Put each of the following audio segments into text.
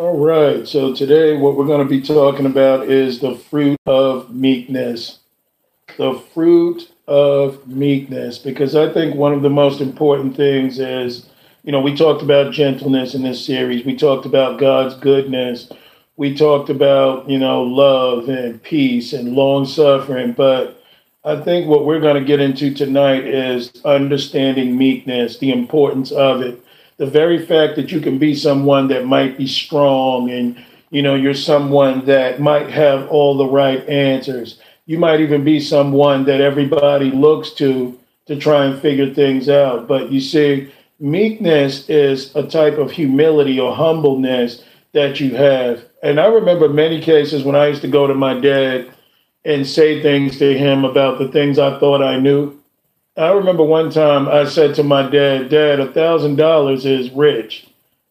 All right. So today, what we're going to be talking about is the fruit of meekness. The fruit of meekness, because I think one of the most important things is, you know, we talked about gentleness in this series. We talked about God's goodness. We talked about, you know, love and peace and long suffering. But I think what we're going to get into tonight is understanding meekness, the importance of it the very fact that you can be someone that might be strong and you know you're someone that might have all the right answers. You might even be someone that everybody looks to to try and figure things out. But you see meekness is a type of humility or humbleness that you have. And i remember many cases when i used to go to my dad and say things to him about the things i thought i knew I remember one time I said to my dad, Dad, a thousand dollars is rich.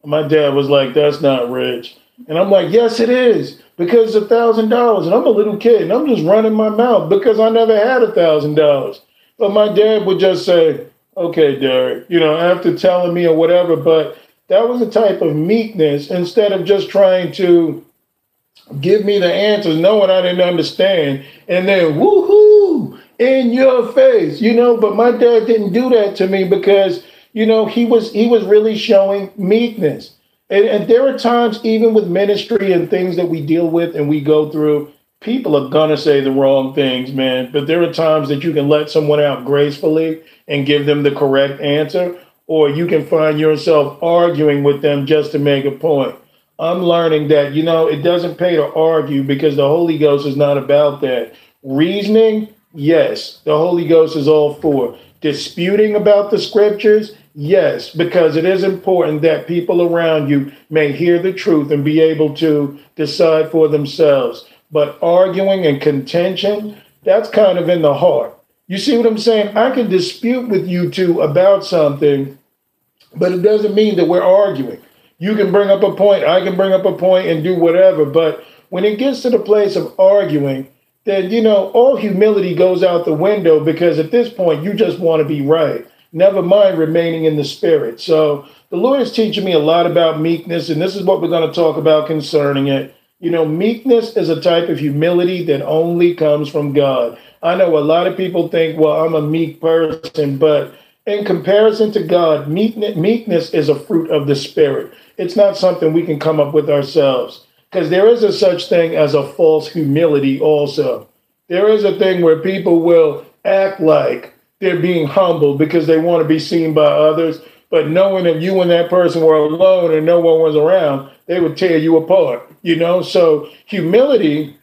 My dad was like, That's not rich. And I'm like, Yes, it is, because a thousand dollars. And I'm a little kid and I'm just running my mouth because I never had a thousand dollars. But my dad would just say, Okay, Derek, you know, after telling me or whatever. But that was a type of meekness instead of just trying to give me the answers, knowing I didn't understand, and then woohoo, in your face, you know. But my dad didn't do that to me because, you know, he was he was really showing meekness. And, and there are times, even with ministry and things that we deal with and we go through, people are gonna say the wrong things, man. But there are times that you can let someone out gracefully and give them the correct answer, or you can find yourself arguing with them just to make a point. I'm learning that, you know, it doesn't pay to argue because the Holy Ghost is not about that. Reasoning Yes, the Holy Ghost is all for. Disputing about the scriptures? Yes, because it is important that people around you may hear the truth and be able to decide for themselves. But arguing and contention, that's kind of in the heart. You see what I'm saying? I can dispute with you two about something, but it doesn't mean that we're arguing. You can bring up a point, I can bring up a point and do whatever. But when it gets to the place of arguing, then you know all humility goes out the window because at this point you just want to be right. Never mind remaining in the spirit. So the lord is teaching me a lot about meekness and this is what we're going to talk about concerning it. You know meekness is a type of humility that only comes from god. I know a lot of people think well i'm a meek person but in comparison to god meekness, meekness is a fruit of the spirit. It's not something we can come up with ourselves because there is a such thing as a false humility also. There is a thing where people will act like they're being humble because they want to be seen by others, but knowing that you and that person were alone and no one was around, they would tear you apart, you know? So humility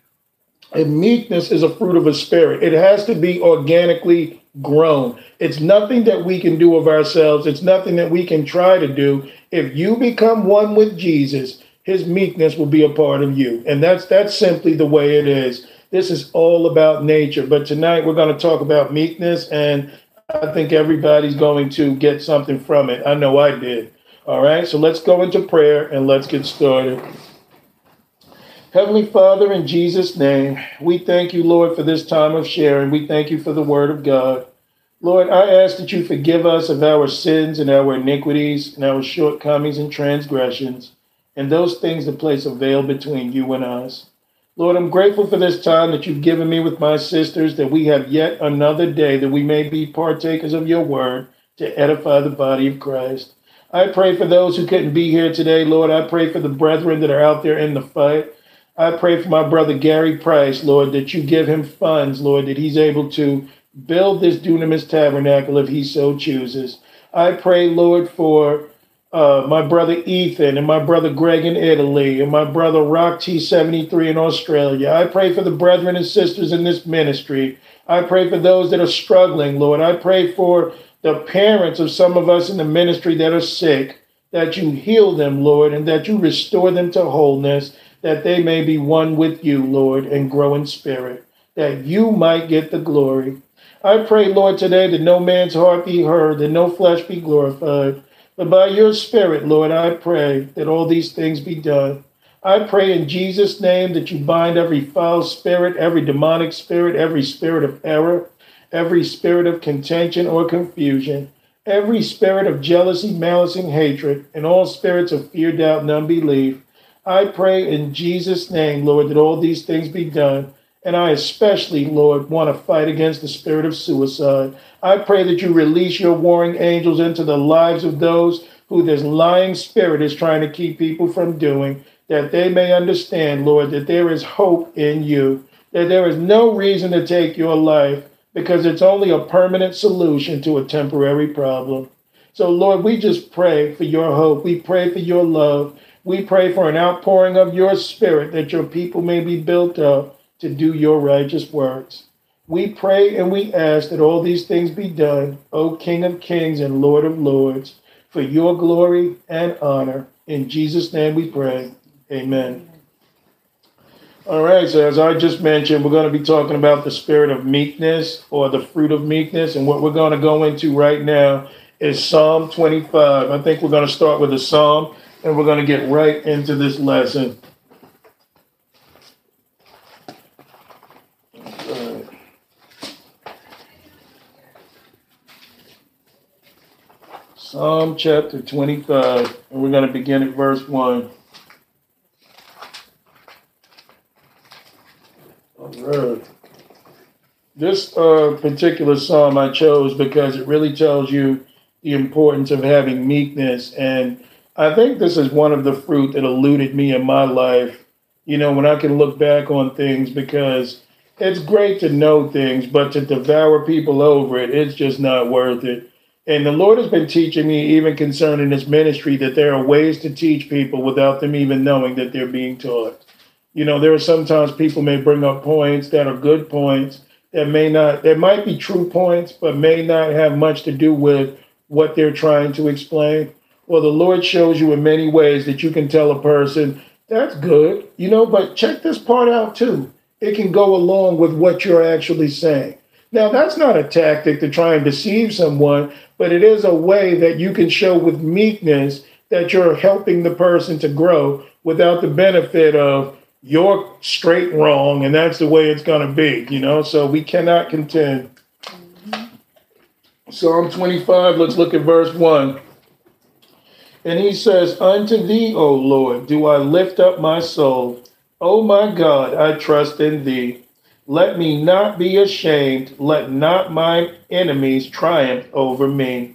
and meekness is a fruit of a spirit. It has to be organically grown. It's nothing that we can do of ourselves. It's nothing that we can try to do. If you become one with Jesus, his meekness will be a part of you. And that's that's simply the way it is. This is all about nature. But tonight we're going to talk about meekness and I think everybody's going to get something from it. I know I did. All right. So let's go into prayer and let's get started. Heavenly Father, in Jesus' name, we thank you, Lord, for this time of sharing. We thank you for the word of God. Lord, I ask that you forgive us of our sins and our iniquities and our shortcomings and transgressions and those things that place a veil between you and us. Lord, I'm grateful for this time that you've given me with my sisters, that we have yet another day that we may be partakers of your word to edify the body of Christ. I pray for those who couldn't be here today, Lord. I pray for the brethren that are out there in the fight. I pray for my brother Gary Price, Lord, that you give him funds, Lord, that he's able to build this dunamis tabernacle if he so chooses. I pray, Lord, for uh, my brother Ethan and my brother Greg in Italy and my brother Rock T73 in Australia. I pray for the brethren and sisters in this ministry. I pray for those that are struggling, Lord. I pray for the parents of some of us in the ministry that are sick. that you heal them, Lord, and that you restore them to wholeness, that they may be one with you, Lord, and grow in spirit, that you might get the glory. I pray, Lord, today that no man's heart be heard, that no flesh be glorified. But by your Spirit, Lord, I pray that all these things be done. I pray in Jesus' name that you bind every foul spirit, every demonic spirit, every spirit of error, every spirit of contention or confusion, every spirit of jealousy, malice, and hatred, and all spirits of fear, doubt, and unbelief. I pray in Jesus' name, Lord, that all these things be done. And I especially, Lord, want to fight against the spirit of suicide. I pray that you release your warring angels into the lives of those who this lying spirit is trying to keep people from doing that they may understand, Lord, that there is hope in you, that there is no reason to take your life because it's only a permanent solution to a temporary problem. So, Lord, we just pray for your hope. We pray for your love. We pray for an outpouring of your spirit that your people may be built up to do your righteous works. We pray and we ask that all these things be done, O King of kings and Lord of lords, for your glory and honor. In Jesus' name we pray. Amen. All right, so as I just mentioned, we're going to be talking about the spirit of meekness or the fruit of meekness. And what we're going to go into right now is Psalm 25. I think we're going to start with a psalm and we're going to get right into this lesson. Psalm chapter 25, and we're going to begin at verse 1. This uh, particular psalm I chose because it really tells you the importance of having meekness. And I think this is one of the fruit that eluded me in my life, you know, when I can look back on things because it's great to know things, but to devour people over it, it's just not worth it. And the Lord has been teaching me, even concerning this ministry, that there are ways to teach people without them even knowing that they're being taught. You know, there are sometimes people may bring up points that are good points that may not, that might be true points, but may not have much to do with what they're trying to explain. Well, the Lord shows you in many ways that you can tell a person, that's good, you know, but check this part out too. It can go along with what you're actually saying. Now, that's not a tactic to try and deceive someone, but it is a way that you can show with meekness that you're helping the person to grow without the benefit of you're straight wrong, and that's the way it's going to be, you know? So we cannot contend. Psalm 25, let's look at verse 1. And he says, Unto thee, O Lord, do I lift up my soul. O my God, I trust in thee. Let me not be ashamed. Let not my enemies triumph over me.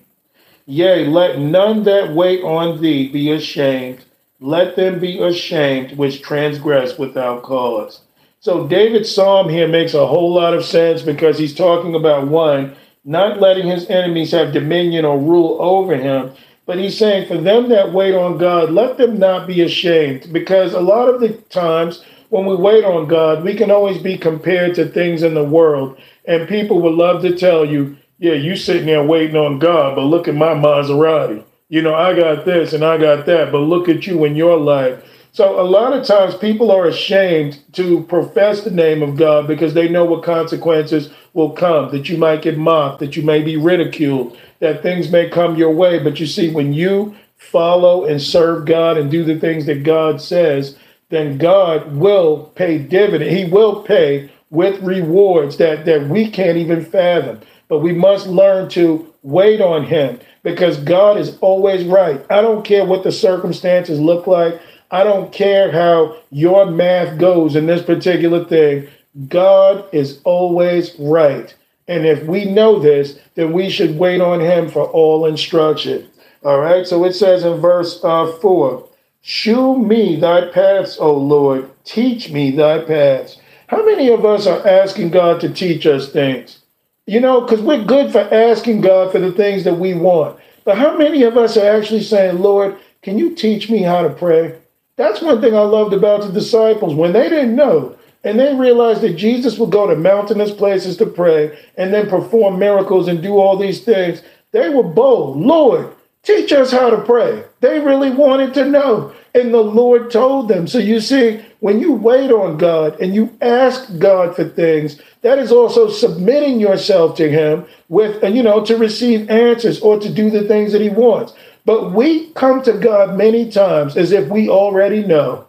Yea, let none that wait on thee be ashamed. Let them be ashamed which transgress without cause. So David's psalm here makes a whole lot of sense because he's talking about one, not letting his enemies have dominion or rule over him, but he's saying for them that wait on God, let them not be ashamed because a lot of the times when we wait on God, we can always be compared to things in the world. And people would love to tell you, yeah, you sitting there waiting on God, but look at my Maserati you know, I got this and I got that, but look at you in your life. So a lot of times people are ashamed to profess the name of God because they know what consequences will come, that you might get mocked, that you may be ridiculed, that things may come your way. But you see, when you follow and serve God and do the things that God says, then God will pay dividend. He will pay with rewards that, that we can't even fathom. But we must learn to wait on him because God is always right. I don't care what the circumstances look like. I don't care how your math goes in this particular thing. God is always right. And if we know this, then we should wait on him for all instruction. All right. So it says in verse uh, 4 Shew me thy paths, O Lord. Teach me thy paths. How many of us are asking God to teach us things? You know, because we're good for asking God for the things that we want. But how many of us are actually saying, Lord, can you teach me how to pray? That's one thing I loved about the disciples. When they didn't know and they realized that Jesus would go to mountainous places to pray and then perform miracles and do all these things, they were bold. Lord, Teach us how to pray. They really wanted to know. And the Lord told them. So you see, when you wait on God and you ask God for things, that is also submitting yourself to Him with, you know, to receive answers or to do the things that He wants. But we come to God many times as if we already know.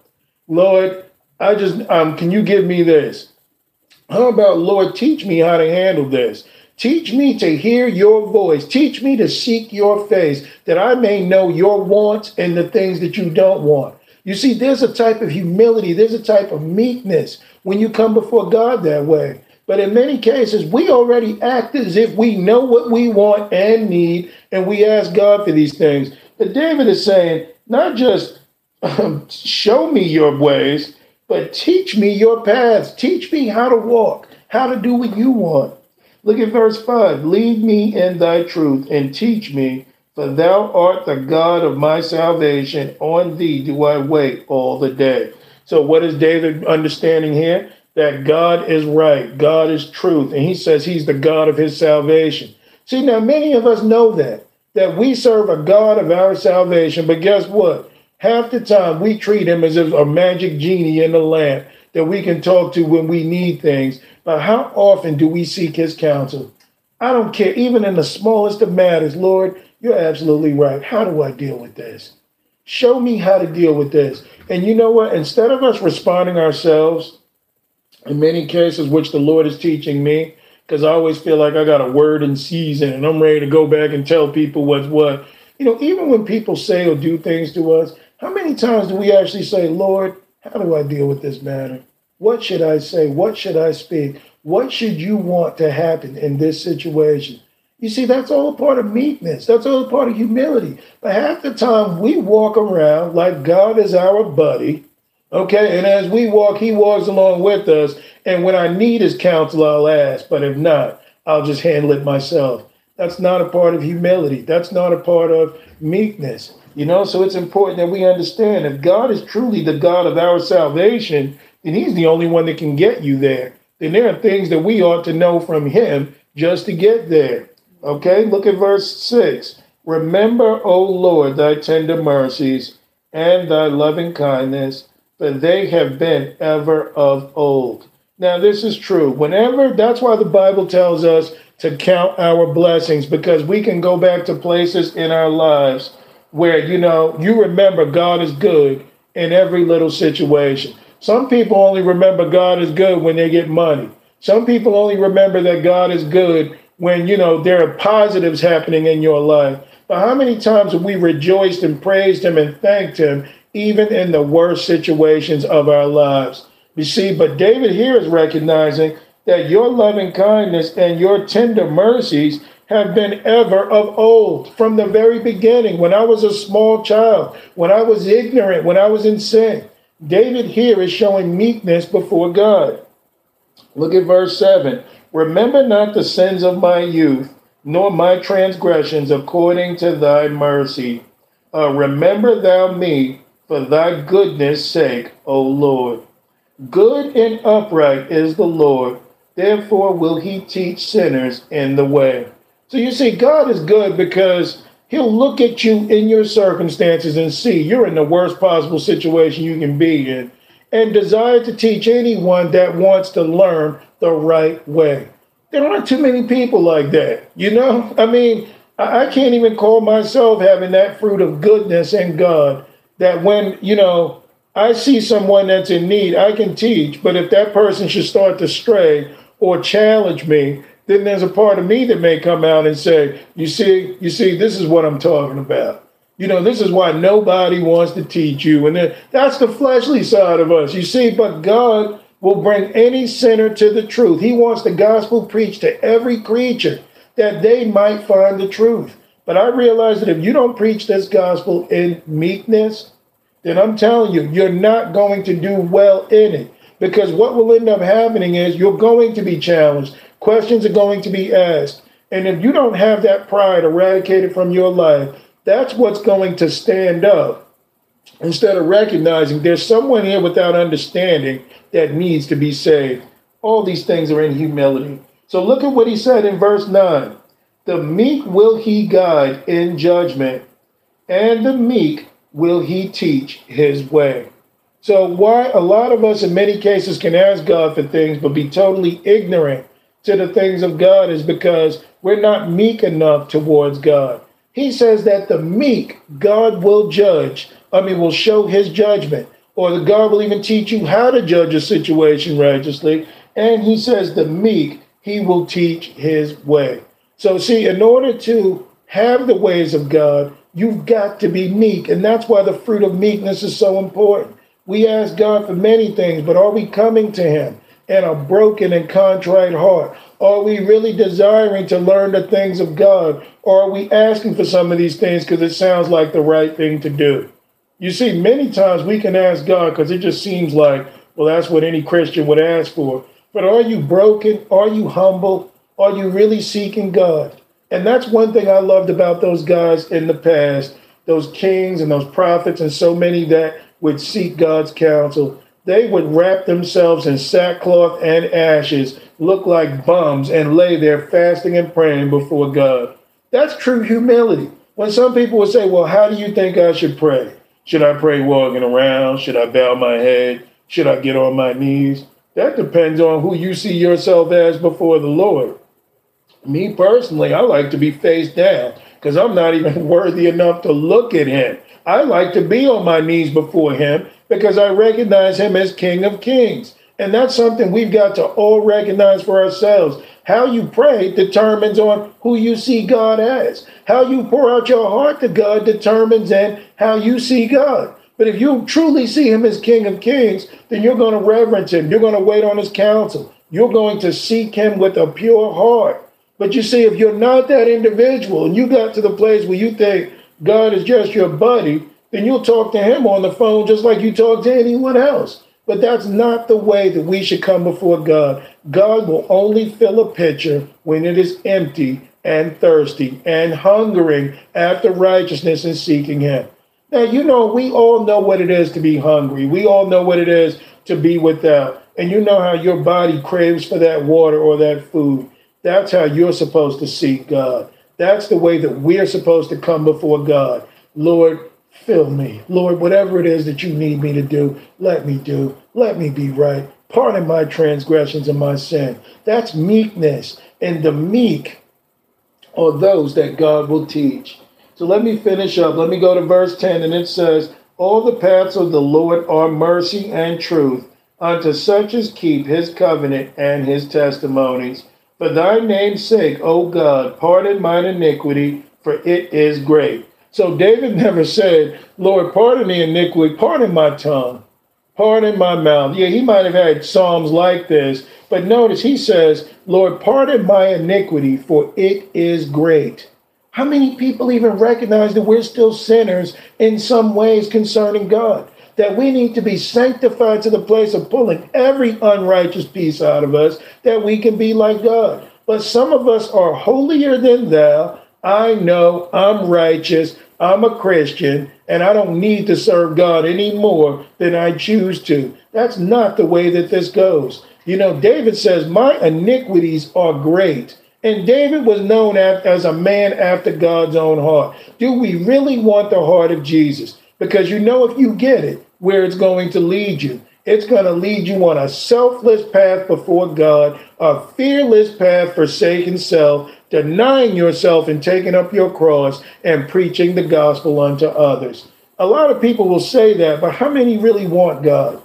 Lord, I just, um, can you give me this? How about, Lord, teach me how to handle this? Teach me to hear your voice. Teach me to seek your face that I may know your wants and the things that you don't want. You see, there's a type of humility, there's a type of meekness when you come before God that way. But in many cases, we already act as if we know what we want and need, and we ask God for these things. But David is saying, not just um, show me your ways, but teach me your paths. Teach me how to walk, how to do what you want. Look at verse 5. Lead me in thy truth and teach me, for thou art the God of my salvation. On thee do I wait all the day. So, what is David understanding here? That God is right, God is truth, and he says he's the God of his salvation. See, now many of us know that, that we serve a God of our salvation, but guess what? Half the time we treat him as if a magic genie in a lamp that we can talk to when we need things. But how often do we seek his counsel? I don't care, even in the smallest of matters, Lord, you're absolutely right. How do I deal with this? Show me how to deal with this. And you know what? Instead of us responding ourselves, in many cases, which the Lord is teaching me, because I always feel like I got a word in season and I'm ready to go back and tell people what's what. You know, even when people say or do things to us, how many times do we actually say, Lord, how do I deal with this matter? What should I say? What should I speak? What should you want to happen in this situation? You see, that's all a part of meekness. That's all a part of humility. But half the time we walk around like God is our buddy. Okay, and as we walk, he walks along with us. And when I need his counsel, I'll ask. But if not, I'll just handle it myself. That's not a part of humility. That's not a part of meekness. You know, so it's important that we understand if God is truly the God of our salvation, then He's the only one that can get you there. Then there are things that we ought to know from Him just to get there. Okay, look at verse 6. Remember, O Lord, thy tender mercies and thy loving kindness, for they have been ever of old. Now, this is true. Whenever, that's why the Bible tells us to count our blessings, because we can go back to places in our lives where, you know, you remember God is good in every little situation. Some people only remember God is good when they get money. Some people only remember that God is good when, you know, there are positives happening in your life. But how many times have we rejoiced and praised Him and thanked Him, even in the worst situations of our lives? You see, but David here is recognizing that your loving kindness and your tender mercies have been ever of old, from the very beginning, when I was a small child, when I was ignorant, when I was in sin. David here is showing meekness before God. Look at verse 7. Remember not the sins of my youth, nor my transgressions according to thy mercy. Uh, remember thou me for thy goodness' sake, O Lord. Good and upright is the Lord, therefore will he teach sinners in the way. So you see, God is good because He'll look at you in your circumstances and see you're in the worst possible situation you can be in and desire to teach anyone that wants to learn the right way. There aren't too many people like that, you know? I mean, I can't even call myself having that fruit of goodness in God that when, you know, I see someone that's in need, I can teach, but if that person should start to stray or challenge me, then there's a part of me that may come out and say, you see, you see, this is what I'm talking about. You know, this is why nobody wants to teach you. And then, that's the fleshly side of us. You see, but God will bring any sinner to the truth. He wants the gospel preached to every creature that they might find the truth. But I realize that if you don't preach this gospel in meekness, then I'm telling you, you're not going to do well in it. Because what will end up happening is you're going to be challenged. Questions are going to be asked. And if you don't have that pride eradicated from your life, that's what's going to stand up instead of recognizing there's someone here without understanding that needs to be saved. All these things are in humility. So look at what he said in verse 9 The meek will he guide in judgment, and the meek will he teach his way. So, why a lot of us in many cases can ask God for things but be totally ignorant to the things of God is because we're not meek enough towards God. He says that the meek God will judge, I mean, will show his judgment, or the God will even teach you how to judge a situation righteously. And he says the meek, he will teach his way. So, see, in order to have the ways of God, you've got to be meek. And that's why the fruit of meekness is so important. We ask God for many things, but are we coming to him in a broken and contrite heart? Are we really desiring to learn the things of God? Or are we asking for some of these things because it sounds like the right thing to do? You see, many times we can ask God because it just seems like, well, that's what any Christian would ask for. But are you broken? Are you humble? Are you really seeking God? And that's one thing I loved about those guys in the past, those kings and those prophets, and so many that would seek God's counsel. They would wrap themselves in sackcloth and ashes, look like bums, and lay there fasting and praying before God. That's true humility. When some people would say, Well, how do you think I should pray? Should I pray walking around? Should I bow my head? Should I get on my knees? That depends on who you see yourself as before the Lord. Me personally, I like to be face down because I'm not even worthy enough to look at him. I like to be on my knees before him because I recognize him as King of Kings. And that's something we've got to all recognize for ourselves. How you pray determines on who you see God as. How you pour out your heart to God determines in how you see God. But if you truly see him as King of Kings, then you're going to reverence him. You're going to wait on his counsel. You're going to seek him with a pure heart. But you see, if you're not that individual and you got to the place where you think God is just your buddy, then you'll talk to him on the phone just like you talk to anyone else. But that's not the way that we should come before God. God will only fill a pitcher when it is empty and thirsty and hungering after righteousness and seeking Him. Now, you know, we all know what it is to be hungry. We all know what it is to be without. And you know how your body craves for that water or that food. That's how you're supposed to seek God. That's the way that we're supposed to come before God. Lord, fill me. Lord, whatever it is that you need me to do, let me do. Let me be right. Pardon my transgressions and my sin. That's meekness. And the meek are those that God will teach. So let me finish up. Let me go to verse 10, and it says, All the paths of the Lord are mercy and truth unto such as keep his covenant and his testimonies. For thy name's sake, O God, pardon mine iniquity, for it is great. So David never said, Lord, pardon the iniquity, pardon my tongue, pardon my mouth. Yeah, he might have had Psalms like this, but notice he says, Lord, pardon my iniquity, for it is great. How many people even recognize that we're still sinners in some ways concerning God? That we need to be sanctified to the place of pulling every unrighteous piece out of us that we can be like God. But some of us are holier than thou. I know I'm righteous. I'm a Christian and I don't need to serve God any more than I choose to. That's not the way that this goes. You know, David says, My iniquities are great. And David was known as a man after God's own heart. Do we really want the heart of Jesus? Because you know, if you get it, where it's going to lead you. It's going to lead you on a selfless path before God, a fearless path forsaking self, denying yourself and taking up your cross and preaching the gospel unto others. A lot of people will say that, but how many really want God?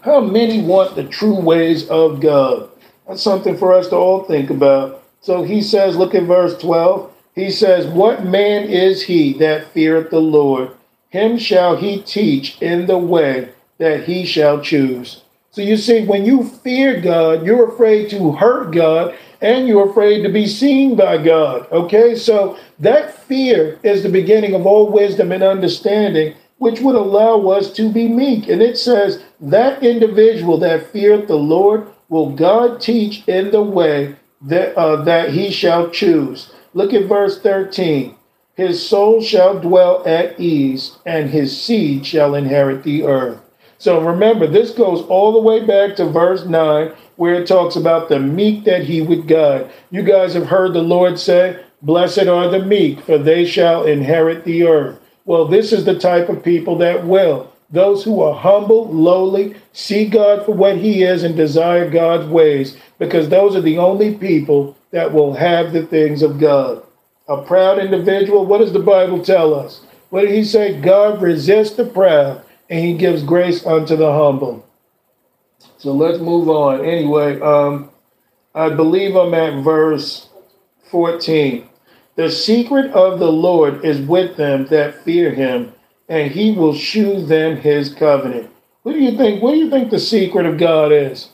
How many want the true ways of God? That's something for us to all think about. So he says, look at verse 12. He says, What man is he that feareth the Lord? Him shall he teach in the way that he shall choose. So you see, when you fear God, you're afraid to hurt God and you're afraid to be seen by God. Okay, so that fear is the beginning of all wisdom and understanding, which would allow us to be meek. And it says, That individual that feareth the Lord will God teach in the way that, uh, that he shall choose. Look at verse 13. His soul shall dwell at ease, and his seed shall inherit the earth. So remember, this goes all the way back to verse 9, where it talks about the meek that he would guide. You guys have heard the Lord say, Blessed are the meek, for they shall inherit the earth. Well, this is the type of people that will. Those who are humble, lowly, see God for what He is, and desire God's ways, because those are the only people that will have the things of God. A proud individual, what does the Bible tell us? What did He say? God resists the proud, and He gives grace unto the humble. So let's move on. Anyway, um, I believe I'm at verse 14. The secret of the Lord is with them that fear him, and he will shew them his covenant. What do you think? What do you think the secret of God is?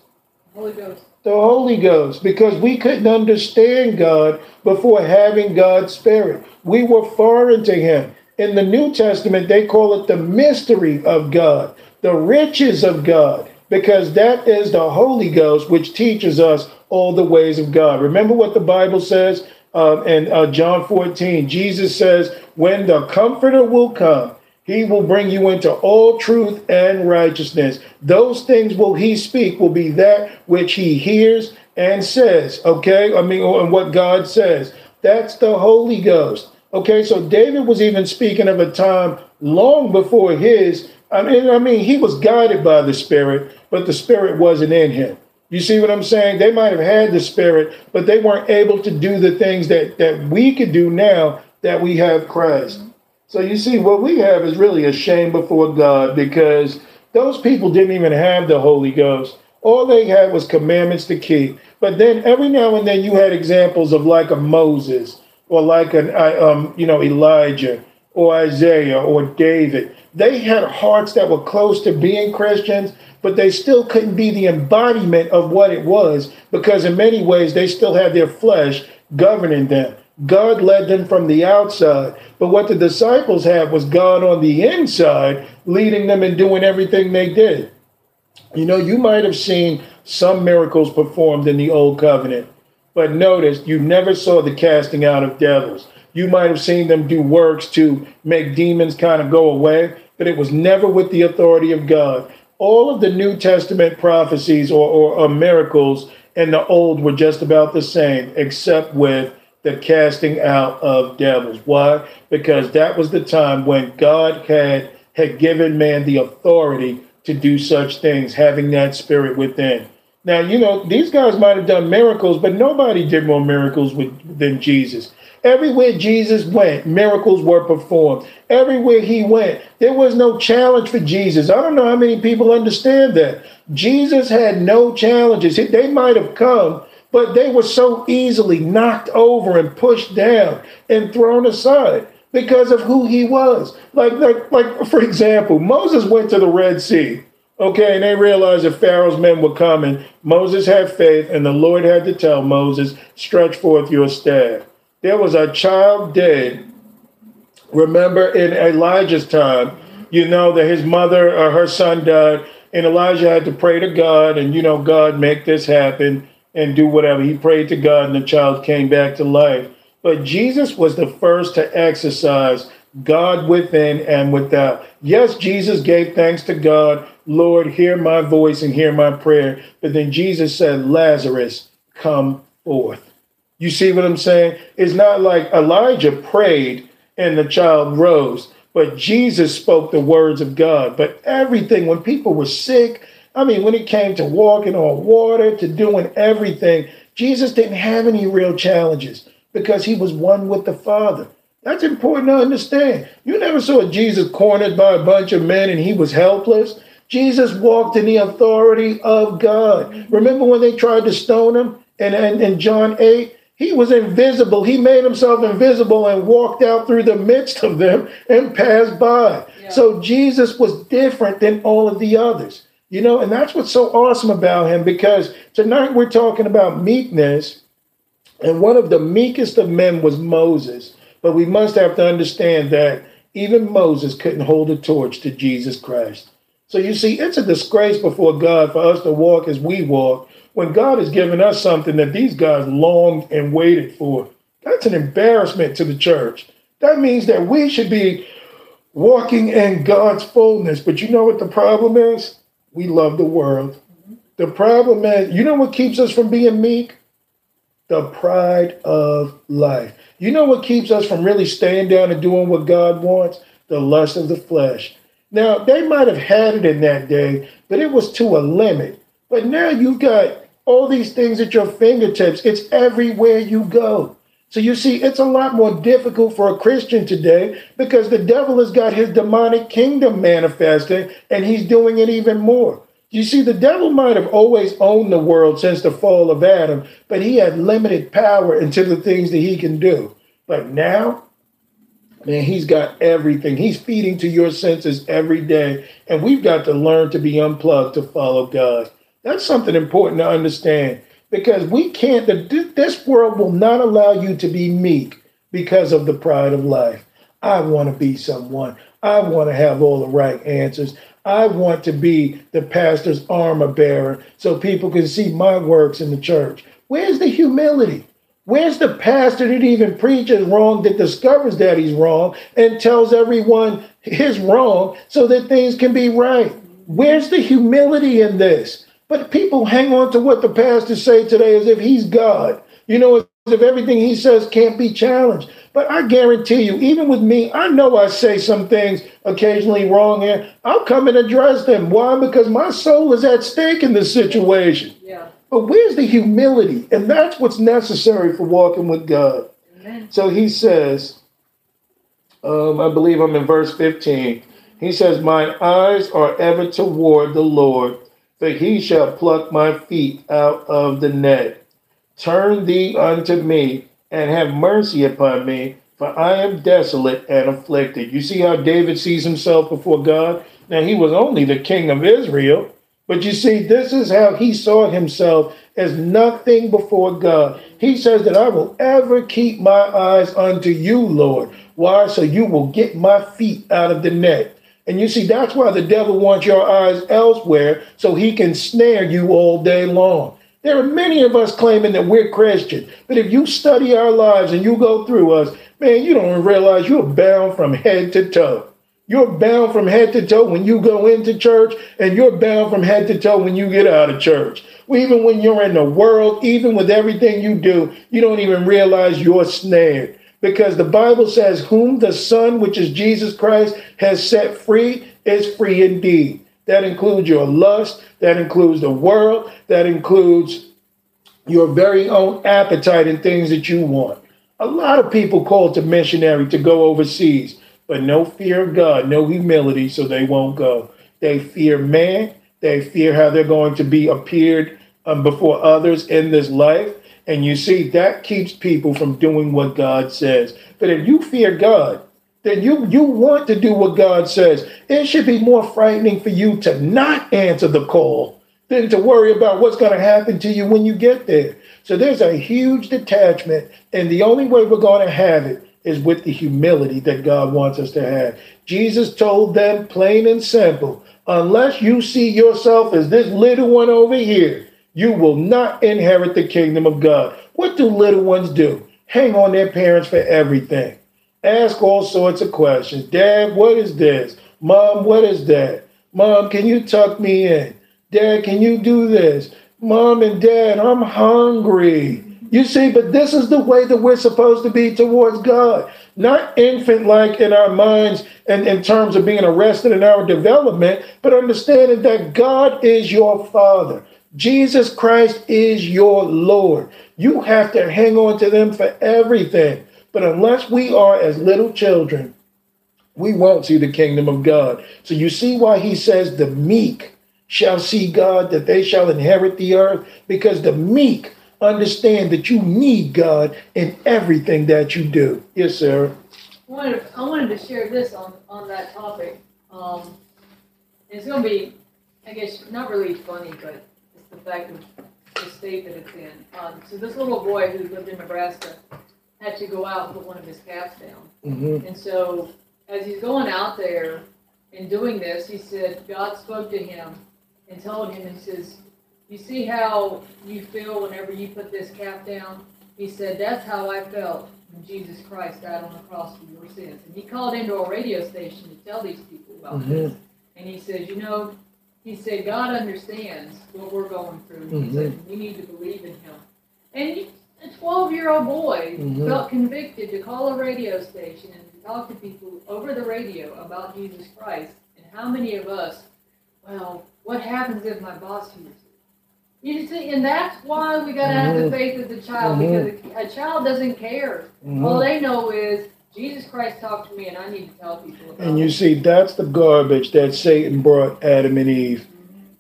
Holy Ghost. The Holy Ghost, because we couldn't understand God before having God's Spirit. We were foreign to him. In the New Testament, they call it the mystery of God, the riches of God, because that is the Holy Ghost, which teaches us all the ways of God. Remember what the Bible says uh, in uh, John 14? Jesus says, When the Comforter will come, he will bring you into all truth and righteousness. Those things will he speak, will be that which he hears and says. Okay? I mean, and what God says. That's the Holy Ghost. Okay, so David was even speaking of a time long before his. I mean, I mean, he was guided by the Spirit, but the Spirit wasn't in him. You see what I'm saying? They might have had the Spirit, but they weren't able to do the things that that we could do now that we have Christ. So you see, what we have is really a shame before God because those people didn't even have the Holy Ghost. All they had was commandments to keep. But then every now and then you had examples of like a Moses or like an um, you know Elijah or Isaiah or David. They had hearts that were close to being Christians, but they still couldn't be the embodiment of what it was because in many ways they still had their flesh governing them. God led them from the outside. But what the disciples had was God on the inside, leading them and doing everything they did. You know, you might have seen some miracles performed in the old covenant, but notice you never saw the casting out of devils. You might have seen them do works to make demons kind of go away, but it was never with the authority of God. All of the New Testament prophecies or, or, or miracles in the old were just about the same, except with the casting out of devils. Why? Because that was the time when God had had given man the authority to do such things, having that spirit within. Now, you know, these guys might have done miracles, but nobody did more miracles with, than Jesus. Everywhere Jesus went, miracles were performed. Everywhere he went, there was no challenge for Jesus. I don't know how many people understand that. Jesus had no challenges. They might have come, but they were so easily knocked over and pushed down and thrown aside because of who he was. Like, like, like for example, Moses went to the Red Sea. Okay, and they realized that Pharaoh's men were coming. Moses had faith, and the Lord had to tell Moses, Stretch forth your staff. There was a child dead. Remember in Elijah's time, you know, that his mother or her son died, and Elijah had to pray to God, and, you know, God, make this happen and do whatever. He prayed to God, and the child came back to life. But Jesus was the first to exercise God within and without. Yes, Jesus gave thanks to God. Lord, hear my voice and hear my prayer. But then Jesus said, Lazarus, come forth. You see what I'm saying? It's not like Elijah prayed and the child rose, but Jesus spoke the words of God. But everything, when people were sick, I mean, when it came to walking on water, to doing everything, Jesus didn't have any real challenges because he was one with the Father. That's important to understand. You never saw Jesus cornered by a bunch of men and he was helpless. Jesus walked in the authority of God. Remember when they tried to stone him? And in John 8, he was invisible. He made himself invisible and walked out through the midst of them and passed by. Yeah. So Jesus was different than all of the others. You know, and that's what's so awesome about him because tonight we're talking about meekness. And one of the meekest of men was Moses. But we must have to understand that even Moses couldn't hold a torch to Jesus Christ. So you see, it's a disgrace before God for us to walk as we walk when God has given us something that these guys longed and waited for. That's an embarrassment to the church. That means that we should be walking in God's fullness. But you know what the problem is? We love the world. The problem is, you know what keeps us from being meek? The pride of life. You know what keeps us from really staying down and doing what God wants? The lust of the flesh. Now, they might have had it in that day, but it was to a limit. But now you've got all these things at your fingertips. It's everywhere you go. So you see, it's a lot more difficult for a Christian today because the devil has got his demonic kingdom manifesting and he's doing it even more. You see, the devil might have always owned the world since the fall of Adam, but he had limited power into the things that he can do. But now, man, he's got everything. He's feeding to your senses every day. And we've got to learn to be unplugged to follow God. That's something important to understand because we can't, this world will not allow you to be meek because of the pride of life. I want to be someone. I want to have all the right answers. I want to be the pastor's armor bearer so people can see my works in the church. Where's the humility? Where's the pastor that even preaches wrong, that discovers that he's wrong and tells everyone his wrong so that things can be right? Where's the humility in this? But people hang on to what the pastors say today as if he's God. You know, as if everything he says can't be challenged. But I guarantee you, even with me, I know I say some things occasionally wrong here. I'll come and address them. Why? Because my soul is at stake in this situation. Yeah. But where's the humility? And that's what's necessary for walking with God. Amen. So he says, um, I believe I'm in verse 15. He says, My eyes are ever toward the Lord, for he shall pluck my feet out of the net. Turn thee unto me, and have mercy upon me, for I am desolate and afflicted. You see how David sees himself before God? Now, he was only the king of Israel, but you see, this is how he saw himself as nothing before God. He says that I will ever keep my eyes unto you, Lord. Why? So you will get my feet out of the net. And you see, that's why the devil wants your eyes elsewhere, so he can snare you all day long. There are many of us claiming that we're Christian, but if you study our lives and you go through us, man, you don't realize you're bound from head to toe. You're bound from head to toe when you go into church, and you're bound from head to toe when you get out of church. Even when you're in the world, even with everything you do, you don't even realize you're snared. Because the Bible says, Whom the Son, which is Jesus Christ, has set free, is free indeed. That includes your lust, that includes the world, that includes your very own appetite and things that you want. A lot of people call to missionary to go overseas, but no fear of God, no humility, so they won't go. They fear man, they fear how they're going to be appeared um, before others in this life. And you see, that keeps people from doing what God says. But if you fear God, then you you want to do what God says. It should be more frightening for you to not answer the call than to worry about what's going to happen to you when you get there. So there's a huge detachment, and the only way we're going to have it is with the humility that God wants us to have. Jesus told them plain and simple, unless you see yourself as this little one over here, you will not inherit the kingdom of God. What do little ones do? Hang on their parents for everything ask all sorts of questions. Dad, what is this? Mom, what is that? Mom, can you tuck me in? Dad, can you do this? Mom and dad, I'm hungry. You see, but this is the way that we're supposed to be towards God. Not infant like in our minds and in terms of being arrested in our development, but understanding that God is your Father. Jesus Christ is your Lord. You have to hang on to them for everything. But unless we are as little children, we won't see the kingdom of God. So you see why he says the meek shall see God, that they shall inherit the earth, because the meek understand that you need God in everything that you do. Yes, sir. I wanted, I wanted to share this on, on that topic. Um, it's going to be, I guess, not really funny, but the fact of the state that it's in. Um, so this little boy who lived in Nebraska, had to go out and put one of his calves down. Mm-hmm. And so, as he's going out there and doing this, he said, God spoke to him and told him, He says, You see how you feel whenever you put this calf down? He said, That's how I felt when Jesus Christ died on the cross for your sins. And he called into a radio station to tell these people about Mhm. this. And he says, You know, he said, God understands what we're going through. He mm-hmm. said, We need to believe in him. And a 12 year old boy Mhm. felt convicted to call a radio station and to talk to people over the radio about Jesus Christ. And how many of us, well, what happens if my boss hears it? You see, and that's why we got to have the mm-hmm. faith of the child because a, a child doesn't care. All they know is Jesus Christ talked to me and I need to tell people about And you see, that's the garbage that Satan brought Adam and Eve.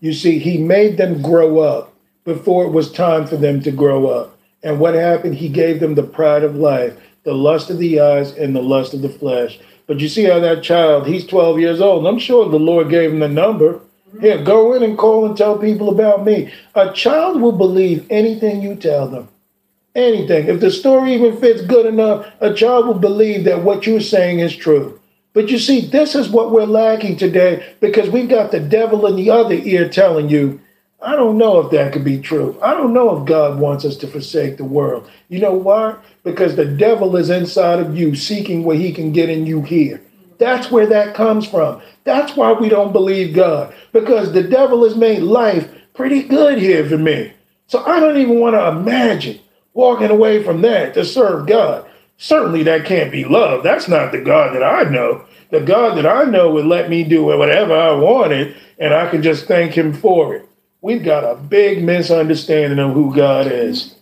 You see, he made them grow up before it was time for them to grow up. And what happened? He gave them the pride of life, the lust of the eyes, and the lust of the flesh. But you see how that child, he's 12 years old. I'm sure the Lord gave him the number. Here, go in and call and tell people about me. A child will believe anything you tell them. Anything. If the story even fits good enough, a child will believe that what you're saying is true. But you see, this is what we're lacking today because we've got the devil in the other ear telling you, I don't know if that could be true. I don't know if God wants us to forsake the world. You know why? Because the devil is inside of you seeking what he can get in you here. That's where that comes from. That's why we don't believe God because the devil has made life pretty good here for me. So I don't even want to imagine walking away from that to serve God. Certainly that can't be love. That's not the God that I know. The God that I know would let me do whatever I wanted and I can just thank him for it. We've got a big misunderstanding of who God is.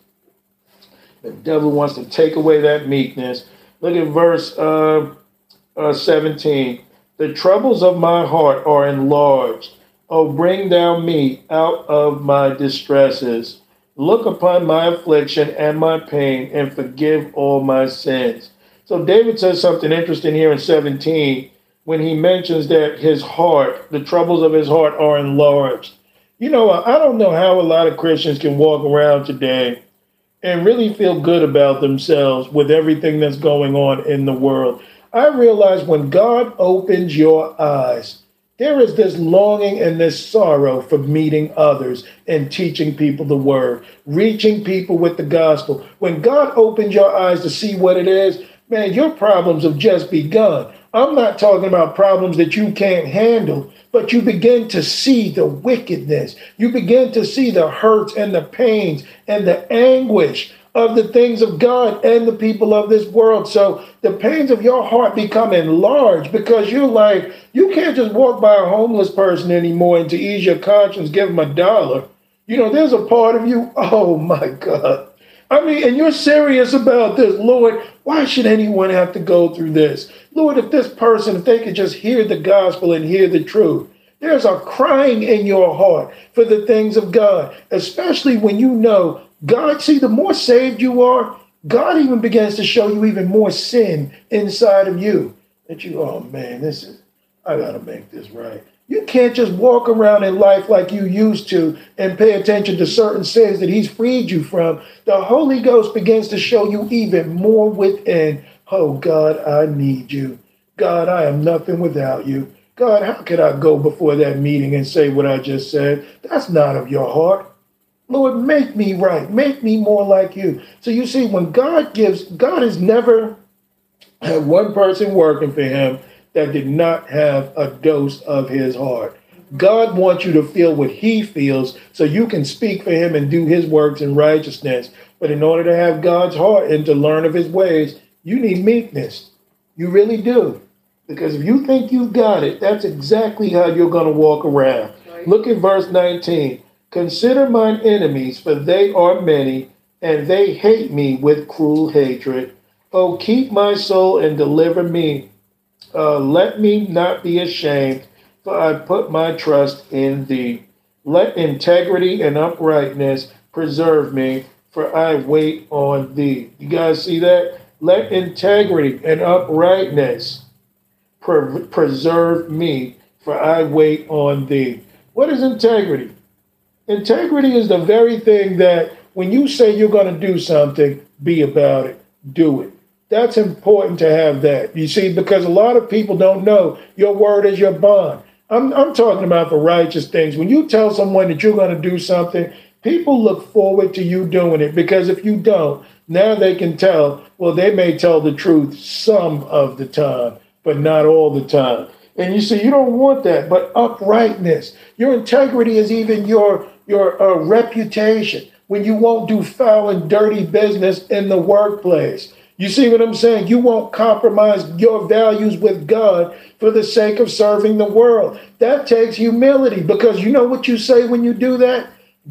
The devil wants to take away that meekness. Look at verse uh, uh, 17. The troubles of my heart are enlarged. Oh, bring thou me out of my distresses. Look upon my affliction and my pain and forgive all my sins. So David says something interesting here in 17 when he mentions that his heart, the troubles of his heart are enlarged. You know, I don't know how a lot of Christians can walk around today and really feel good about themselves with everything that's going on in the world. I realize when God opens your eyes, there is this longing and this sorrow for meeting others and teaching people the word, reaching people with the gospel. When God opens your eyes to see what it is, man, your problems have just begun. I'm not talking about problems that you can't handle, but you begin to see the wickedness. You begin to see the hurts and the pains and the anguish of the things of God and the people of this world. So the pains of your heart become enlarged because you're like, you can't just walk by a homeless person anymore and to ease your conscience, give them a dollar. You know, there's a part of you, oh my God. I mean, and you're serious about this, Lord. Why should anyone have to go through this? Lord, if this person, if they could just hear the gospel and hear the truth, there's a crying in your heart for the things of God, especially when you know God, see, the more saved you are, God even begins to show you even more sin inside of you. That you, oh man, this is, I gotta make this right. You can't just walk around in life like you used to and pay attention to certain sins that He's freed you from. The Holy Ghost begins to show you even more within. Oh God, I need you. God, I am nothing without you. God, how could I go before that meeting and say what I just said? That's not of your heart. Lord, make me right. Make me more like you. So you see, when God gives, God has never had one person working for him that did not have a dose of his heart. God wants you to feel what he feels so you can speak for him and do his works in righteousness. But in order to have God's heart and to learn of his ways, you need meekness. You really do. Because if you think you've got it, that's exactly how you're going to walk around. Look at verse 19. Consider mine enemies, for they are many, and they hate me with cruel hatred. Oh, keep my soul and deliver me. Uh, let me not be ashamed, for I put my trust in thee. Let integrity and uprightness preserve me, for I wait on thee. You guys see that? Let integrity and uprightness pre- preserve me, for I wait on thee. What is integrity? Integrity is the very thing that when you say you're going to do something, be about it, do it. That's important to have that. You see, because a lot of people don't know your word is your bond. I'm, I'm talking about for righteous things. When you tell someone that you're going to do something, people look forward to you doing it because if you don't, now they can tell, well, they may tell the truth some of the time, but not all the time. And you see, you don't want that, but uprightness. Your integrity is even your your uh, reputation. when you won't do foul and dirty business in the workplace. You see what I'm saying? You won't compromise your values with God for the sake of serving the world. That takes humility because you know what you say when you do that?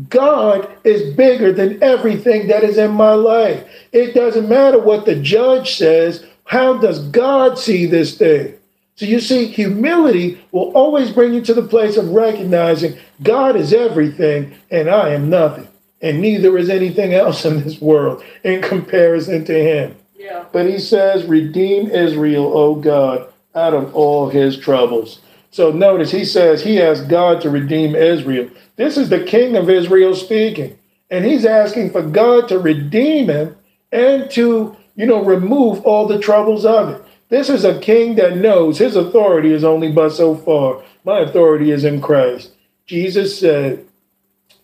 God is bigger than everything that is in my life. It doesn't matter what the judge says. How does God see this thing? So you see, humility will always bring you to the place of recognizing God is everything and I am nothing. And neither is anything else in this world in comparison to Him. Yeah. But He says, Redeem Israel, O God, out of all his troubles. So notice He says He asked God to redeem Israel. This is the king of Israel speaking. And He's asking for God to redeem him and to, you know, remove all the troubles of it. This is a king that knows his authority is only but so far. My authority is in Christ. Jesus said,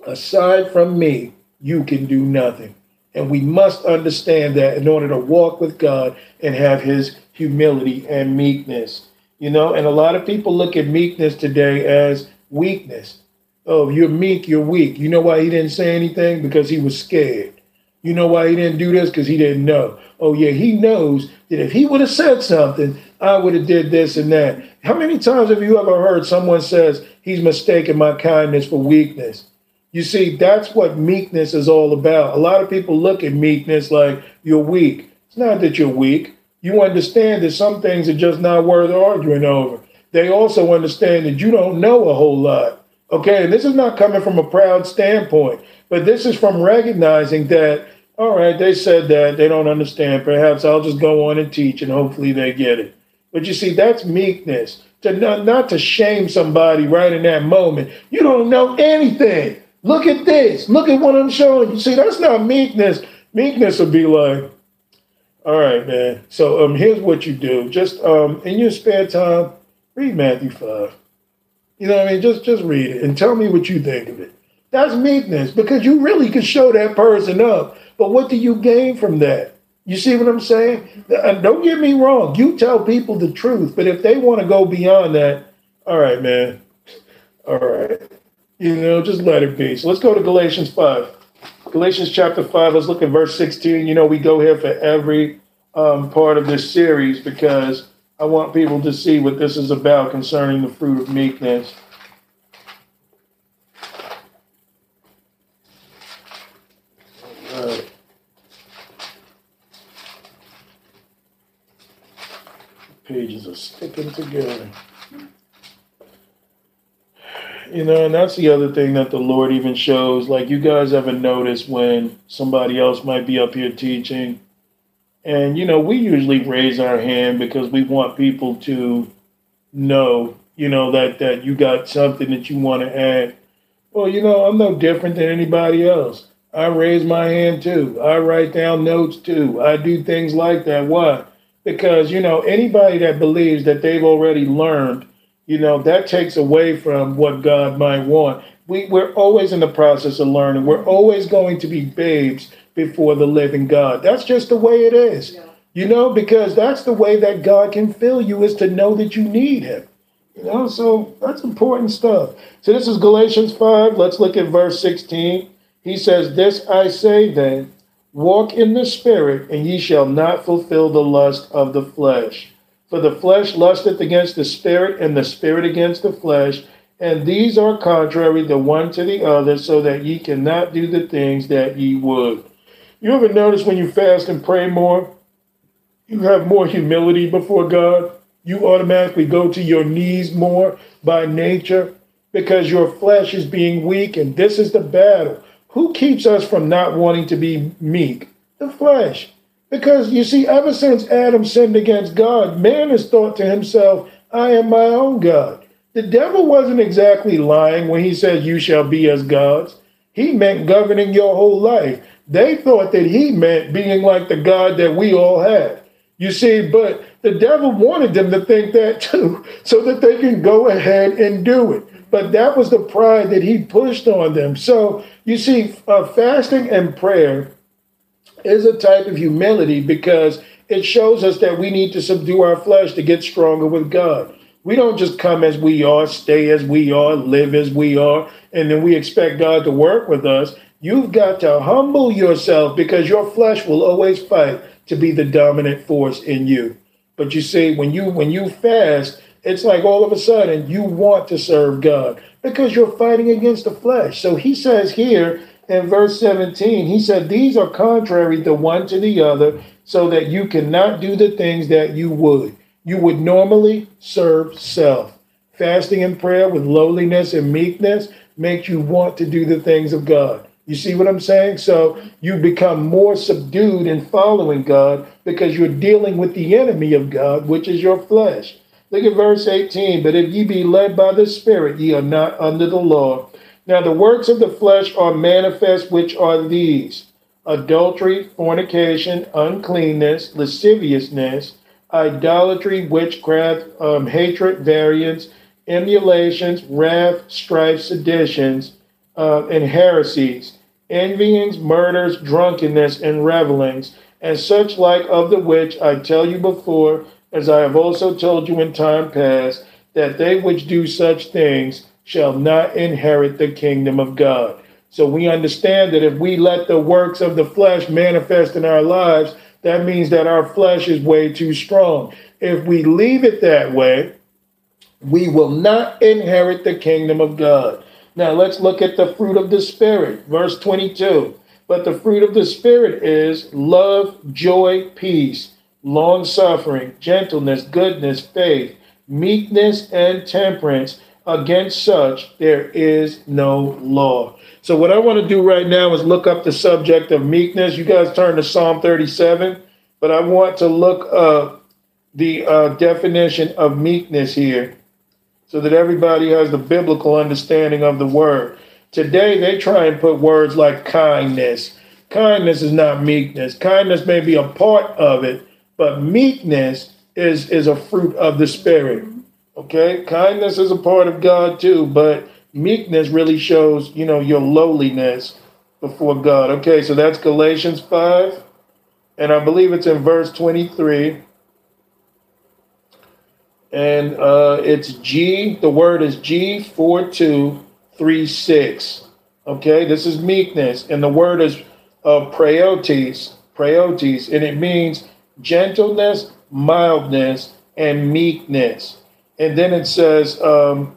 Aside from me, you can do nothing. And we must understand that in order to walk with God and have his humility and meekness. You know, and a lot of people look at meekness today as weakness. Oh, you're meek, you're weak. You know why he didn't say anything? Because he was scared. You know why he didn't do this? Because he didn't know. Oh yeah, he knows that if he would have said something, I would have did this and that. How many times have you ever heard someone says he's mistaken my kindness for weakness? You see, that's what meekness is all about. A lot of people look at meekness like you're weak. It's not that you're weak. You understand that some things are just not worth arguing over. They also understand that you don't know a whole lot. Okay, and this is not coming from a proud standpoint. But this is from recognizing that, all right, they said that, they don't understand. Perhaps I'll just go on and teach and hopefully they get it. But you see, that's meekness. To not, not to shame somebody right in that moment. You don't know anything. Look at this. Look at what I'm showing you. See, that's not meekness. Meekness would be like, all right, man. So um, here's what you do. Just um, in your spare time, read Matthew 5. You know what I mean? Just just read it and tell me what you think of it. That's meekness because you really can show that person up. But what do you gain from that? You see what I'm saying? And don't get me wrong. You tell people the truth, but if they want to go beyond that, all right, man. All right. You know, just let it be. So let's go to Galatians 5. Galatians chapter 5, let's look at verse 16. You know, we go here for every um, part of this series because I want people to see what this is about concerning the fruit of meekness. Pages are sticking together. You know, and that's the other thing that the Lord even shows. Like, you guys ever notice when somebody else might be up here teaching? And, you know, we usually raise our hand because we want people to know, you know, that, that you got something that you want to add. Well, you know, I'm no different than anybody else. I raise my hand too. I write down notes too. I do things like that. Why? Because, you know, anybody that believes that they've already learned you know, that takes away from what God might want. We, we're always in the process of learning. We're always going to be babes before the living God. That's just the way it is. Yeah. You know, because that's the way that God can fill you is to know that you need Him. You know, so that's important stuff. So this is Galatians 5. Let's look at verse 16. He says, This I say then, walk in the Spirit, and ye shall not fulfill the lust of the flesh. For the flesh lusteth against the spirit, and the spirit against the flesh, and these are contrary the one to the other, so that ye cannot do the things that ye would. You ever notice when you fast and pray more, you have more humility before God? You automatically go to your knees more by nature because your flesh is being weak, and this is the battle. Who keeps us from not wanting to be meek? The flesh. Because you see, ever since Adam sinned against God, man has thought to himself, I am my own God. The devil wasn't exactly lying when he said, You shall be as gods. He meant governing your whole life. They thought that he meant being like the God that we all had. You see, but the devil wanted them to think that too, so that they can go ahead and do it. But that was the pride that he pushed on them. So you see, uh, fasting and prayer is a type of humility because it shows us that we need to subdue our flesh to get stronger with God. We don't just come as we are, stay as we are, live as we are, and then we expect God to work with us. You've got to humble yourself because your flesh will always fight to be the dominant force in you. But you see, when you when you fast, it's like all of a sudden you want to serve God because you're fighting against the flesh. So he says here in verse 17, he said, These are contrary the one to the other, so that you cannot do the things that you would. You would normally serve self. Fasting and prayer with lowliness and meekness makes you want to do the things of God. You see what I'm saying? So you become more subdued in following God because you're dealing with the enemy of God, which is your flesh. Look at verse 18. But if ye be led by the Spirit, ye are not under the law. Now the works of the flesh are manifest, which are these adultery, fornication, uncleanness, lasciviousness, idolatry, witchcraft, um, hatred, variance, emulations, wrath, strife, seditions, uh, and heresies, envyings, murders, drunkenness, and revelings, and such like of the which I tell you before, as I have also told you in time past, that they which do such things shall not inherit the kingdom of God. So we understand that if we let the works of the flesh manifest in our lives, that means that our flesh is way too strong. If we leave it that way, we will not inherit the kingdom of God. Now let's look at the fruit of the Spirit, verse 22. But the fruit of the Spirit is love, joy, peace, long suffering, gentleness, goodness, faith, meekness, and temperance. Against such there is no law. So, what I want to do right now is look up the subject of meekness. You guys turn to Psalm 37, but I want to look up the uh, definition of meekness here so that everybody has the biblical understanding of the word. Today, they try and put words like kindness. Kindness is not meekness. Kindness may be a part of it, but meekness is, is a fruit of the Spirit. Okay, kindness is a part of God too, but meekness really shows, you know, your lowliness before God. Okay, so that's Galatians 5, and I believe it's in verse 23. And uh, it's G, the word is G4236. Okay, this is meekness, and the word is uh, praotes, praotes, and it means gentleness, mildness, and meekness. And then it says, um,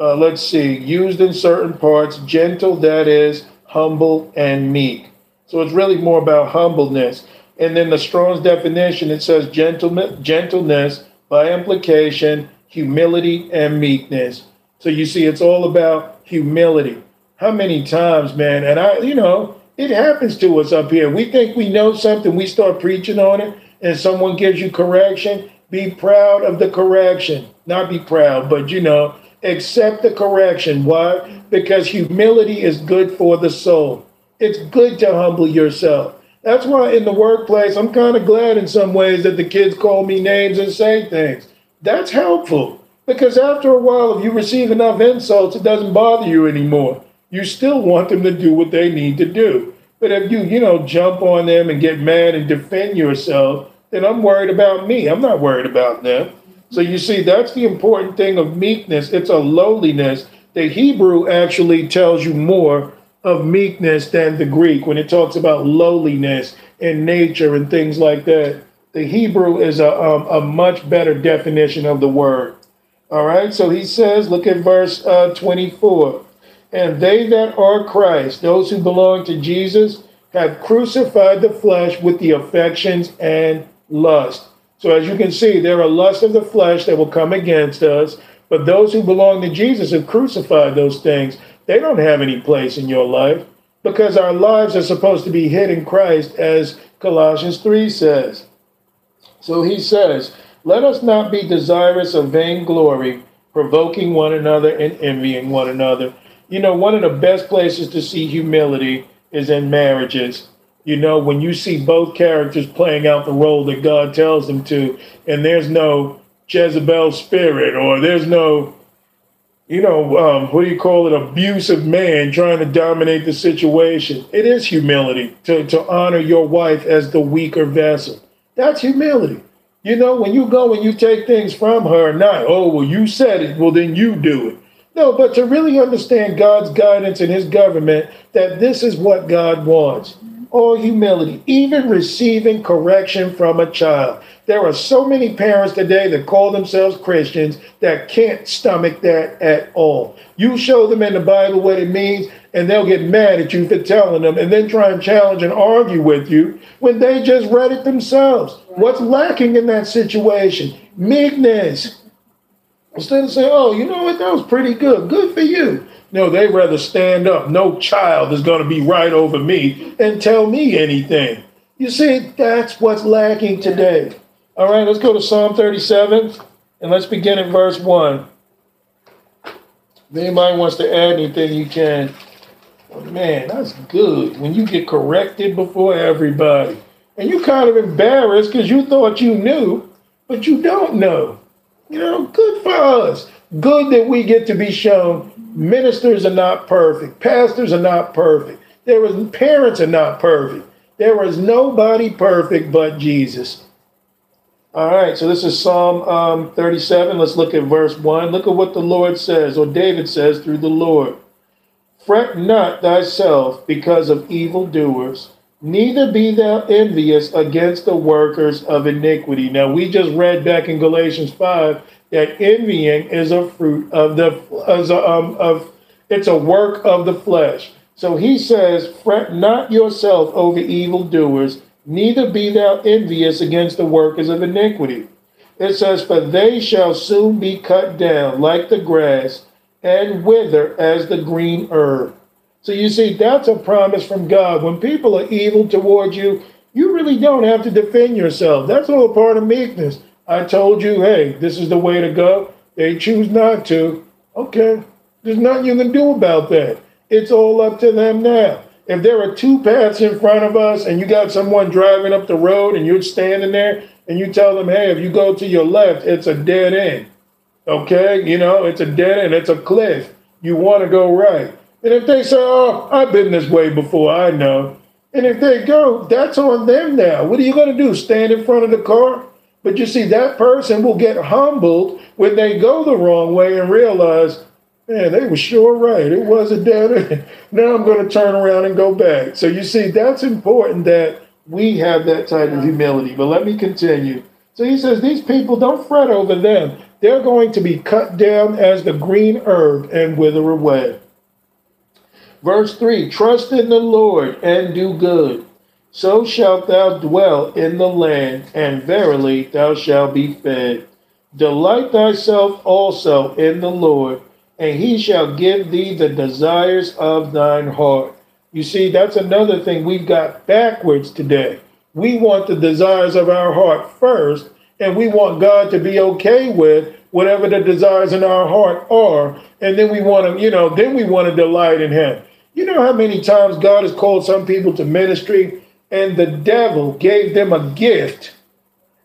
uh, let's see, used in certain parts, gentle, that is, humble and meek. So it's really more about humbleness. And then the Strong's definition, it says gentleness, gentleness by implication, humility and meekness. So you see, it's all about humility. How many times, man, and I, you know, it happens to us up here. We think we know something, we start preaching on it, and someone gives you correction, be proud of the correction. Not be proud, but you know, accept the correction. Why? Because humility is good for the soul. It's good to humble yourself. That's why in the workplace, I'm kind of glad in some ways that the kids call me names and say things. That's helpful because after a while, if you receive enough insults, it doesn't bother you anymore. You still want them to do what they need to do. But if you, you know, jump on them and get mad and defend yourself, then I'm worried about me. I'm not worried about them. So you see, that's the important thing of meekness. It's a lowliness. The Hebrew actually tells you more of meekness than the Greek when it talks about lowliness and nature and things like that. The Hebrew is a, um, a much better definition of the word. All right, so he says, look at verse uh, 24. And they that are Christ, those who belong to Jesus, have crucified the flesh with the affections and lust. So as you can see, there are lusts of the flesh that will come against us, but those who belong to Jesus have crucified those things. They don't have any place in your life because our lives are supposed to be hid in Christ, as Colossians 3 says. So he says, Let us not be desirous of vainglory, provoking one another and envying one another. You know, one of the best places to see humility is in marriages. You know, when you see both characters playing out the role that God tells them to, and there's no Jezebel spirit or there's no, you know, um, what do you call it, abusive man trying to dominate the situation. It is humility to, to honor your wife as the weaker vessel. That's humility. You know, when you go and you take things from her, not, oh, well, you said it, well, then you do it. No, but to really understand God's guidance and his government, that this is what God wants. All humility, even receiving correction from a child. There are so many parents today that call themselves Christians that can't stomach that at all. You show them in the Bible what it means, and they'll get mad at you for telling them and then try and challenge and argue with you when they just read it themselves. What's lacking in that situation? Meekness. Instead of saying, oh, you know what, that was pretty good. Good for you. No, they rather stand up. No child is going to be right over me and tell me anything. You see, that's what's lacking today. All right, let's go to Psalm 37 and let's begin at verse 1. If anybody wants to add anything, you can. Oh, man, that's good when you get corrected before everybody. And you kind of embarrassed because you thought you knew, but you don't know. You know, good for us. Good that we get to be shown ministers are not perfect, pastors are not perfect, there is parents are not perfect. There was nobody perfect but Jesus. All right, so this is Psalm um, 37. Let's look at verse 1. Look at what the Lord says, or David says through the Lord. Fret not thyself because of evildoers, neither be thou envious against the workers of iniquity. Now, we just read back in Galatians 5 that envying is a fruit of the, as a, um, of, it's a work of the flesh. So he says, Fret not yourself over evildoers, neither be thou envious against the workers of iniquity. It says, For they shall soon be cut down like the grass and wither as the green herb. So you see, that's a promise from God. When people are evil towards you, you really don't have to defend yourself. That's all part of meekness. I told you, hey, this is the way to go. They choose not to. Okay, there's nothing you can do about that. It's all up to them now. If there are two paths in front of us and you got someone driving up the road and you're standing there and you tell them, hey, if you go to your left, it's a dead end. Okay, you know, it's a dead end, it's a cliff. You want to go right. And if they say, oh, I've been this way before, I know. And if they go, that's on them now. What are you going to do? Stand in front of the car? But you see, that person will get humbled when they go the wrong way and realize, man, they were sure right. It was a dead end. Now I'm going to turn around and go back. So you see, that's important that we have that type of humility. But let me continue. So he says, these people, don't fret over them. They're going to be cut down as the green herb and wither away. Verse 3 Trust in the Lord and do good. So shalt thou dwell in the land, and verily thou shalt be fed. Delight thyself also in the Lord, and he shall give thee the desires of thine heart. You see, that's another thing we've got backwards today. We want the desires of our heart first, and we want God to be okay with whatever the desires in our heart are, and then we want to, you know, then we want to delight in Him. You know how many times God has called some people to ministry, and the devil gave them a gift,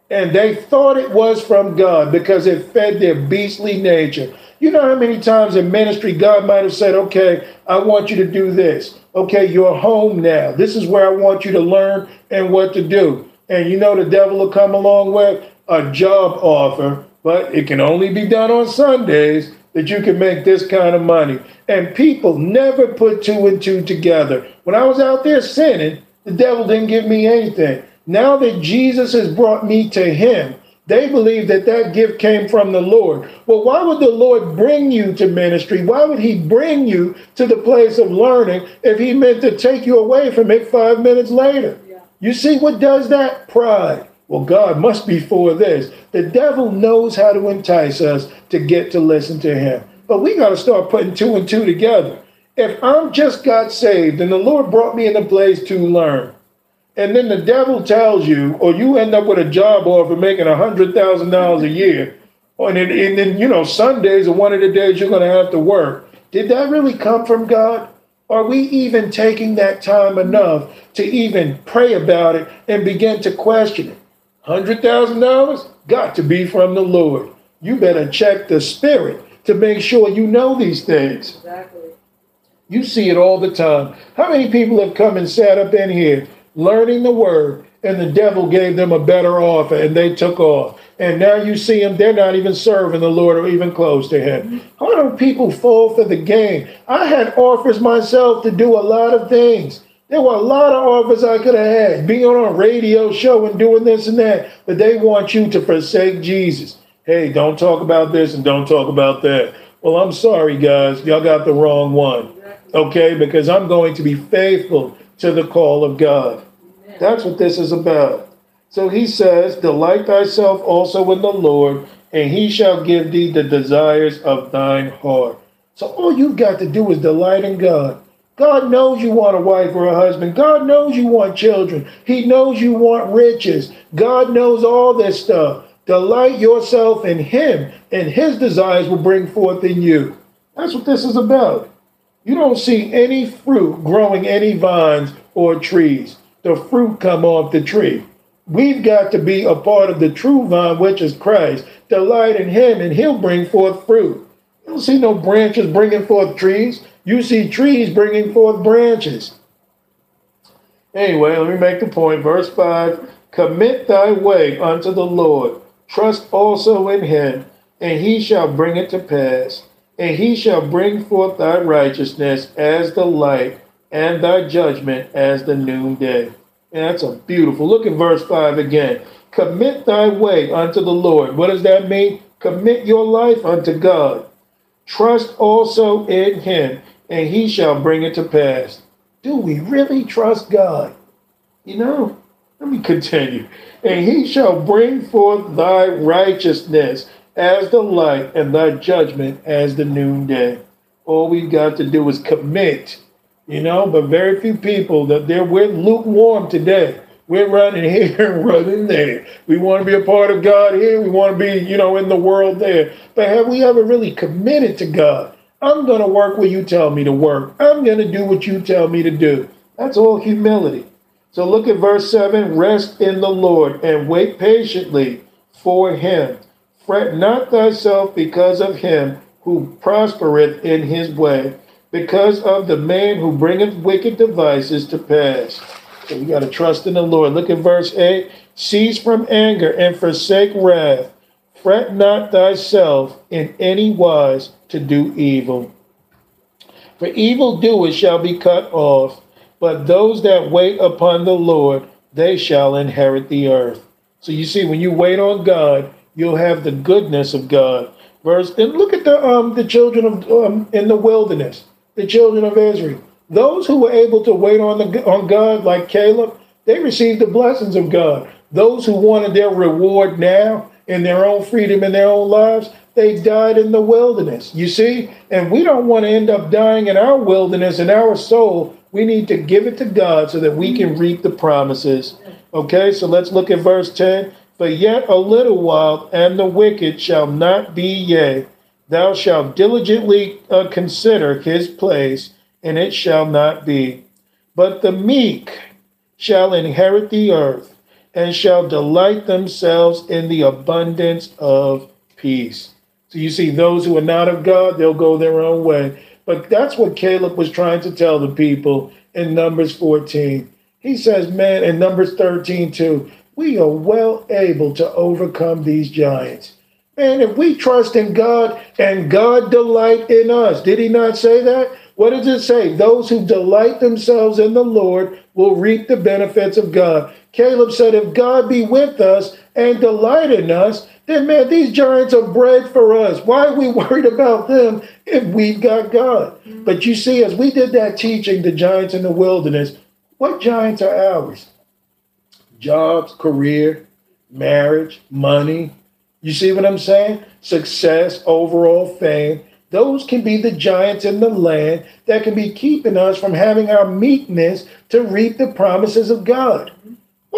and they thought it was from God because it fed their beastly nature. You know how many times in ministry God might have said, Okay, I want you to do this. Okay, you're home now. This is where I want you to learn and what to do. And you know the devil will come along with a job offer, but it can only be done on Sundays that you can make this kind of money. And people never put two and two together. When I was out there sinning, the devil didn't give me anything. Now that Jesus has brought me to him, they believe that that gift came from the Lord. Well, why would the Lord bring you to ministry? Why would he bring you to the place of learning if he meant to take you away from it five minutes later? Yeah. You see what does that? Pride. Well, God must be for this. The devil knows how to entice us to get to listen to him. But we got to start putting two and two together. If I'm just got saved and the Lord brought me in a place to learn, and then the devil tells you, or you end up with a job offer making a hundred thousand dollars a year, and then, and then you know Sundays are one of the days you're going to have to work. Did that really come from God? Are we even taking that time enough to even pray about it and begin to question it? Hundred thousand dollars got to be from the Lord. You better check the spirit to make sure you know these things. Exactly. You see it all the time. How many people have come and sat up in here learning the word and the devil gave them a better offer and they took off. And now you see them, they're not even serving the Lord or even close to Him. How do people fall for the game? I had offers myself to do a lot of things. There were a lot of offers I could have had, being on a radio show and doing this and that, but they want you to forsake Jesus. Hey, don't talk about this and don't talk about that. Well, I'm sorry, guys. Y'all got the wrong one. Okay? Because I'm going to be faithful to the call of God. That's what this is about. So he says, Delight thyself also in the Lord, and he shall give thee the desires of thine heart. So all you've got to do is delight in God. God knows you want a wife or a husband. God knows you want children. He knows you want riches. God knows all this stuff. Delight yourself in Him, and His desires will bring forth in you. That's what this is about. You don't see any fruit growing any vines or trees. The fruit come off the tree. We've got to be a part of the true vine, which is Christ. Delight in Him, and He'll bring forth fruit. You don't see no branches bringing forth trees. You see trees bringing forth branches. Anyway, let me make the point. Verse 5 Commit thy way unto the Lord, trust also in him, and he shall bring it to pass. And he shall bring forth thy righteousness as the light, and thy judgment as the noonday. And that's a beautiful. Look at verse 5 again. Commit thy way unto the Lord. What does that mean? Commit your life unto God. Trust also in him, and he shall bring it to pass. Do we really trust God? You know, let me continue. And he shall bring forth thy righteousness as the light, and thy judgment as the noonday. All we've got to do is commit, you know, but very few people that they're we're lukewarm today. We're running here and running there. We want to be a part of God here. We want to be, you know, in the world there. But have we ever really committed to God? I'm going to work where you tell me to work. I'm going to do what you tell me to do. That's all humility. So look at verse 7 Rest in the Lord and wait patiently for him. Fret not thyself because of him who prospereth in his way, because of the man who bringeth wicked devices to pass. So we got to trust in the Lord. Look at verse 8 Cease from anger and forsake wrath. Fret not thyself in any wise to do evil. For evildoers shall be cut off, but those that wait upon the Lord, they shall inherit the earth. So you see, when you wait on God, you'll have the goodness of God. Verse and look at the um the children of um in the wilderness, the children of Israel. Those who were able to wait on the on God, like Caleb, they received the blessings of God. Those who wanted their reward now in their own freedom in their own lives, they died in the wilderness. You see? And we don't want to end up dying in our wilderness in our soul. We need to give it to God so that we can reap the promises. Okay, so let's look at verse 10. But yet a little while, and the wicked shall not be, yea, thou shalt diligently uh, consider his place, and it shall not be. But the meek shall inherit the earth, and shall delight themselves in the abundance of peace. So you see, those who are not of God, they'll go their own way. But that's what Caleb was trying to tell the people in Numbers 14. He says, man, in Numbers 13 too, we are well able to overcome these giants. Man, if we trust in God and God delight in us, did he not say that? What does it say? Those who delight themselves in the Lord will reap the benefits of God. Caleb said, if God be with us and delight in us, then man, these giants are bread for us. Why are we worried about them if we've got God? But you see, as we did that teaching, the giants in the wilderness, what giants are ours? Jobs, career, marriage, money. You see what I'm saying? Success, overall fame. Those can be the giants in the land that can be keeping us from having our meekness to reap the promises of God.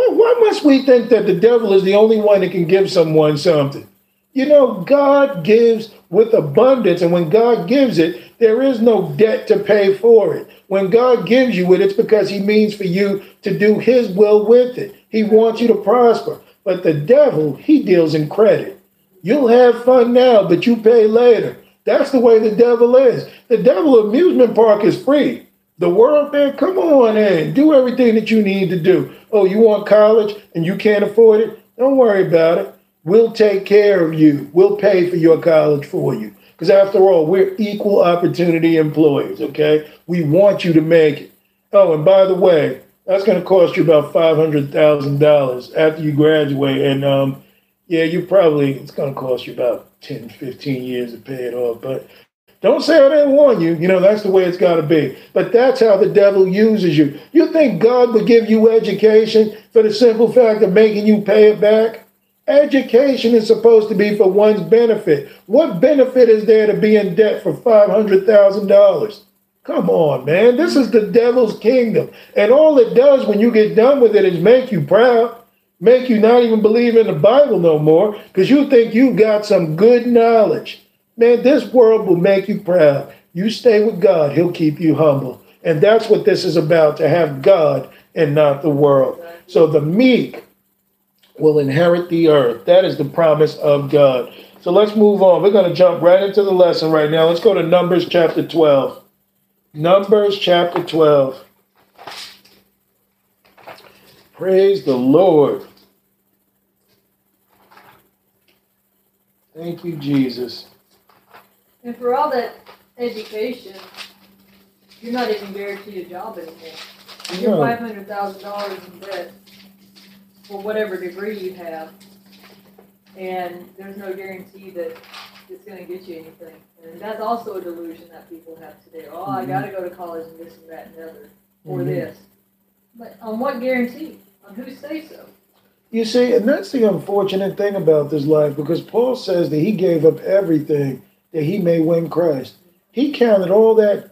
Why must we think that the devil is the only one that can give someone something? You know, God gives with abundance, and when God gives it, there is no debt to pay for it. When God gives you it, it's because He means for you to do His will with it. He wants you to prosper. But the devil, he deals in credit. You'll have fun now, but you pay later. That's the way the devil is. The devil amusement park is free. The world, man, come on in. Do everything that you need to do. Oh, you want college and you can't afford it? Don't worry about it. We'll take care of you. We'll pay for your college for you. Because after all, we're equal opportunity employees, okay? We want you to make it. Oh, and by the way, that's going to cost you about $500,000 after you graduate. And um, yeah, you probably, it's going to cost you about 10, 15 years to pay it off. But don't say oh, I didn't warn you. You know, that's the way it's got to be. But that's how the devil uses you. You think God would give you education for the simple fact of making you pay it back? Education is supposed to be for one's benefit. What benefit is there to be in debt for $500,000? Come on, man. This is the devil's kingdom. And all it does when you get done with it is make you proud, make you not even believe in the Bible no more because you think you got some good knowledge. Man, this world will make you proud. You stay with God, He'll keep you humble. And that's what this is about to have God and not the world. So the meek will inherit the earth. That is the promise of God. So let's move on. We're going to jump right into the lesson right now. Let's go to Numbers chapter 12. Numbers chapter 12. Praise the Lord. Thank you, Jesus. And for all that education, you're not even guaranteed a job anymore. You're No. five hundred thousand dollars in debt for whatever degree you have, and there's no guarantee that it's going to get you anything. And that's also a delusion that people have today. Oh, I Mhm. got to go to college and this and that and the other for Mhm. this. But on what guarantee? On who say so? You see, and that's the unfortunate thing about this life because Paul says that he gave up everything that he may win Christ. He counted all that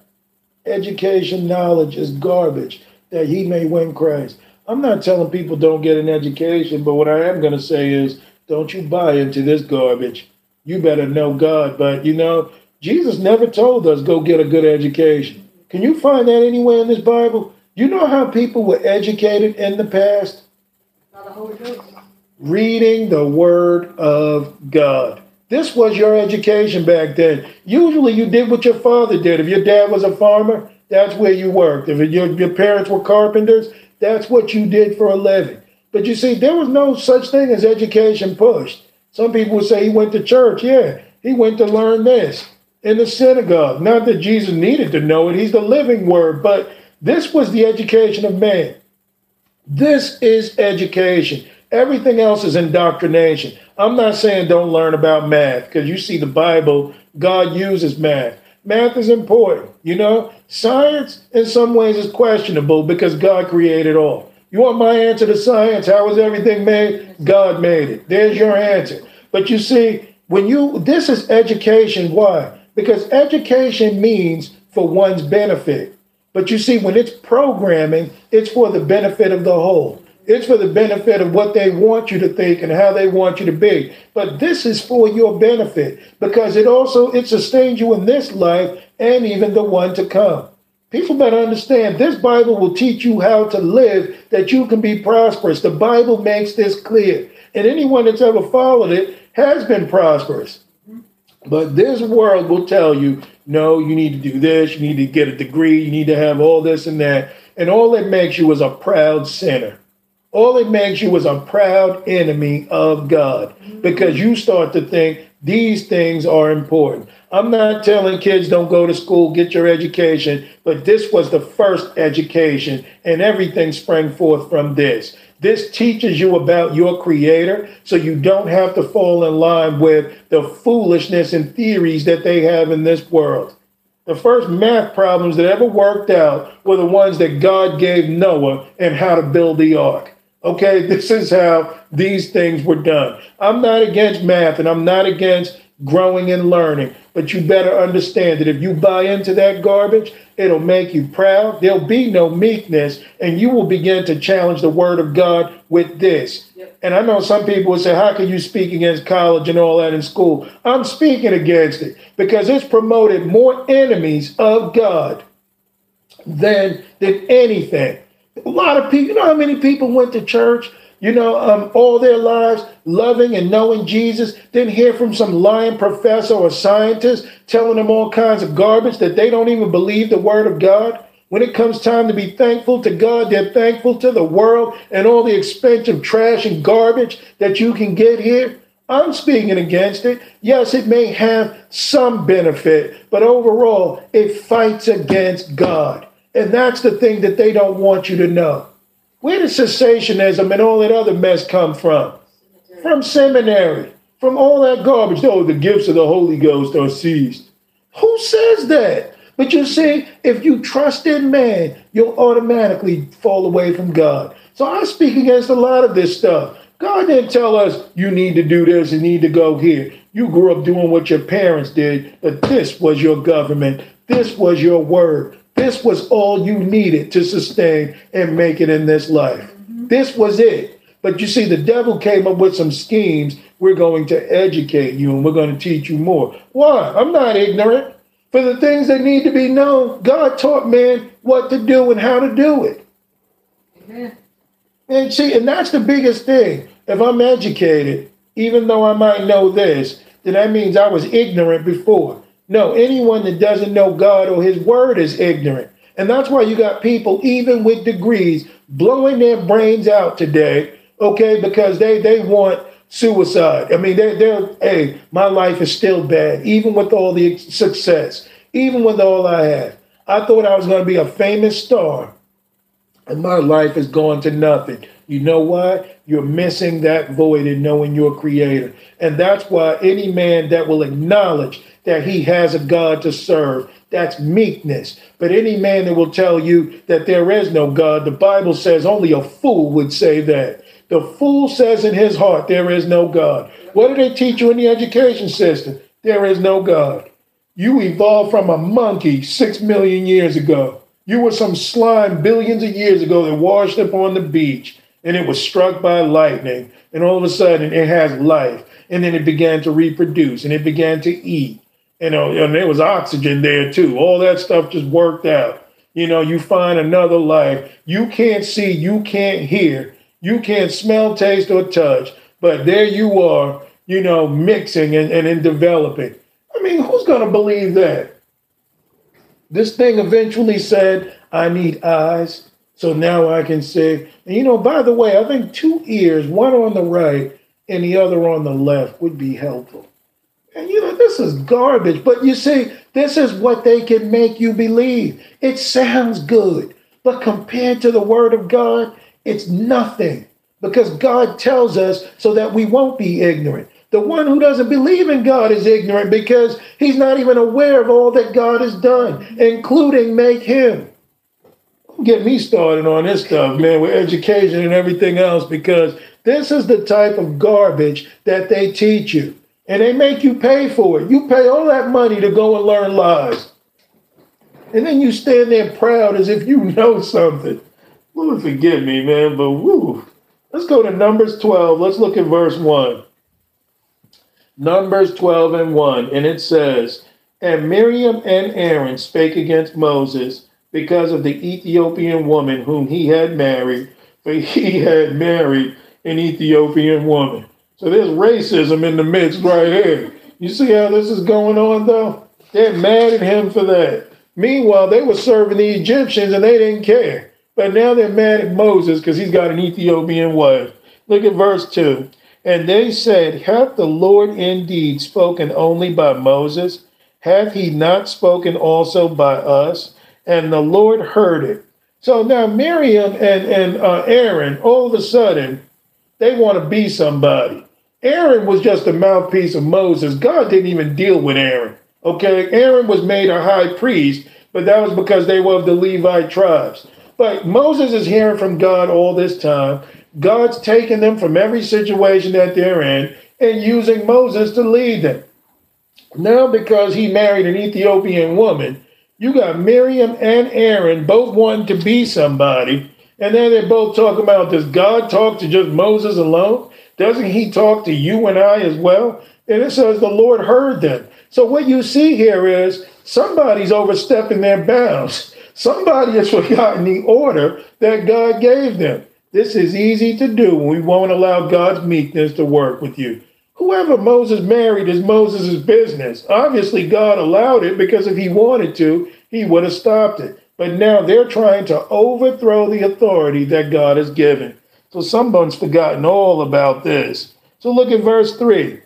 education knowledge as garbage that he may win Christ. I'm not telling people don't get an education, but what I am going to say is don't you buy into this garbage. You better know God. But you know, Jesus never told us go get a good education. Can you find that anywhere in this Bible? You know how people were educated in the past? By the Holy Ghost. reading the Word of God. This was your education back then. Usually you did what your father did. If your dad was a farmer, that's where you worked. If your, your parents were carpenters, that's what you did for a living. But you see, there was no such thing as education pushed. Some people would say he went to church. Yeah, he went to learn this in the synagogue. Not that Jesus needed to know it, he's the living Word, but this was the education of man. This is education. Everything else is indoctrination. I'm not saying don't learn about math because you see the Bible, God uses math. Math is important, you know? Science, in some ways, is questionable because God created all. You want my answer to science? How was everything made? God made it. There's your answer. But you see, when you, this is education. Why? Because education means for one's benefit. But you see, when it's programming, it's for the benefit of the whole. It's for the benefit of what they want you to think and how they want you to be. But this is for your benefit because it also it sustains you in this life and even the one to come. People better understand this Bible will teach you how to live that you can be prosperous. The Bible makes this clear. And anyone that's ever followed it has been prosperous. But this world will tell you, no, you need to do this, you need to get a degree, you need to have all this and that. And all it makes you is a proud sinner. All it makes you is a proud enemy of God because you start to think these things are important. I'm not telling kids don't go to school, get your education, but this was the first education, and everything sprang forth from this. This teaches you about your creator so you don't have to fall in line with the foolishness and theories that they have in this world. The first math problems that ever worked out were the ones that God gave Noah and how to build the ark. Okay, this is how these things were done. I'm not against math and I'm not against growing and learning, but you better understand that if you buy into that garbage, it'll make you proud. There'll be no meekness, and you will begin to challenge the word of God with this. Yep. And I know some people will say, How can you speak against college and all that in school? I'm speaking against it because it's promoted more enemies of God than than anything. A lot of people, you know how many people went to church, you know, um, all their lives loving and knowing Jesus, then hear from some lying professor or scientist telling them all kinds of garbage that they don't even believe the word of God. When it comes time to be thankful to God, they're thankful to the world and all the expensive trash and garbage that you can get here. I'm speaking against it. Yes, it may have some benefit, but overall, it fights against God. And that's the thing that they don't want you to know. Where does cessationism and all that other mess come from? From seminary, from all that garbage. Oh, the gifts of the Holy Ghost are seized. Who says that? But you see, if you trust in man, you'll automatically fall away from God. So I speak against a lot of this stuff. God didn't tell us you need to do this and need to go here. You grew up doing what your parents did, but this was your government. This was your word. This was all you needed to sustain and make it in this life. This was it. But you see, the devil came up with some schemes. We're going to educate you and we're going to teach you more. Why? I'm not ignorant for the things that need to be known. God taught man what to do and how to do it. Amen. And see, and that's the biggest thing. If I'm educated, even though I might know this, then that means I was ignorant before. No, anyone that doesn't know God or his word is ignorant. And that's why you got people, even with degrees, blowing their brains out today, okay, because they, they want suicide. I mean, they're, they're, hey, my life is still bad, even with all the success, even with all I have. I thought I was going to be a famous star, and my life has gone to nothing. You know why? You're missing that void in knowing your creator. And that's why any man that will acknowledge that he has a God to serve, that's meekness. But any man that will tell you that there is no God, the Bible says only a fool would say that. The fool says in his heart, there is no God. What do they teach you in the education system? There is no God. You evolved from a monkey six million years ago. You were some slime billions of years ago that washed up on the beach and it was struck by lightning. And all of a sudden it has life. And then it began to reproduce and it began to eat. You uh, know, and there was oxygen there too. All that stuff just worked out. You know, you find another life. You can't see, you can't hear, you can't smell, taste, or touch, but there you are, you know, mixing and, and in developing. I mean, who's going to believe that? This thing eventually said, I need eyes, so now I can see. And you know, by the way, I think two ears, one on the right and the other on the left, would be helpful. And you know, this is garbage. But you see, this is what they can make you believe. It sounds good, but compared to the word of God, it's nothing. Because God tells us so that we won't be ignorant. The one who doesn't believe in God is ignorant because he's not even aware of all that God has done, including make him. Get me started on this stuff, man, with education and everything else, because this is the type of garbage that they teach you and they make you pay for it. You pay all that money to go and learn lies. And then you stand there proud as if you know something. Lord forgive me, man, but woo. Let's go to Numbers 12. Let's look at verse 1. Numbers 12 and 1. And it says, And Miriam and Aaron spake against Moses because of the Ethiopian woman whom he had married, for he had married an Ethiopian woman. So there's racism in the midst right here. You see how this is going on, though? They're mad at him for that. Meanwhile, they were serving the Egyptians and they didn't care. But now they're mad at Moses because he's got an Ethiopian wife. Look at verse 2. And they said, Hath the Lord indeed spoken only by Moses? Hath he not spoken also by us? And the Lord heard it. So now Miriam and, and uh, Aaron, all of a sudden, they want to be somebody. Aaron was just a mouthpiece of Moses. God didn't even deal with Aaron. Okay, Aaron was made a high priest, but that was because they were of the Levite tribes. But Moses is hearing from God all this time. God's taking them from every situation that they're in and using Moses to lead them. Now, because he married an Ethiopian woman, you got Miriam and Aaron both wanting to be somebody. And then they're both talking about does God talk to just Moses alone? Doesn't he talk to you and I as well? And it says the Lord heard them. So what you see here is somebody's overstepping their bounds. Somebody has forgotten the order that God gave them. This is easy to do when we won't allow God's meekness to work with you. Whoever Moses married is Moses' business. Obviously, God allowed it because if he wanted to, he would have stopped it. But now they're trying to overthrow the authority that God has given. So someone's forgotten all about this. So look at verse 3.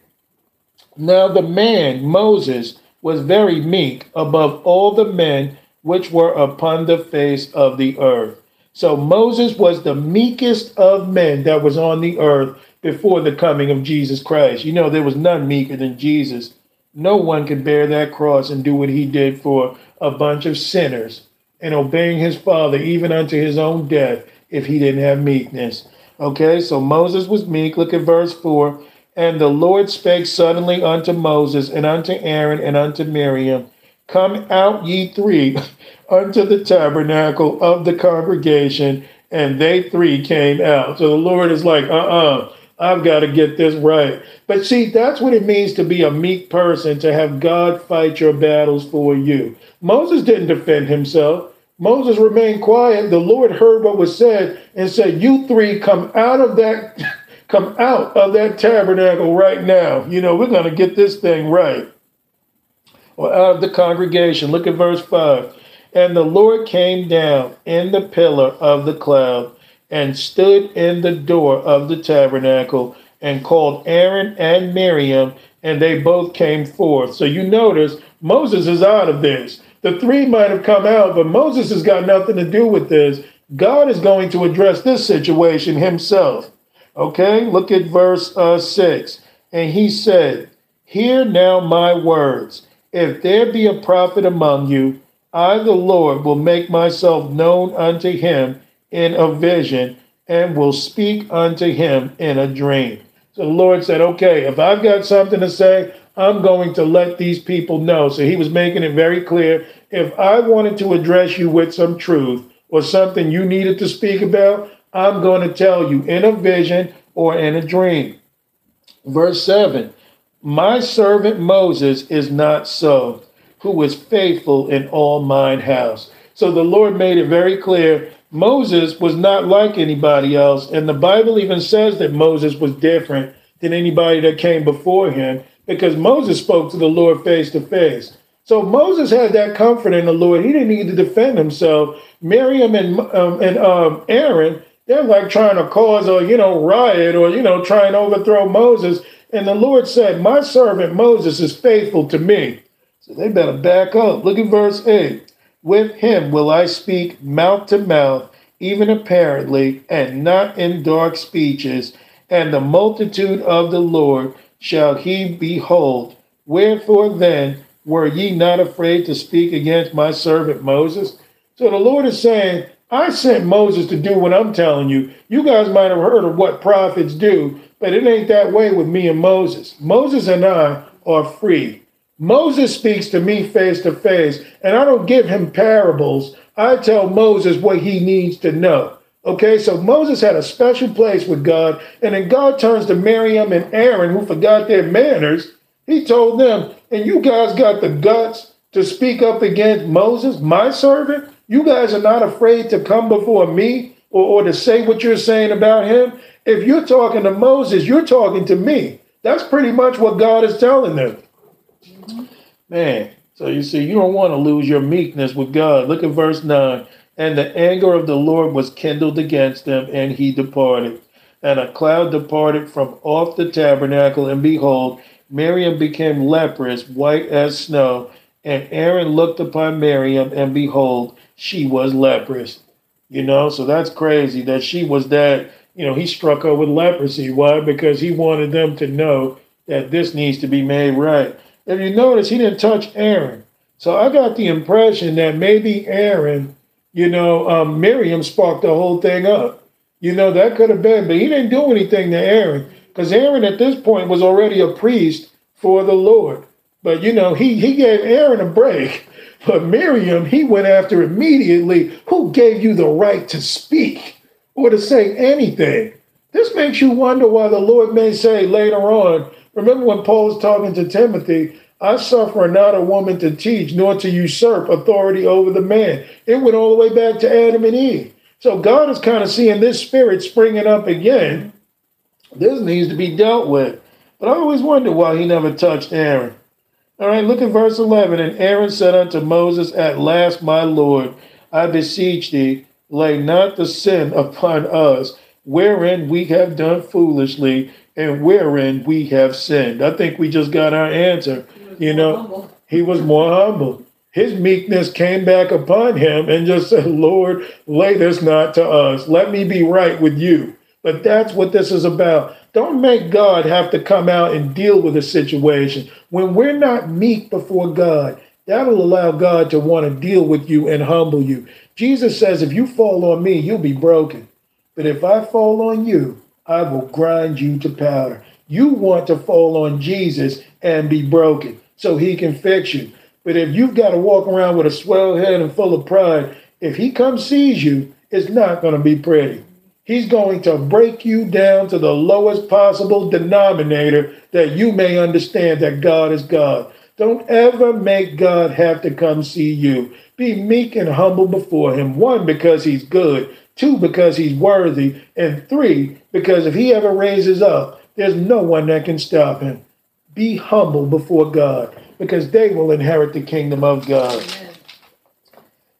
Now the man, Moses, was very meek above all the men which were upon the face of the earth. So Moses was the meekest of men that was on the earth before the coming of Jesus Christ. You know, there was none meeker than Jesus. No one could bear that cross and do what he did for a bunch of sinners and obeying his father even unto his own death if he didn't have meekness. Okay, so Moses was meek. Look at verse 4. And the Lord spake suddenly unto Moses and unto Aaron and unto Miriam, Come out ye three unto the tabernacle of the congregation. And they three came out. So the Lord is like, uh uh-uh, uh, I've got to get this right. But see, that's what it means to be a meek person, to have God fight your battles for you. Moses didn't defend himself. Moses remained quiet. The Lord heard what was said and said, You three come out of that. Come out of that tabernacle right now. You know, we're going to get this thing right. Or out of the congregation. Look at verse 5. And the Lord came down in the pillar of the cloud and stood in the door of the tabernacle and called Aaron and Miriam, and they both came forth. So you notice Moses is out of this. The three might have come out, but Moses has got nothing to do with this. God is going to address this situation himself. Okay, look at verse uh, 6. And he said, Hear now my words. If there be a prophet among you, I, the Lord, will make myself known unto him in a vision and will speak unto him in a dream. So the Lord said, Okay, if I've got something to say, I'm going to let these people know. So he was making it very clear. If I wanted to address you with some truth or something you needed to speak about, I'm going to tell you in a vision or in a dream. Verse 7 My servant Moses is not so, who is faithful in all mine house. So the Lord made it very clear Moses was not like anybody else. And the Bible even says that Moses was different than anybody that came before him because Moses spoke to the Lord face to face. So Moses had that comfort in the Lord. He didn't need to defend himself. Miriam and um, and um, Aaron they're like trying to cause a, you know, riot or, you know, try and overthrow Moses. And the Lord said, My servant Moses is faithful to me. So they better back up. Look at verse 8. With him will I speak mouth to mouth, even apparently, and not in dark speeches. And the multitude of the Lord shall he behold. Wherefore then were ye not afraid to speak against my servant Moses? So the Lord is saying, I sent Moses to do what I'm telling you. You guys might have heard of what prophets do, but it ain't that way with me and Moses. Moses and I are free. Moses speaks to me face to face, and I don't give him parables. I tell Moses what he needs to know. Okay, so Moses had a special place with God, and then God turns to Miriam and Aaron, who forgot their manners. He told them, and you guys got the guts to speak up against Moses, my servant? You guys are not afraid to come before me or, or to say what you're saying about him. If you're talking to Moses, you're talking to me. That's pretty much what God is telling them. Man, so you see, you don't want to lose your meekness with God. Look at verse 9. And the anger of the Lord was kindled against them, and he departed. And a cloud departed from off the tabernacle, and behold, Miriam became leprous, white as snow. And Aaron looked upon Miriam, and behold, she was leprous. You know, so that's crazy that she was that, you know, he struck her with leprosy. Why? Because he wanted them to know that this needs to be made right. If you notice, he didn't touch Aaron. So I got the impression that maybe Aaron, you know, um, Miriam sparked the whole thing up. You know, that could have been, but he didn't do anything to Aaron because Aaron at this point was already a priest for the Lord. But, you know, he, he gave Aaron a break but Miriam, he went after immediately. Who gave you the right to speak or to say anything? This makes you wonder why the Lord may say later on, remember when Paul was talking to Timothy, I suffer not a woman to teach, nor to usurp authority over the man. It went all the way back to Adam and Eve. So God is kind of seeing this spirit springing up again. This needs to be dealt with. But I always wonder why he never touched Aaron. All right, look at verse 11. And Aaron said unto Moses, At last, my Lord, I beseech thee, lay not the sin upon us, wherein we have done foolishly and wherein we have sinned. I think we just got our answer. You know, Humble. he was more humble. His meekness came back upon him and just said, Lord, lay this not to us. Let me be right with you. But that's what this is about. Don't make God have to come out and deal with a situation. When we're not meek before God, that'll allow God to want to deal with you and humble you. Jesus says, if you fall on me, you'll be broken. But if I fall on you, I will grind you to powder. You want to fall on Jesus and be broken so he can fix you. But if you've got to walk around with a swell head and full of pride, if he comes sees you, it's not going to be pretty. He's going to break you down to the lowest possible denominator that you may understand that God is God. Don't ever make God have to come see you. Be meek and humble before him. One, because he's good. Two, because he's worthy. And three, because if he ever raises up, there's no one that can stop him. Be humble before God because they will inherit the kingdom of God.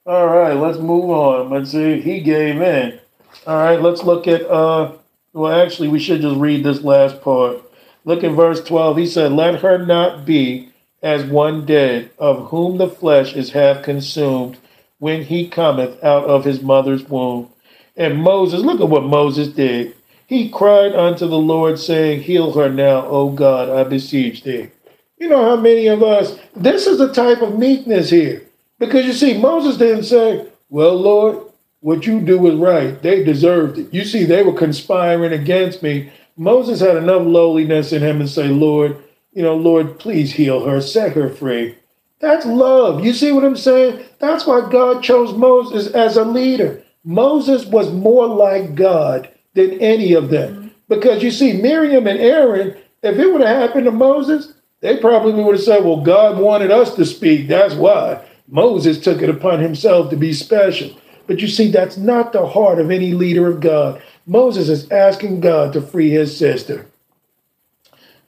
All right, let's move on. Let's see. He gave in. All right, let's look at uh well actually we should just read this last part. Look at verse 12. He said, Let her not be as one dead, of whom the flesh is half consumed, when he cometh out of his mother's womb. And Moses, look at what Moses did. He cried unto the Lord, saying, Heal her now, O God, I beseech thee. You know how many of us, this is a type of meekness here. Because you see, Moses didn't say, Well, Lord, what you do is right. They deserved it. You see, they were conspiring against me. Moses had enough lowliness in him and say, Lord, you know, Lord, please heal her, set her free. That's love. You see what I'm saying? That's why God chose Moses as a leader. Moses was more like God than any of them. Mm-hmm. Because you see, Miriam and Aaron, if it would have happened to Moses, they probably would have said, Well, God wanted us to speak. That's why. Moses took it upon himself to be special. But you see, that's not the heart of any leader of God. Moses is asking God to free his sister.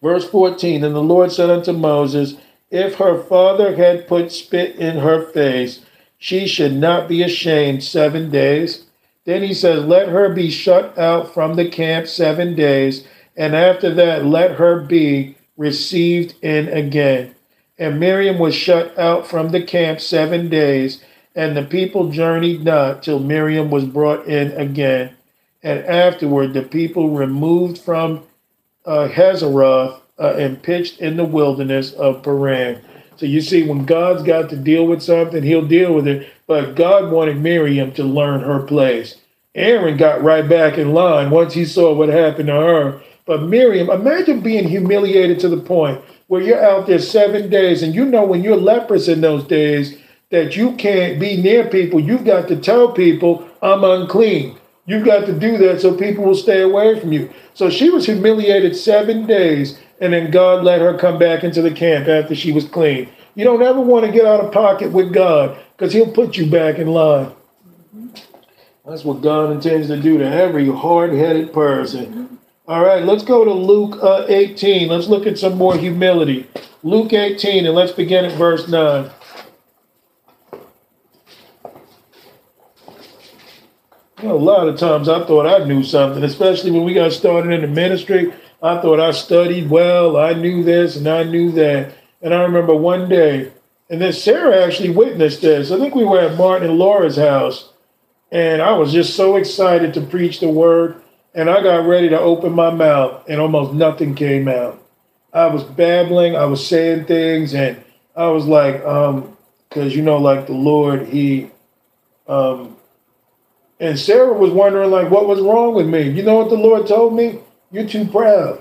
Verse 14 And the Lord said unto Moses, If her father had put spit in her face, she should not be ashamed seven days. Then he says, Let her be shut out from the camp seven days, and after that, let her be received in again. And Miriam was shut out from the camp seven days, and the people journeyed not till Miriam was brought in again. And afterward, the people removed from uh, uh, and pitched in the wilderness of Paran. So you see, when God's got to deal with something, he'll deal with it. But God wanted Miriam to learn her place. Aaron got right back in line once he saw what happened to her. But Miriam, imagine being humiliated to the point where you're out there seven days and you know when you're leprous in those days that you can't be near people. You've got to tell people, I'm unclean. You've got to do that so people will stay away from you. So she was humiliated seven days, and then God let her come back into the camp after she was clean. You don't ever want to get out of pocket with God because He'll put you back in line. That's what God intends to do to every hard headed person. All right, let's go to Luke uh, 18. Let's look at some more humility. Luke 18, and let's begin at verse 9. You a lot of times I thought I knew something, especially when we got started in the ministry. I thought I studied well, I knew this and I knew that. And I remember one day, and then Sarah actually witnessed this. I think we were at Martin and Laura's house, and I was just so excited to preach the word. And I got ready to open my mouth, and almost nothing came out. I was babbling, I was saying things, and I was like, um, because you know, like the Lord, He, um, and Sarah was wondering, like, what was wrong with me? You know what the Lord told me? You're too proud.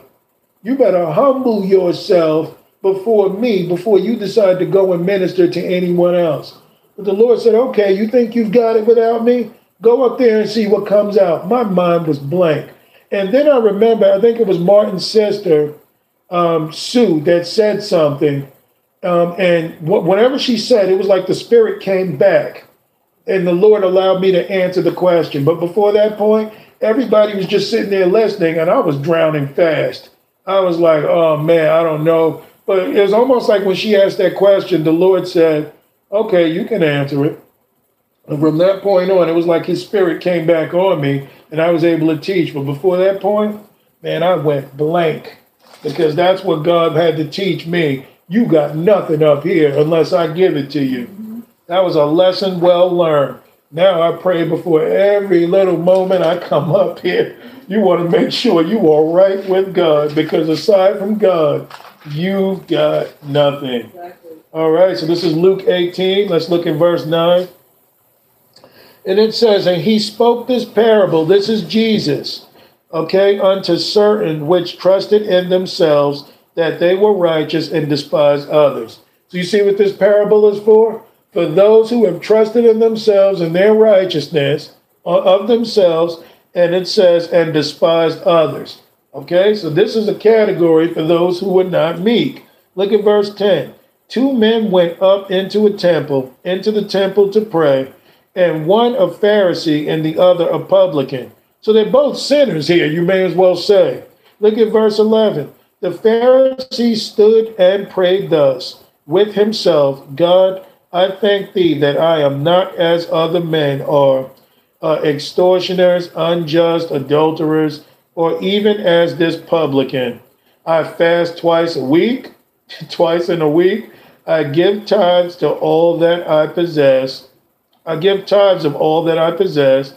You better humble yourself before me before you decide to go and minister to anyone else. But the Lord said, okay, you think you've got it without me? Go up there and see what comes out. My mind was blank. And then I remember, I think it was Martin's sister, um, Sue, that said something. Um, and wh- whenever she said, it was like the spirit came back and the Lord allowed me to answer the question. But before that point, everybody was just sitting there listening, and I was drowning fast. I was like, oh man, I don't know. But it was almost like when she asked that question, the Lord said, okay, you can answer it. And from that point on, it was like his spirit came back on me and I was able to teach. But before that point, man, I went blank because that's what God had to teach me. You got nothing up here unless I give it to you. That was a lesson well learned. Now I pray before every little moment I come up here. You want to make sure you are right with God because aside from God, you've got nothing. Exactly. All right, so this is Luke 18. Let's look in verse 9. And it says, And he spoke this parable, this is Jesus, okay, unto certain which trusted in themselves that they were righteous and despised others. So you see what this parable is for? For those who have trusted in themselves and their righteousness uh, of themselves, and it says, and despised others. Okay, so this is a category for those who were not meek. Look at verse 10. Two men went up into a temple, into the temple to pray, and one a Pharisee and the other a publican. So they're both sinners here, you may as well say. Look at verse 11. The Pharisee stood and prayed thus with himself God, I thank thee that I am not as other men are, uh, extortioners, unjust, adulterers, or even as this publican. I fast twice a week, twice in a week. I give tithes to all that I possess. I give tithes of all that I possess.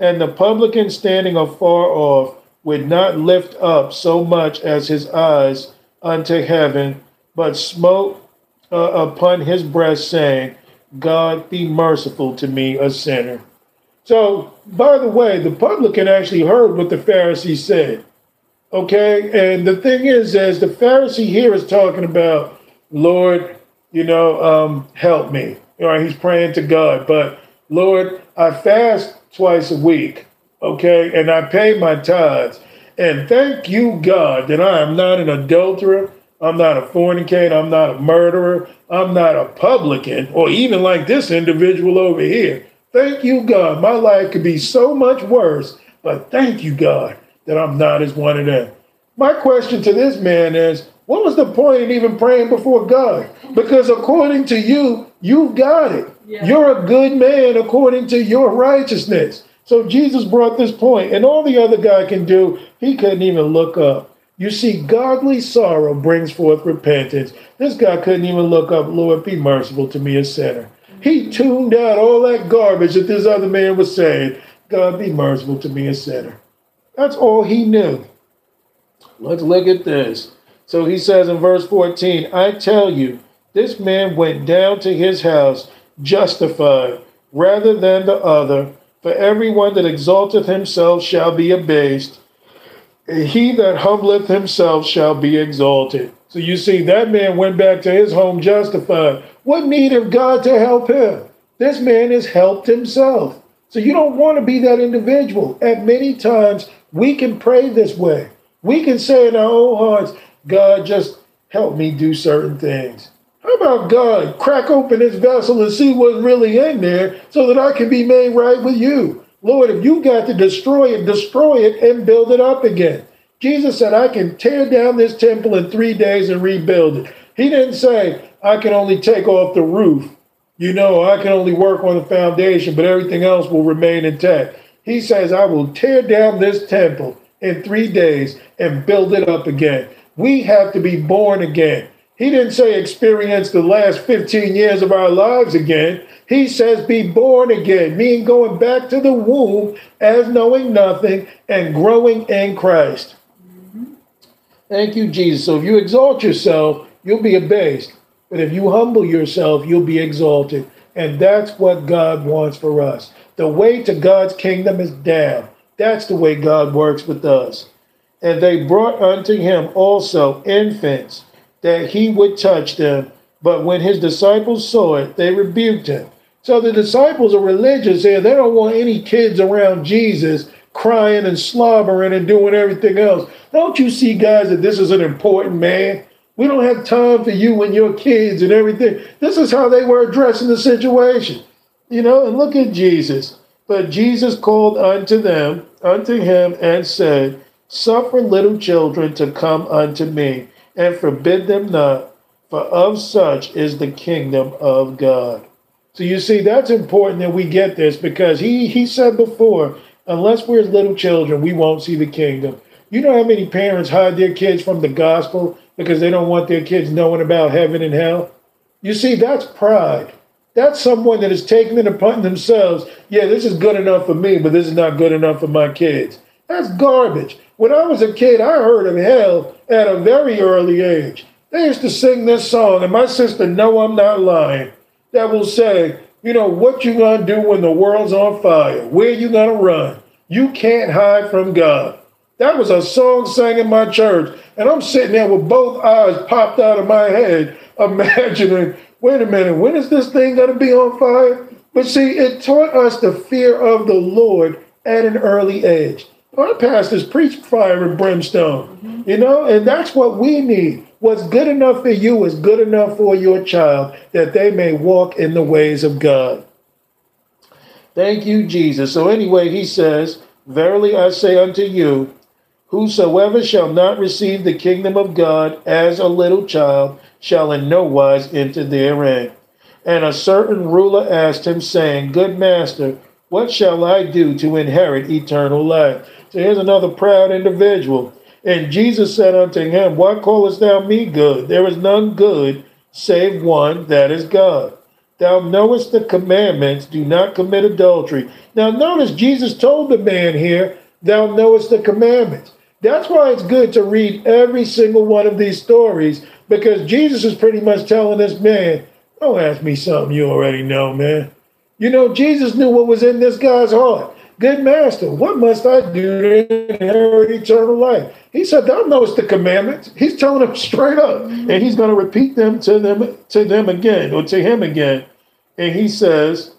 And the publican standing afar off would not lift up so much as his eyes unto heaven, but smote uh, upon his breast, saying, God be merciful to me, a sinner. So, by the way, the publican actually heard what the Pharisee said. Okay, and the thing is, as the Pharisee here is talking about, Lord, you know, um, help me. All right, he's praying to God, but Lord, I fast twice a week, okay, and I pay my tithes. And thank you, God, that I am not an adulterer, I'm not a fornicator, I'm not a murderer, I'm not a publican, or even like this individual over here. Thank you, God. My life could be so much worse, but thank you, God, that I'm not as one of them. My question to this man is what was the point in even praying before God? Because according to you, you've got it. Yeah. You're a good man according to your righteousness. So Jesus brought this point, and all the other guy can do, he couldn't even look up. You see, godly sorrow brings forth repentance. This guy couldn't even look up, Lord, be merciful to me, a sinner. He tuned out all that garbage that this other man was saying. God, be merciful to me, a sinner. That's all he knew. Let's look at this. So he says in verse 14, I tell you, this man went down to his house justified rather than the other. For everyone that exalteth himself shall be abased, and he that humbleth himself shall be exalted. So you see, that man went back to his home justified. What need of God to help him? This man has helped himself. So you don't want to be that individual. At many times, we can pray this way. We can say in our own hearts, God, just help me do certain things. How about God crack open this vessel and see what's really in there so that I can be made right with you? Lord, if you got to destroy it, destroy it and build it up again. Jesus said, I can tear down this temple in three days and rebuild it. He didn't say, I can only take off the roof. You know, I can only work on the foundation, but everything else will remain intact. He says, I will tear down this temple in three days and build it up again. We have to be born again. He didn't say experience the last 15 years of our lives again. He says be born again, meaning going back to the womb as knowing nothing and growing in Christ. Mm-hmm. Thank you, Jesus. So if you exalt yourself, you'll be abased. But if you humble yourself, you'll be exalted. And that's what God wants for us. The way to God's kingdom is down. That's the way God works with us. And they brought unto him also infants, that he would touch them. But when his disciples saw it, they rebuked him. So the disciples are religious here. They don't want any kids around Jesus crying and slobbering and doing everything else. Don't you see, guys, that this is an important man? We don't have time for you and your kids and everything. This is how they were addressing the situation. You know, and look at Jesus. But Jesus called unto them, unto him, and said, Suffer little children to come unto me, and forbid them not, for of such is the kingdom of God. So you see, that's important that we get this because he he said before, unless we're little children, we won't see the kingdom. You know how many parents hide their kids from the gospel because they don't want their kids knowing about heaven and hell? You see, that's pride. That's someone that is taking it upon themselves. Yeah, this is good enough for me, but this is not good enough for my kids. That's garbage. When I was a kid, I heard of hell at a very early age. They used to sing this song, and my sister, no, I'm not lying, that will say, you know, what you gonna do when the world's on fire? Where you gonna run? You can't hide from God. That was a song sang in my church, and I'm sitting there with both eyes popped out of my head, imagining, wait a minute, when is this thing gonna be on fire? But see, it taught us the fear of the Lord at an early age. Our pastors preach fire and brimstone, you know, and that's what we need. What's good enough for you is good enough for your child that they may walk in the ways of God. Thank you, Jesus. So, anyway, he says, Verily I say unto you, whosoever shall not receive the kingdom of God as a little child shall in no wise enter therein. And a certain ruler asked him, saying, Good master, what shall I do to inherit eternal life? So here's another proud individual. And Jesus said unto him, Why callest thou me good? There is none good save one, that is God. Thou knowest the commandments, do not commit adultery. Now, notice Jesus told the man here, Thou knowest the commandments. That's why it's good to read every single one of these stories because Jesus is pretty much telling this man, Don't ask me something you already know, man. You know, Jesus knew what was in this guy's heart. Good master, what must I do to inherit eternal life? He said, Thou knowest the commandments. He's telling them straight up. And he's going to repeat them to them to them again or to him again. And he says,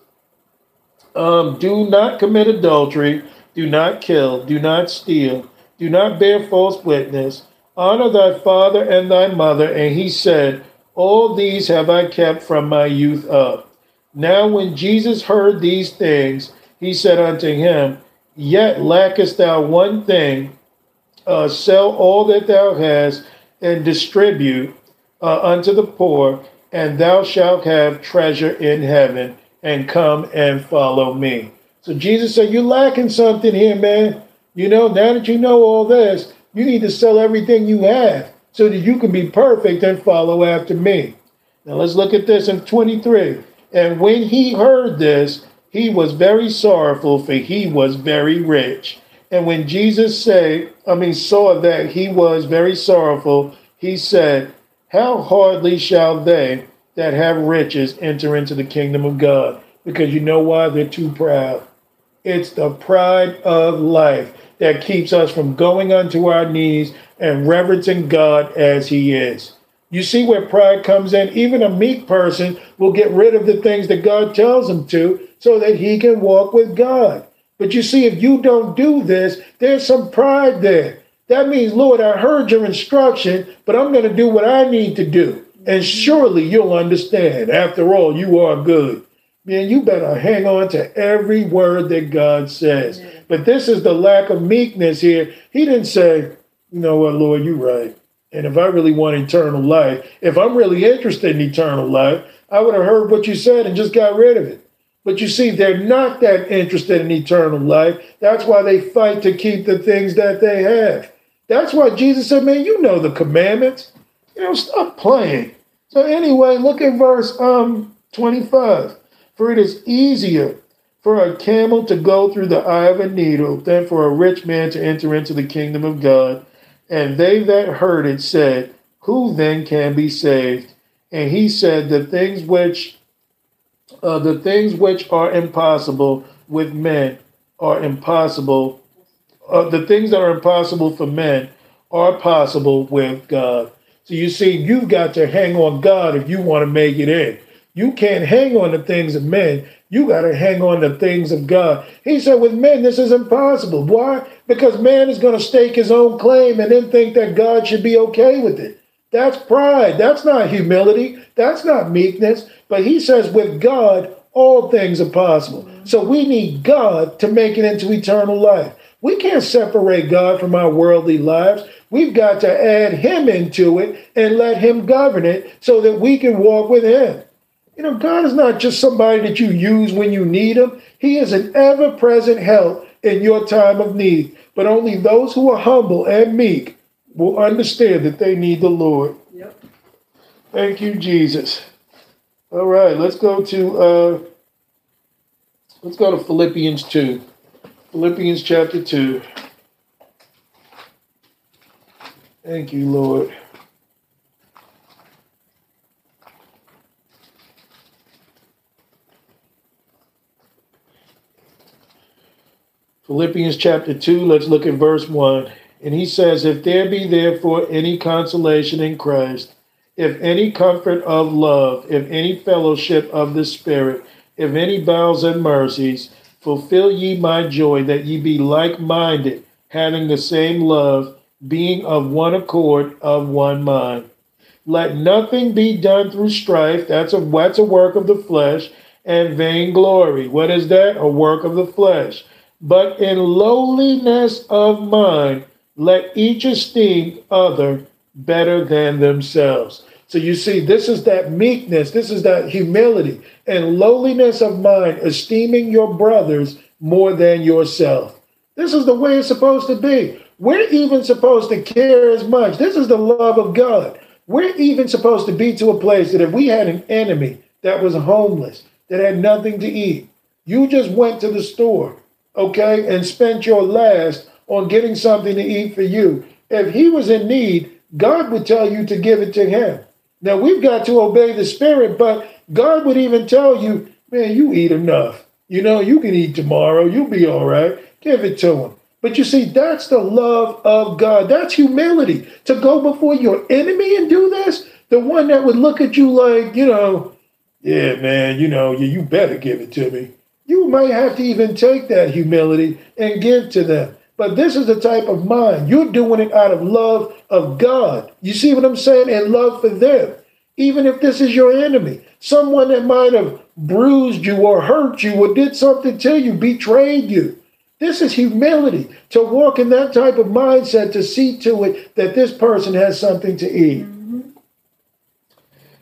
um, do not commit adultery, do not kill, do not steal, do not bear false witness, honor thy father and thy mother. And he said, All these have I kept from my youth up. Now, when Jesus heard these things, he said unto him, Yet lackest thou one thing, uh, sell all that thou hast and distribute uh, unto the poor, and thou shalt have treasure in heaven, and come and follow me. So Jesus said, You're lacking something here, man. You know, now that you know all this, you need to sell everything you have so that you can be perfect and follow after me. Now let's look at this in 23. And when he heard this, he was very sorrowful, for he was very rich. And when Jesus said, I mean, saw that he was very sorrowful, he said, How hardly shall they that have riches enter into the kingdom of God? Because you know why? They're too proud. It's the pride of life that keeps us from going unto our knees and reverencing God as He is. You see where pride comes in? Even a meek person will get rid of the things that God tells him to so that he can walk with God. But you see, if you don't do this, there's some pride there. That means, Lord, I heard your instruction, but I'm going to do what I need to do. And surely you'll understand. After all, you are good. Man, you better hang on to every word that God says. But this is the lack of meekness here. He didn't say, you know what, Lord, you're right. And if I really want eternal life, if I'm really interested in eternal life, I would have heard what you said and just got rid of it. But you see, they're not that interested in eternal life. That's why they fight to keep the things that they have. That's why Jesus said, Man, you know the commandments. You know, stop playing. So, anyway, look at verse um, 25. For it is easier for a camel to go through the eye of a needle than for a rich man to enter into the kingdom of God. And they that heard it said, Who then can be saved? And he said, The things which uh, the things which are impossible with men are impossible. Uh, the things that are impossible for men are possible with God. So you see, you've got to hang on God if you want to make it in. You can't hang on the things of men. You got to hang on the things of God. He said, with men, this is impossible. Why? Because man is going to stake his own claim and then think that God should be okay with it. That's pride. That's not humility. That's not meekness. But he says, with God, all things are possible. So we need God to make it into eternal life. We can't separate God from our worldly lives. We've got to add him into it and let him govern it so that we can walk with him. You know, God is not just somebody that you use when you need him. He is an ever-present help in your time of need. But only those who are humble and meek will understand that they need the Lord. Yep. Thank you, Jesus. All right, let's go to uh let's go to Philippians 2. Philippians chapter 2. Thank you, Lord. Philippians chapter 2, let's look at verse 1. And he says, If there be therefore any consolation in Christ, if any comfort of love, if any fellowship of the Spirit, if any bowels and mercies, fulfill ye my joy, that ye be like minded, having the same love, being of one accord, of one mind. Let nothing be done through strife. That's a that's a work of the flesh and vainglory. What is that? A work of the flesh. But in lowliness of mind, let each esteem other better than themselves. So you see, this is that meekness, this is that humility and lowliness of mind, esteeming your brothers more than yourself. This is the way it's supposed to be. We're even supposed to care as much. This is the love of God. We're even supposed to be to a place that if we had an enemy that was homeless, that had nothing to eat, you just went to the store, okay, and spent your last on getting something to eat for you. If he was in need, God would tell you to give it to him. Now we've got to obey the Spirit, but God would even tell you, man, you eat enough. You know, you can eat tomorrow. You'll be all right. Give it to him. But you see, that's the love of God. That's humility. To go before your enemy and do this, the one that would look at you like, you know, yeah, man, you know, you, you better give it to me. You might have to even take that humility and give to them. But this is the type of mind. You're doing it out of love of God. You see what I'm saying? And love for them. Even if this is your enemy, someone that might have bruised you or hurt you or did something to you, betrayed you. This is humility to walk in that type of mindset to see to it that this person has something to eat.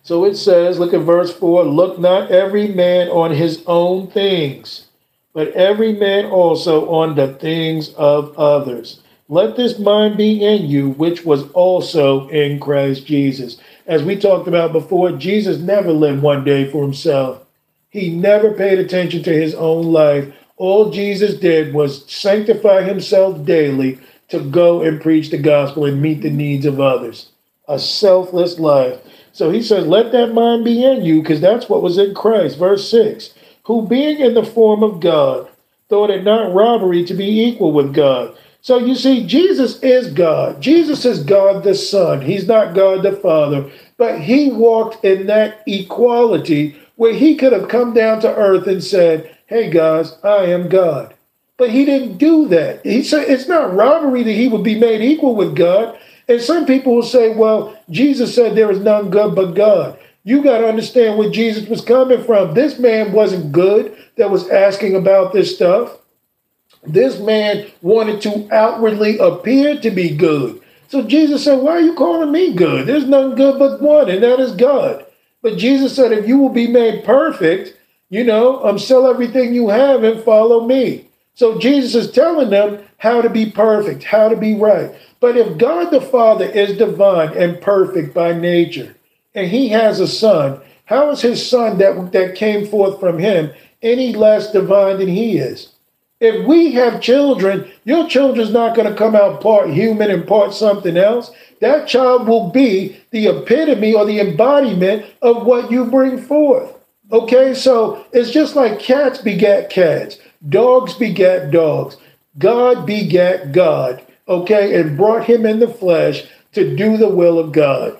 So it says, look at verse 4 look not every man on his own things, but every man also on the things of others. Let this mind be in you, which was also in Christ Jesus. As we talked about before, Jesus never lived one day for himself. He never paid attention to his own life. All Jesus did was sanctify himself daily to go and preach the gospel and meet the needs of others. A selfless life. So he says, Let that mind be in you, because that's what was in Christ. Verse 6 Who being in the form of God, thought it not robbery to be equal with God. So you see, Jesus is God. Jesus is God the Son. He's not God the Father, but he walked in that equality where he could have come down to earth and said, Hey guys, I am God. But he didn't do that. He said it's not robbery that he would be made equal with God. And some people will say, well, Jesus said there is none good but God. You got to understand where Jesus was coming from. This man wasn't good that was asking about this stuff. This man wanted to outwardly appear to be good. So Jesus said, Why are you calling me good? There's none good but one, and that is God. But Jesus said, If you will be made perfect, you know, um, sell everything you have and follow me. So Jesus is telling them how to be perfect, how to be right. But if God the Father is divine and perfect by nature, and he has a son, how is his son that, that came forth from him any less divine than he is? If we have children, your children's not going to come out part human and part something else. That child will be the epitome or the embodiment of what you bring forth. Okay, so it's just like cats begat cats, dogs begat dogs. God begat God, okay, and brought him in the flesh to do the will of God.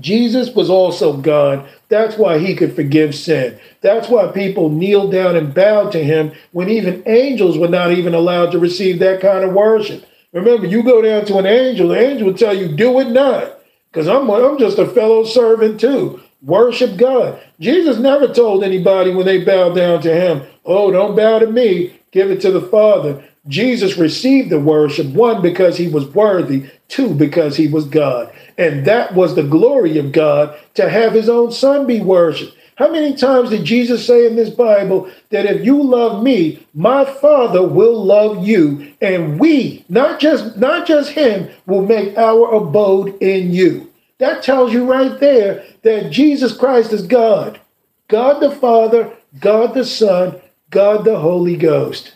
Jesus was also God. That's why he could forgive sin. That's why people kneeled down and bowed to him when even angels were not even allowed to receive that kind of worship. Remember, you go down to an angel, the angel will tell you, do it not, because I'm, I'm just a fellow servant too. Worship God. Jesus never told anybody when they bowed down to him, oh, don't bow to me, give it to the Father. Jesus received the worship, one, because he was worthy, two, because he was God. And that was the glory of God to have his own son be worshiped. How many times did Jesus say in this Bible that if you love me, my Father will love you, and we, not just not just him, will make our abode in you. That tells you right there that Jesus Christ is God. God the Father, God the Son, God the Holy Ghost.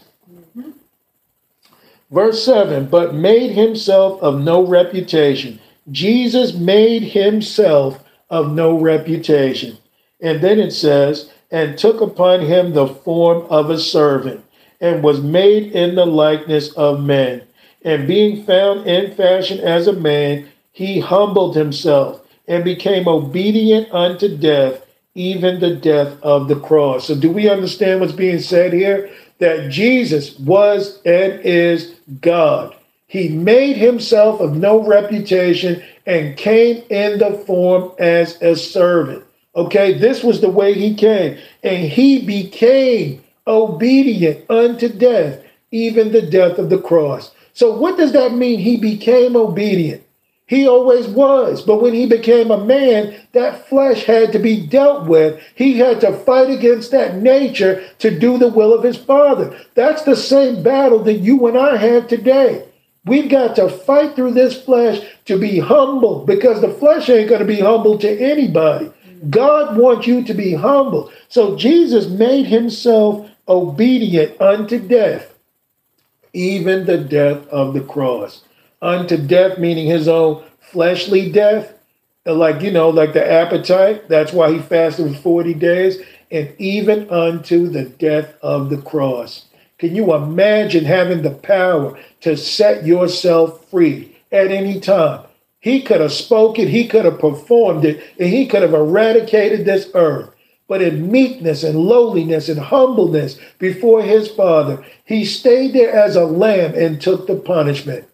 Verse 7 But made himself of no reputation. Jesus made himself of no reputation. And then it says, And took upon him the form of a servant, and was made in the likeness of men. And being found in fashion as a man, he humbled himself and became obedient unto death, even the death of the cross. So, do we understand what's being said here? That Jesus was and is God. He made himself of no reputation and came in the form as a servant. Okay, this was the way he came. And he became obedient unto death, even the death of the cross. So, what does that mean? He became obedient. He always was. But when he became a man, that flesh had to be dealt with. He had to fight against that nature to do the will of his father. That's the same battle that you and I have today. We've got to fight through this flesh to be humble because the flesh ain't going to be humble to anybody. God wants you to be humble. So Jesus made himself obedient unto death, even the death of the cross. Unto death, meaning his own fleshly death, uh, like, you know, like the appetite. That's why he fasted for 40 days, and even unto the death of the cross. Can you imagine having the power to set yourself free at any time? He could have spoken, he could have performed it, and he could have eradicated this earth. But in meekness and lowliness and humbleness before his father, he stayed there as a lamb and took the punishment.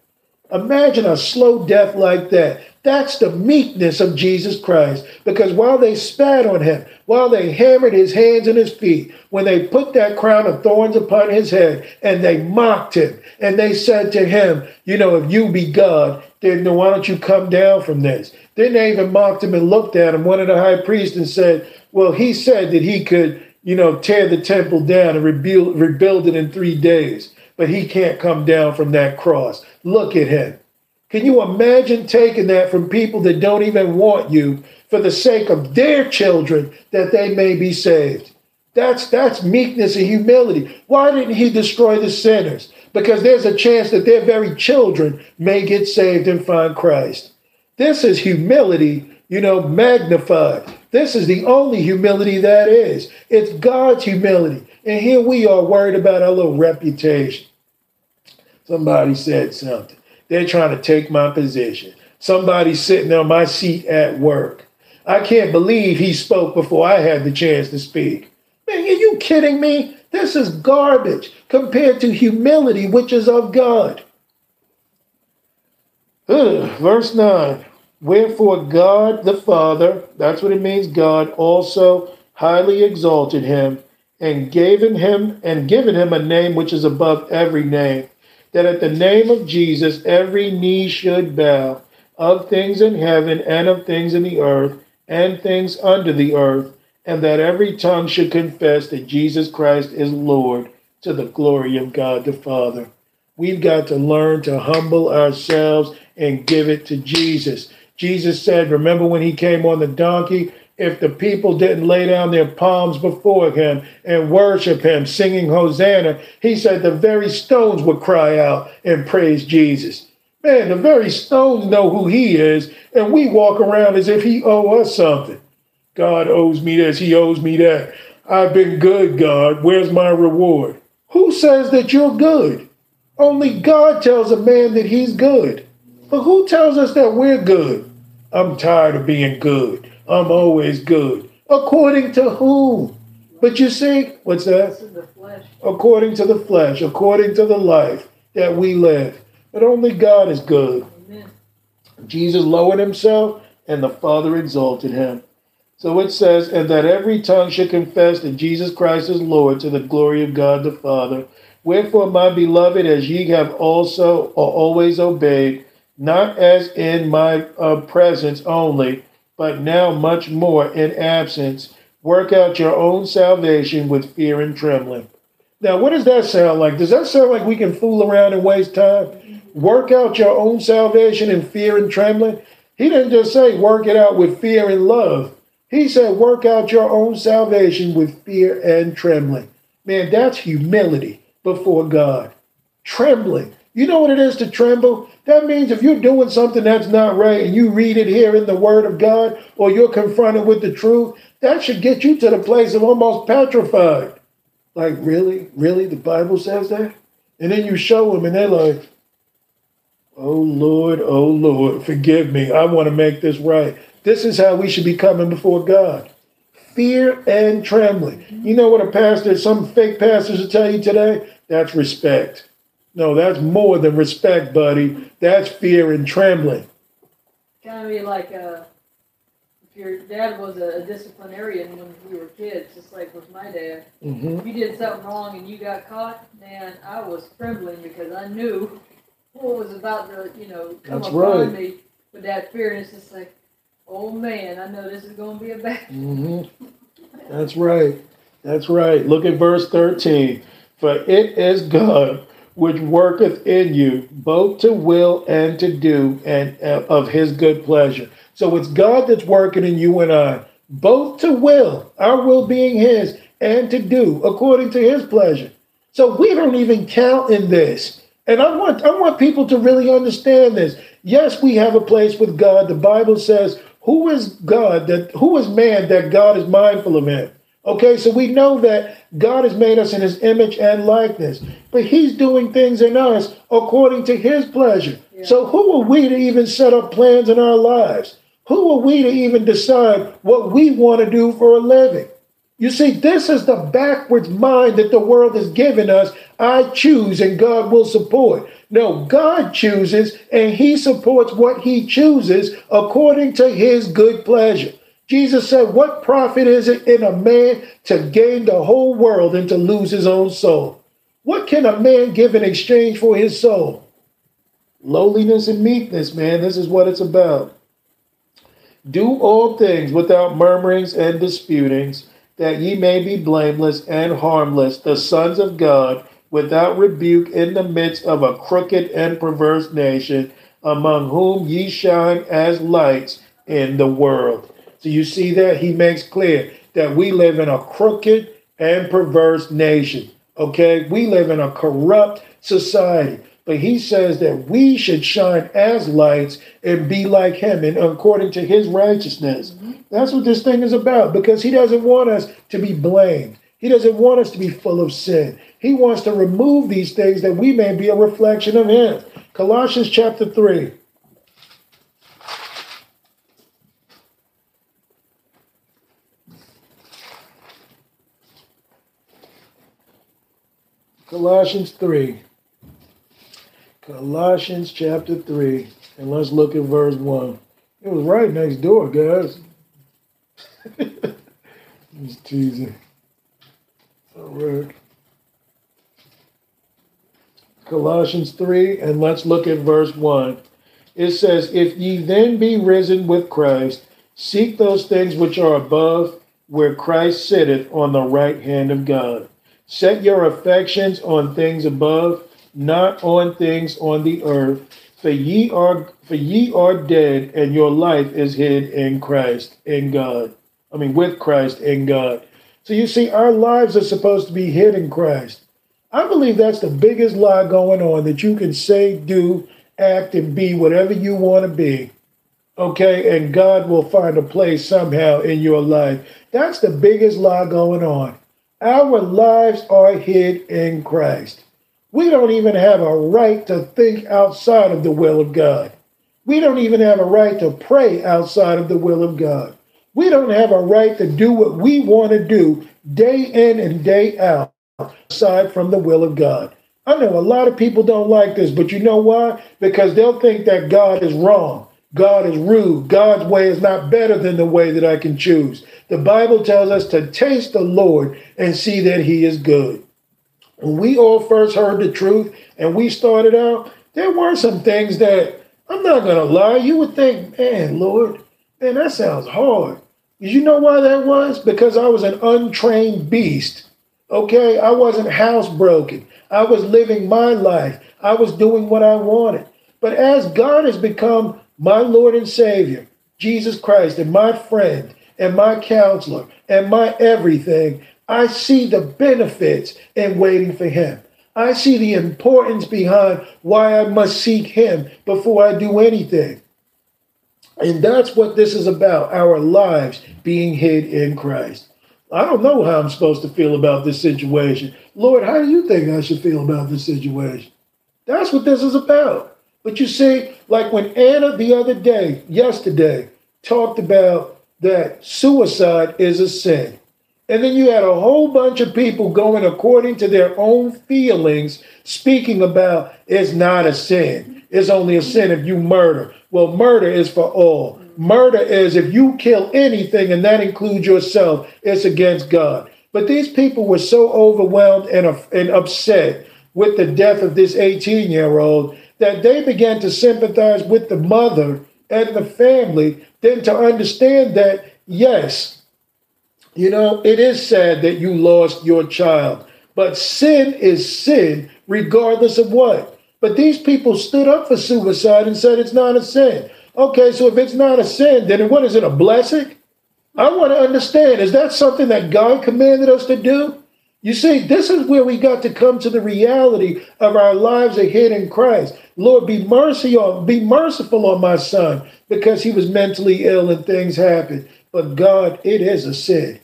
Imagine a slow death like that. That's the meekness of Jesus Christ. Because while they spat on him, while they hammered his hands and his feet, when they put that crown of thorns upon his head and they mocked him, and they said to him, You know, if you be God, then why don't you come down from this? Then they even mocked him and looked at him, one of the high priests, and said, Well, he said that he could, you know, tear the temple down and rebuild, rebuild it in three days, but he can't come down from that cross. Look at him. Can you imagine taking that from people that don't even want you for the sake of their children that they may be saved? That's that's meekness and humility. Why didn't he destroy the sinners? Because there's a chance that their very children may get saved and find Christ. This is humility, you know, magnified. This is the only humility that is. It's God's humility. And here we are worried about our little reputation. Somebody said something. They're trying to take my position. Somebody's sitting on my seat at work. I can't believe he spoke before I had the chance to speak. Man, are you kidding me? This is garbage compared to humility, which is of God. Ugh, verse 9 Wherefore God the Father, that's what it means, God also highly exalted him and given him and given him a name which is above every name that at the name of Jesus every knee should bow of things in heaven and of things in the earth and things under the earth, and that every tongue should confess that Jesus Christ is Lord to the glory of God the Father. We've got to learn to humble ourselves and give it to Jesus. Jesus said, Remember when he came on the donkey? If the people didn't lay down their palms before him and worship him, singing Hosanna, he said the very stones would cry out and praise Jesus. Man, the very stones know who he is, and we walk around as if he owe us something. God owes me this, he owes me that. I've been good, God. Where's my reward? Who says that you're good? Only God tells a man that he's good. But who tells us that we're good? I'm tired of being good. I'm always good. According to whom? But you see, what's that? According to the flesh, according to the life that we live. But only God is good. Amen. Jesus lowered himself, and the Father exalted him. So it says, and that every tongue should confess that Jesus Christ is Lord to the glory of God the Father. Wherefore, my beloved, as ye have also or always obeyed, not as in my uh, presence only, but now much more in absence, Work out your own salvation with fear and trembling. Now, what does that sound like? Does that sound like we can fool around and waste time? Work out your own salvation in fear and trembling. He didn't just say work it out with fear and love. He said work out your own salvation with fear and trembling. Man, that's humility before God. Trembling. You know what it is to tremble? That means if you're doing something that's not right and you read it here in the Word of God or you're confronted with the truth, that should get you to the place of almost petrified. Like, really? Really? The Bible says that? And then you show them and they're like, oh Lord, oh Lord, forgive me. I want to make this right. This is how we should be coming before God fear and trembling. You know what a pastor, some fake pastors will tell you today? That's respect. No, that's more than respect, buddy. That's fear and trembling. Kind of be like uh, if your dad was a disciplinarian when we were kids, just like with my dad. Mm-hmm. If you did something wrong and you got caught, man, I was trembling because I knew what was about to, you know, come That's upon right. me with that fear. And it's just like, oh man, I know this is going to be a bad. hmm That's right. That's right. Look at verse 13. For it is God which worketh in you both to will and to do and uh, of his good pleasure. So it's God that's working in you and I, both to will, our will being his, and to do according to his pleasure. So we don't even count in this. And I want I want people to really understand this. Yes, we have a place with God. The Bible says, "Who is God that who is man that God is mindful of him?" Okay, so we know that God has made us in his image and likeness, but he's doing things in us according to his pleasure. Yeah. So who are we to even set up plans in our lives? Who are we to even decide what we want to do for a living? You see, this is the backwards mind that the world has given us. I choose and God will support. No, God chooses and he supports what he chooses according to his good pleasure. Jesus said, What profit is it in a man to gain the whole world and to lose his own soul? What can a man give in exchange for his soul? Lowliness and meekness, man. This is what it's about. Do all things without murmurings and disputings, that ye may be blameless and harmless, the sons of God, without rebuke in the midst of a crooked and perverse nation, among whom ye shine as lights in the world. So you see that he makes clear that we live in a crooked and perverse nation. Okay, we live in a corrupt society. But he says that we should shine as lights and be like him and according to his righteousness. Mm-hmm. That's what this thing is about because he doesn't want us to be blamed. He doesn't want us to be full of sin. He wants to remove these things that we may be a reflection of him. Colossians chapter 3. Colossians 3. Colossians chapter 3. And let's look at verse 1. It was right next door, guys. He's teasing. All right. Colossians 3, and let's look at verse 1. It says, If ye then be risen with Christ, seek those things which are above, where Christ sitteth on the right hand of God. Set your affections on things above, not on things on the earth. For ye are for ye are dead, and your life is hid in Christ, in God. I mean, with Christ in God. So you see, our lives are supposed to be hid in Christ. I believe that's the biggest lie going on that you can say, do, act, and be whatever you want to be. Okay, and God will find a place somehow in your life. That's the biggest lie going on. Our lives are hid in Christ. We don't even have a right to think outside of the will of God. We don't even have a right to pray outside of the will of God. We don't have a right to do what we want to do day in and day out aside from the will of God. I know a lot of people don't like this, but you know why? Because they'll think that God is wrong. God is rude. God's way is not better than the way that I can choose. The Bible tells us to taste the Lord and see that he is good. When we all first heard the truth and we started out, there were some things that I'm not going to lie. You would think, man, Lord, man, that sounds hard. Did You know why that was? Because I was an untrained beast. Okay, I wasn't housebroken. I was living my life. I was doing what I wanted. But as God has become my Lord and Savior, Jesus Christ, and my friend, and my counselor, and my everything, I see the benefits in waiting for Him. I see the importance behind why I must seek Him before I do anything. And that's what this is about our lives being hid in Christ. I don't know how I'm supposed to feel about this situation. Lord, how do you think I should feel about this situation? That's what this is about. But you see, like when Anna the other day, yesterday, talked about that suicide is a sin. And then you had a whole bunch of people going according to their own feelings, speaking about it's not a sin. It's only a sin if you murder. Well, murder is for all. Murder is if you kill anything, and that includes yourself, it's against God. But these people were so overwhelmed and, and upset with the death of this 18 year old that they began to sympathize with the mother and the family, then to understand that, yes, you know, it is sad that you lost your child, but sin is sin regardless of what. But these people stood up for suicide and said it's not a sin. Okay, so if it's not a sin, then what is it, a blessing? I want to understand is that something that God commanded us to do? You see, this is where we got to come to the reality of our lives are in Christ. Lord, be mercy on, be merciful on my son because he was mentally ill and things happened. But God, it is a sin.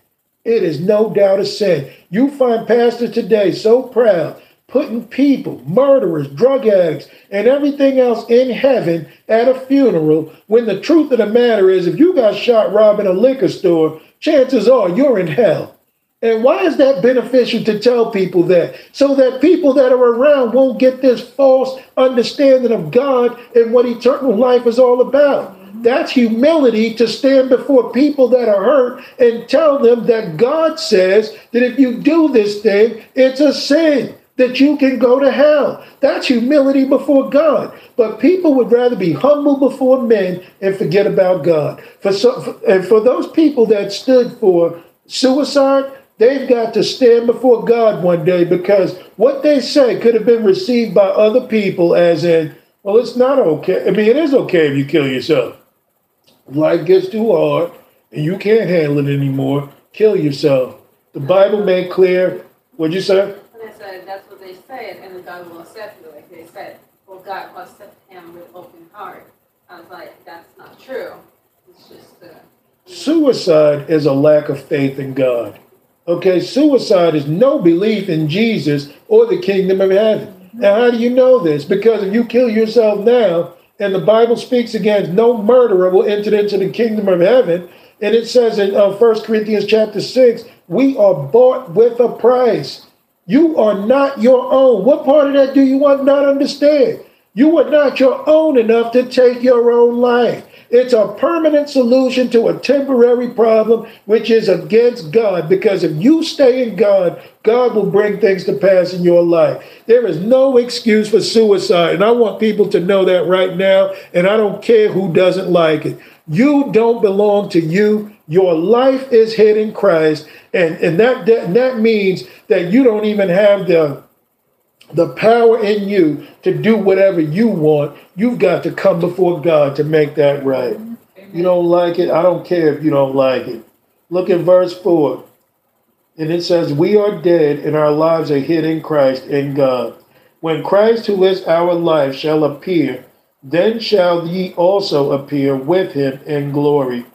It is no doubt a sin. You find pastors today so proud putting people, murderers, drug addicts, and everything else in heaven at a funeral when the truth of the matter is if you got shot robbing a liquor store, chances are you're in hell. And why is that beneficial to tell people that? So that people that are around won't get this false understanding of God and what eternal life is all about. That's humility to stand before people that are hurt and tell them that God says that if you do this thing, it's a sin that you can go to hell. That's humility before God. But people would rather be humble before men and forget about God. For so, and for those people that stood for suicide, they've got to stand before God one day because what they say could have been received by other people as in, well, it's not okay. I mean, it is okay if you kill yourself. Life gets too hard and you can't handle it anymore. Kill yourself. The Bible made clear. What'd you say? And I said that's what they said, and God will accept you. Like they said, well, God will accept him with open heart. I was like, that's not true. It's just. Uh, Suicide is a lack of faith in God. Okay, suicide is no belief in Jesus or the kingdom of heaven. Now, how do you know this? Because if you kill yourself now, and the Bible speaks against no murderer will enter into the kingdom of heaven, and it says in uh, 1 Corinthians chapter 6, we are bought with a price. You are not your own. What part of that do you want not understand? You are not your own enough to take your own life. It's a permanent solution to a temporary problem, which is against God. Because if you stay in God, God will bring things to pass in your life. There is no excuse for suicide. And I want people to know that right now. And I don't care who doesn't like it. You don't belong to you. Your life is hid in Christ. And, and that, that, that means that you don't even have the, the power in you to do whatever you want. You've got to come before God to make that right. You don't like it? I don't care if you don't like it. Look at verse 4. And it says, We are dead, and our lives are hid in Christ in God. When Christ, who is our life, shall appear, then shall ye also appear with him in glory.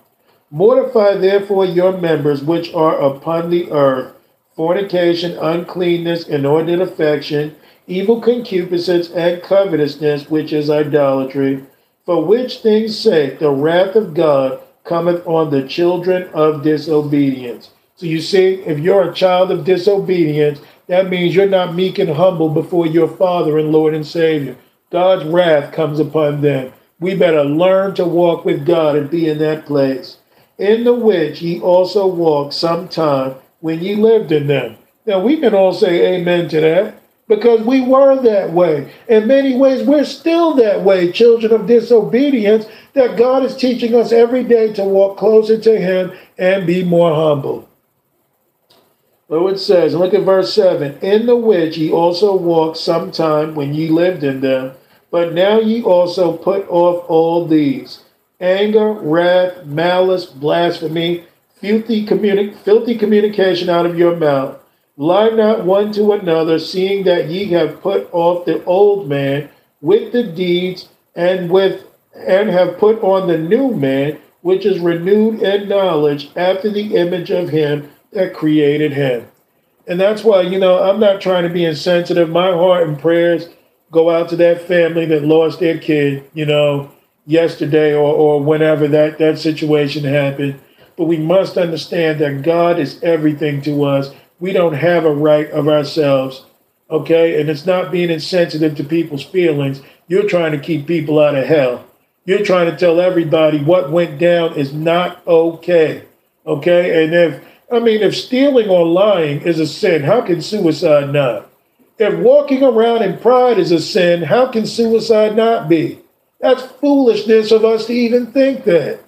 Mortify therefore your members which are upon the earth fornication, uncleanness, inordinate affection, evil concupiscence, and covetousness, which is idolatry. For which things' sake the wrath of God cometh on the children of disobedience. So you see, if you're a child of disobedience, that means you're not meek and humble before your Father and Lord and Savior. God's wrath comes upon them. We better learn to walk with God and be in that place in the which ye also walked some time when ye lived in them. Now we can all say amen to that. because we were that way. In many ways, we're still that way, children of disobedience, that God is teaching us every day to walk closer to Him and be more humble. So it says, look at verse 7 In the which ye also walked sometime when ye lived in them, but now ye also put off all these anger, wrath, malice, blasphemy, filthy, communi- filthy communication out of your mouth. Lie not one to another, seeing that ye have put off the old man with the deeds and with and have put on the new man, which is renewed in knowledge after the image of him that created him. And that's why, you know, I'm not trying to be insensitive. My heart and prayers go out to that family that lost their kid, you know, yesterday or, or whenever that, that situation happened. But we must understand that God is everything to us. We don't have a right of ourselves. Okay? And it's not being insensitive to people's feelings. You're trying to keep people out of hell. You're trying to tell everybody what went down is not okay. Okay? And if, I mean, if stealing or lying is a sin, how can suicide not? If walking around in pride is a sin, how can suicide not be? That's foolishness of us to even think that.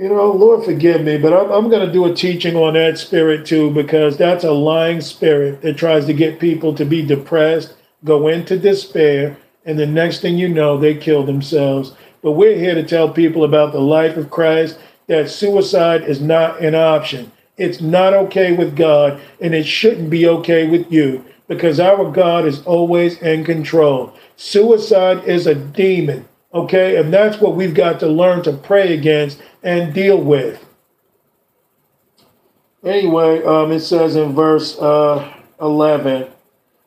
You know, Lord forgive me, but I'm, I'm going to do a teaching on that spirit too, because that's a lying spirit that tries to get people to be depressed, go into despair, and the next thing you know, they kill themselves. But we're here to tell people about the life of Christ, that suicide is not an option. It's not okay with God, and it shouldn't be okay with you, because our God is always in control. Suicide is a demon, okay? And that's what we've got to learn to pray against and deal with. Anyway, um, it says in verse uh, 11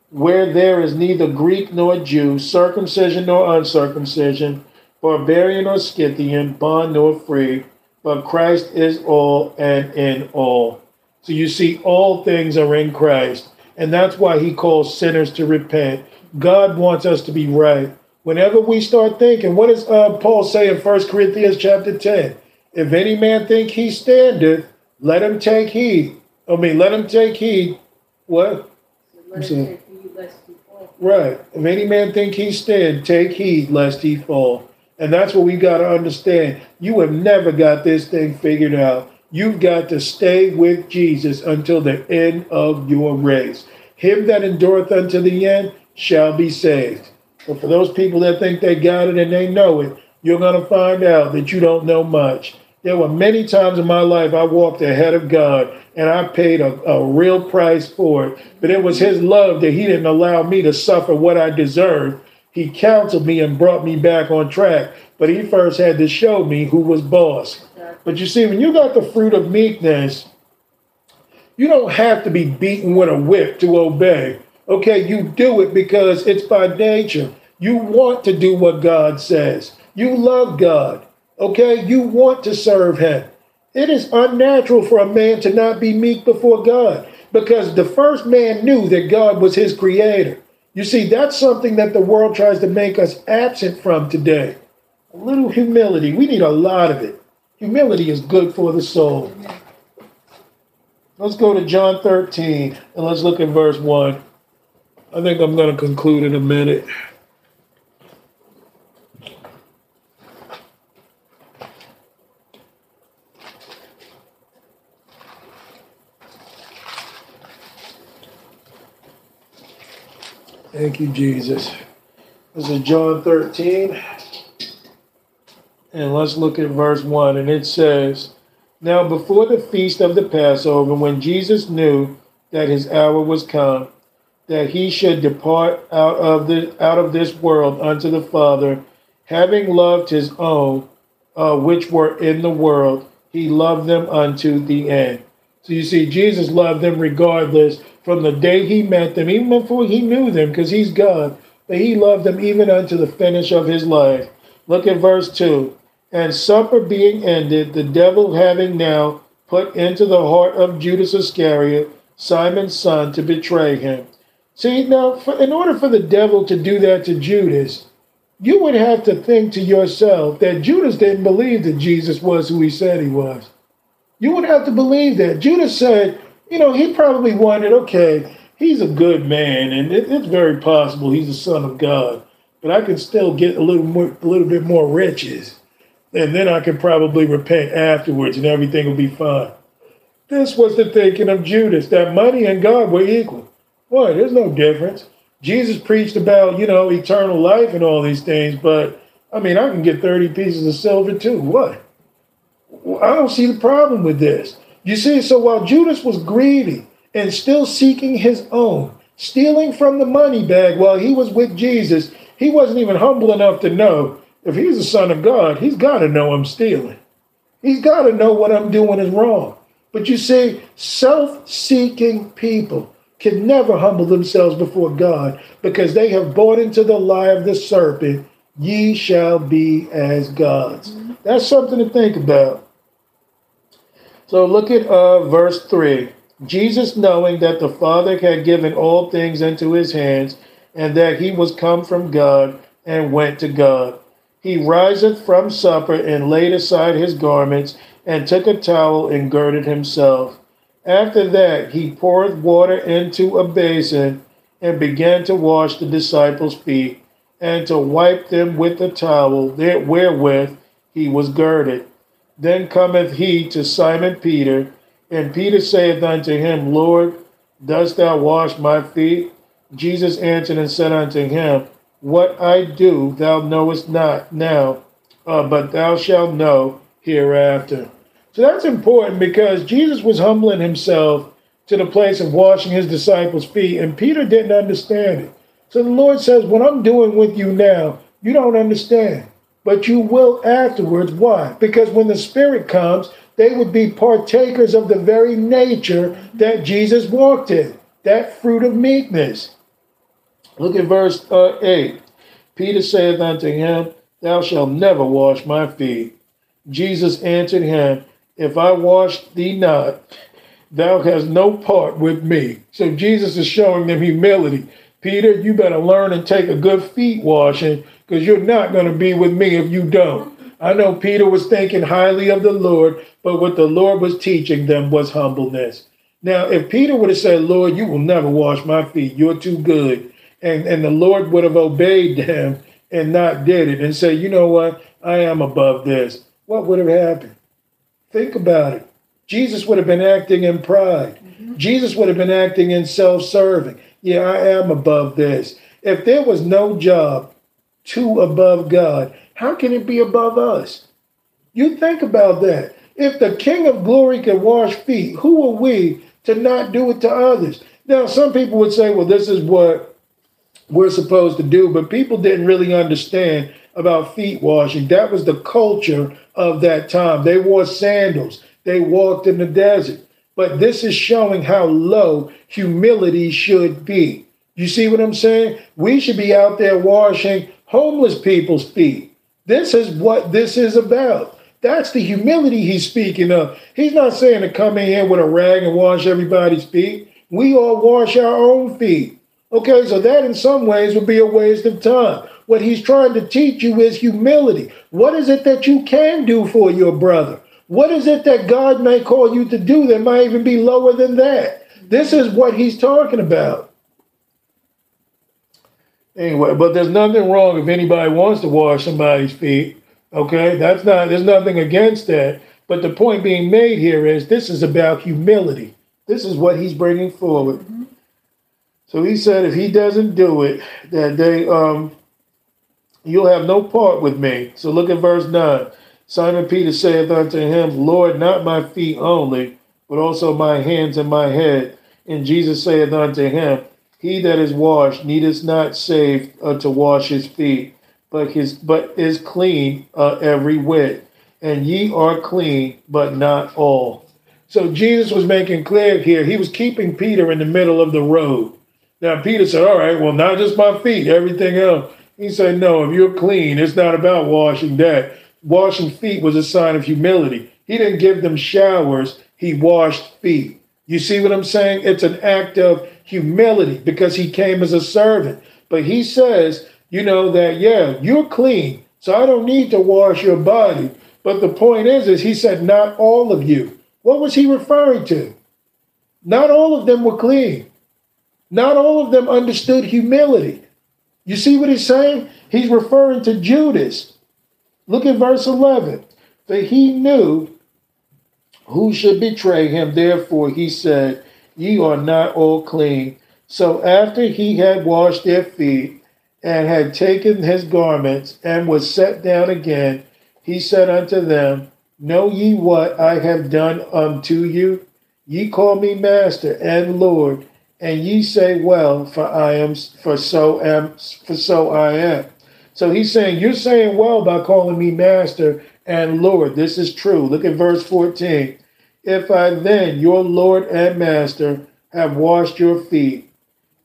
where there is neither Greek nor Jew, circumcision nor uncircumcision, barbarian or Scythian, bond nor free, but Christ is all and in all. So you see, all things are in Christ. And that's why he calls sinners to repent. God wants us to be right. Whenever we start thinking, what does uh, Paul say in 1 Corinthians chapter 10? If any man think he standeth, let him take heed. I mean, let him take heed. What? Let So- take you lest you fall. Right. If any man think he stand, take heed lest he fall. And that's what we got to understand. You have never got this thing figured out. You've got to stay with Jesus until the end of your race. Him that endureth unto the end shall be saved. But for those people that think they got it and they know it, you're going to find out that you don't know much. There were many times in my life I walked ahead of God and I paid a, a real price for it. But it was His love that He didn't allow me to suffer what I deserved. He counseled me and brought me back on track. But He first had to show me who was boss. But you see, when you got the fruit of meekness, you don't have to be beaten with a whip to obey. Okay, you do it because it's by nature. You want to do what God says. You love God. Okay, you want to serve Him. It is unnatural for a man to not be meek before God because the first man knew that God was his creator. You see, that's something that the world tries to make us absent from today. A little humility. We need a lot of it. Humility is good for the soul. Let's go to John 13 and let's look at verse 1. I think I'm going to conclude in a minute. Thank you, Jesus. This is John 13. And let's look at verse 1. And it says, Now before the feast of the Passover, when Jesus knew that his hour was come, that he should depart out of the out of this world unto the Father, having loved his own uh, which were in the world, he loved them unto the end. So you see, Jesus loved them regardless from the day he met them, even before he knew them, because he's God, but he loved them even unto the finish of his life. Look at verse 2. And supper being ended, the devil having now put into the heart of Judas Iscariot, Simon's son, to betray him. See, now, for, in order for the devil to do that to Judas, you would have to think to yourself that Judas didn't believe that Jesus was who he said he was. You would have to believe that. Judas said, you know, he probably wanted, okay, he's a good man, and it, it's very possible he's the son of God. But I can still get a little more, a little bit more riches, and then I can probably repent afterwards, and everything will be fine. This was the thinking of Judas that money and God were equal. Boy, there's no difference. Jesus preached about, you know, eternal life and all these things, but I mean, I can get 30 pieces of silver too. What? I don't see the problem with this. You see, so while Judas was greedy and still seeking his own, stealing from the money bag while he was with Jesus, he wasn't even humble enough to know if he's the son of God, he's got to know I'm stealing. He's got to know what I'm doing is wrong. But you see, self seeking people can never humble themselves before God because they have bought into the lie of the serpent ye shall be as gods. That's something to think about. So look at uh, verse 3. Jesus, knowing that the Father had given all things into his hands, and that he was come from God, and went to God. He riseth from supper, and laid aside his garments, and took a towel, and girded himself. After that, he poured water into a basin, and began to wash the disciples' feet and to wipe them with the towel wherewith he was girded. Then cometh he to Simon Peter, and Peter saith unto him, Lord, dost thou wash my feet? Jesus answered and said unto him, What I do thou knowest not now, uh, but thou shalt know hereafter. So that's important because Jesus was humbling himself to the place of washing his disciples' feet, and Peter didn't understand it. So the Lord says, What I'm doing with you now, you don't understand, but you will afterwards. Why? Because when the Spirit comes, they would be partakers of the very nature that Jesus walked in, that fruit of meekness. Look at verse uh, 8. Peter saith unto him, Thou shalt never wash my feet. Jesus answered him, If I wash thee not, thou hast no part with me. So Jesus is showing them humility. Peter, you better learn and take a good feet washing because you're not going to be with me if you don't. I know Peter was thinking highly of the Lord, but what the Lord was teaching them was humbleness. Now, if Peter would have said, Lord, you will never wash my feet, you're too good, and, and the Lord would have obeyed him and not did it and say, you know what, I am above this, what would have happened? Think about it. Jesus would have been acting in pride. Mm-hmm. Jesus would have been acting in self serving yeah, I am above this. If there was no job too above God, how can it be above us? You think about that. If the King of Glory can wash feet, who are we to not do it to others? Now, some people would say, well, this is what we're supposed to do, but people didn't really understand about feet washing. That was the culture of that time. They wore sandals, they walked in the desert. But this is showing how low humility should be. You see what I'm saying? We should be out there washing homeless people's feet. This is what this is about. That's the humility he's speaking of. He's not saying to come in here with a rag and wash everybody's feet. We all wash our own feet. Okay, so that in some ways would be a waste of time. What he's trying to teach you is humility. What is it that you can do for your brother? What is it that God may call you to do that might even be lower than that? This is what he's talking about. Anyway, but there's nothing wrong if anybody wants to wash somebody's feet. Okay, that's not, there's nothing against that. But the point being made here is this is about humility. This is what he's bringing forward. Mm-hmm. So he said if he doesn't do it, that they, um, you'll have no part with me. So look at verse 9. Simon Peter saith unto him, Lord, not my feet only, but also my hands and my head. And Jesus saith unto him, He that is washed needeth not save uh, to wash his feet, but his but is clean uh, every whit. And ye are clean, but not all. So Jesus was making clear here, he was keeping Peter in the middle of the road. Now Peter said, All right, well, not just my feet, everything else. He said, No, if you're clean, it's not about washing that washing feet was a sign of humility. He didn't give them showers, he washed feet. You see what I'm saying? It's an act of humility because he came as a servant. But he says, you know, that, yeah, you're clean, so I don't need to wash your body. But the point is, is he said, not all of you. What was he referring to? Not all of them were clean. Not all of them understood humility. You see what he's saying? He's referring to Judas. Look at verse 11. For he knew who should betray him. Therefore, he said, Ye are not all clean. So after he had washed their feet and had taken his garments and was set down again, he said unto them, Know ye what I have done unto you? Ye call me master and Lord, and ye say, Well, for I am for so am for so I am. So he's saying, You're saying well by calling me master and Lord. This is true. Look at verse 14. If I then, your Lord and Master, have washed your feet,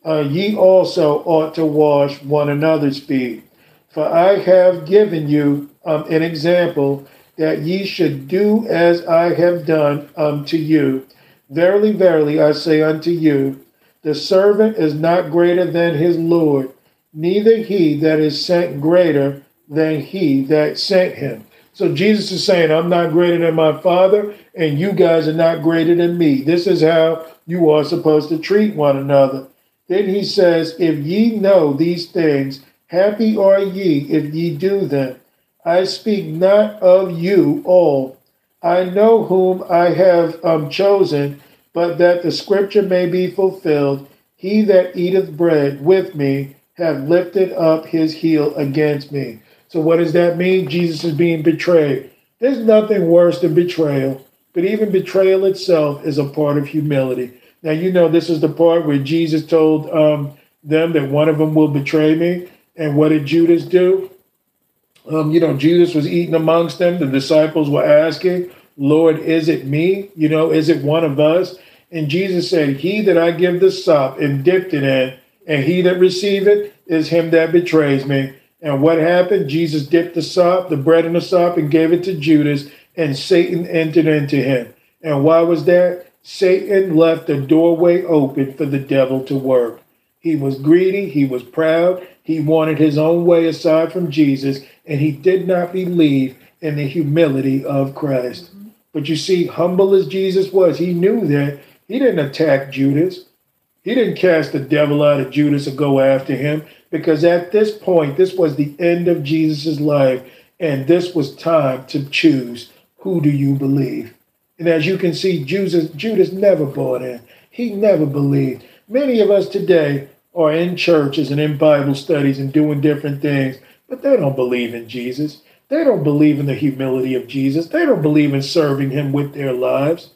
uh, ye also ought to wash one another's feet. For I have given you um, an example that ye should do as I have done unto you. Verily, verily, I say unto you, the servant is not greater than his Lord, neither he that is sent greater than he that sent him. So Jesus is saying, I'm not greater than my Father, and you guys are not greater than me. This is how you are supposed to treat one another. Then he says, If ye know these things, happy are ye if ye do them. I speak not of you all. I know whom I have um, chosen, but that the scripture may be fulfilled. He that eateth bread with me hath lifted up his heel against me. So, what does that mean? Jesus is being betrayed. There's nothing worse than betrayal, but even betrayal itself is a part of humility. Now, you know, this is the part where Jesus told um, them that one of them will betray me. And what did Judas do? Um, you know, Judas was eating amongst them. The disciples were asking, Lord, is it me? You know, is it one of us? And Jesus said, He that I give the sop and dipped it in, and he that receive it is him that betrays me. And what happened? Jesus dipped the sop, the bread in the sop, and gave it to Judas, and Satan entered into him. And why was that? Satan left the doorway open for the devil to work. He was greedy, he was proud, he wanted his own way aside from Jesus, and he did not believe in the humility of Christ. But you see, humble as Jesus was, he knew that he didn't attack Judas. He didn't cast the devil out of Judas and go after him because at this point, this was the end of Jesus' life, and this was time to choose who do you believe. And as you can see, Judas, Judas never bought in. He never believed. Many of us today are in churches and in Bible studies and doing different things, but they don't believe in Jesus. They don't believe in the humility of Jesus. They don't believe in serving him with their lives.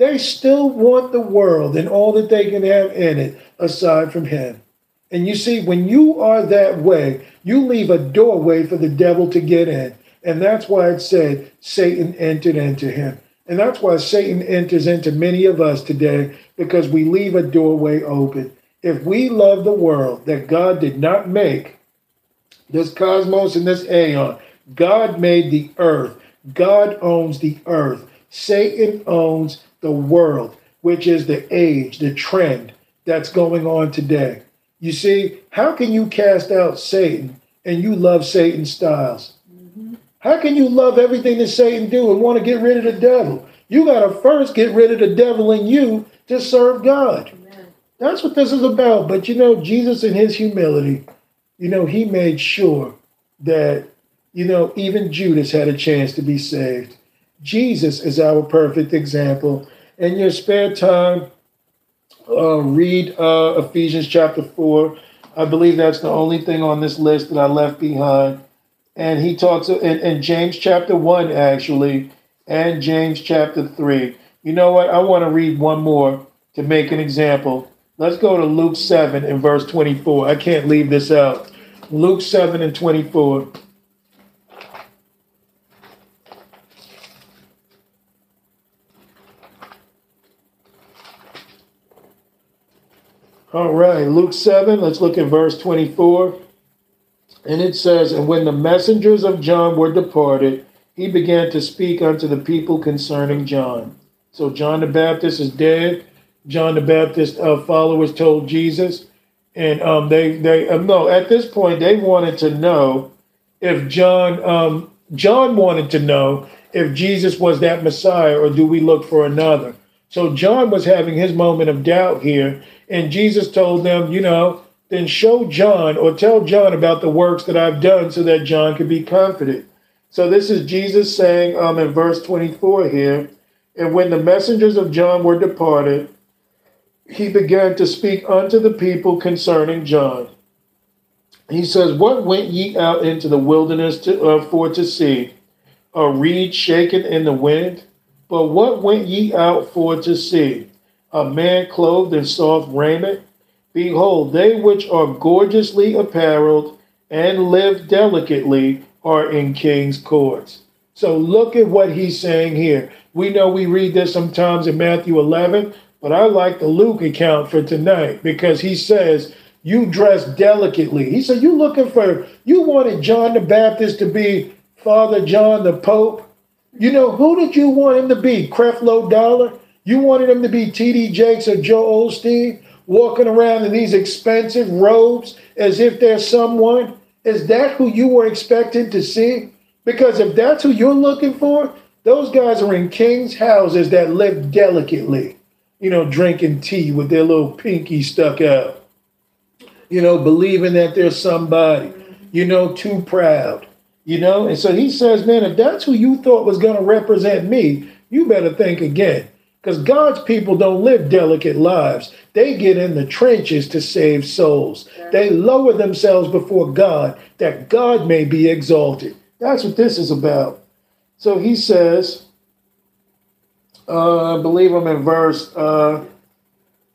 They still want the world and all that they can have in it aside from him. And you see, when you are that way, you leave a doorway for the devil to get in. And that's why it said Satan entered into him. And that's why Satan enters into many of us today because we leave a doorway open. If we love the world that God did not make, this cosmos and this aeon, God made the earth. God owns the earth. Satan owns the world, which is the age, the trend that's going on today. You see, how can you cast out Satan and you love Satan's styles? Mm-hmm. How can you love everything that Satan do and want to get rid of the devil? You got to first get rid of the devil in you to serve God. Amen. That's what this is about. But you know, Jesus in his humility, you know, he made sure that, you know, even Judas had a chance to be saved. Jesus is our perfect example. In your spare time, uh, read uh, Ephesians chapter 4. I believe that's the only thing on this list that I left behind. And he talks in, in James chapter 1, actually, and James chapter 3. You know what? I want to read one more to make an example. Let's go to Luke 7 and verse 24. I can't leave this out. Luke 7 and 24. All right, Luke 7, let's look at verse 24. And it says, And when the messengers of John were departed, he began to speak unto the people concerning John. So John the Baptist is dead. John the Baptist uh, followers told Jesus, and um, they they um, no at this point they wanted to know if John um, John wanted to know if Jesus was that Messiah or do we look for another. So John was having his moment of doubt here, and Jesus told them, you know, then show John or tell John about the works that I've done so that John could be confident. So this is Jesus saying um, in verse 24 here, and when the messengers of John were departed, he began to speak unto the people concerning John. He says, What went ye out into the wilderness to, uh, for to see? A reed shaken in the wind? But what went ye out for to see? A man clothed in soft raiment? Behold, they which are gorgeously apparelled and live delicately are in king's courts. So look at what he's saying here. We know we read this sometimes in Matthew 11, but I like the Luke account for tonight because he says, You dress delicately. He said, You looking for, you wanted John the Baptist to be Father John the Pope. You know, who did you want him to be? Creflo Dollar? You wanted him to be T.D. Jakes or Joel Osteen, walking around in these expensive robes as if they're someone? Is that who you were expecting to see? Because if that's who you're looking for, those guys are in king's houses that live delicately you know, drinking tea with their little pinky stuck out, you know, believing that they're somebody, you know, too proud, you know. And so he says, man, if that's who you thought was going to represent me, you better think again. Because God's people don't live delicate lives. They get in the trenches to save souls. They lower themselves before God that God may be exalted. That's what this is about. So he says, uh, I believe I'm in verse uh,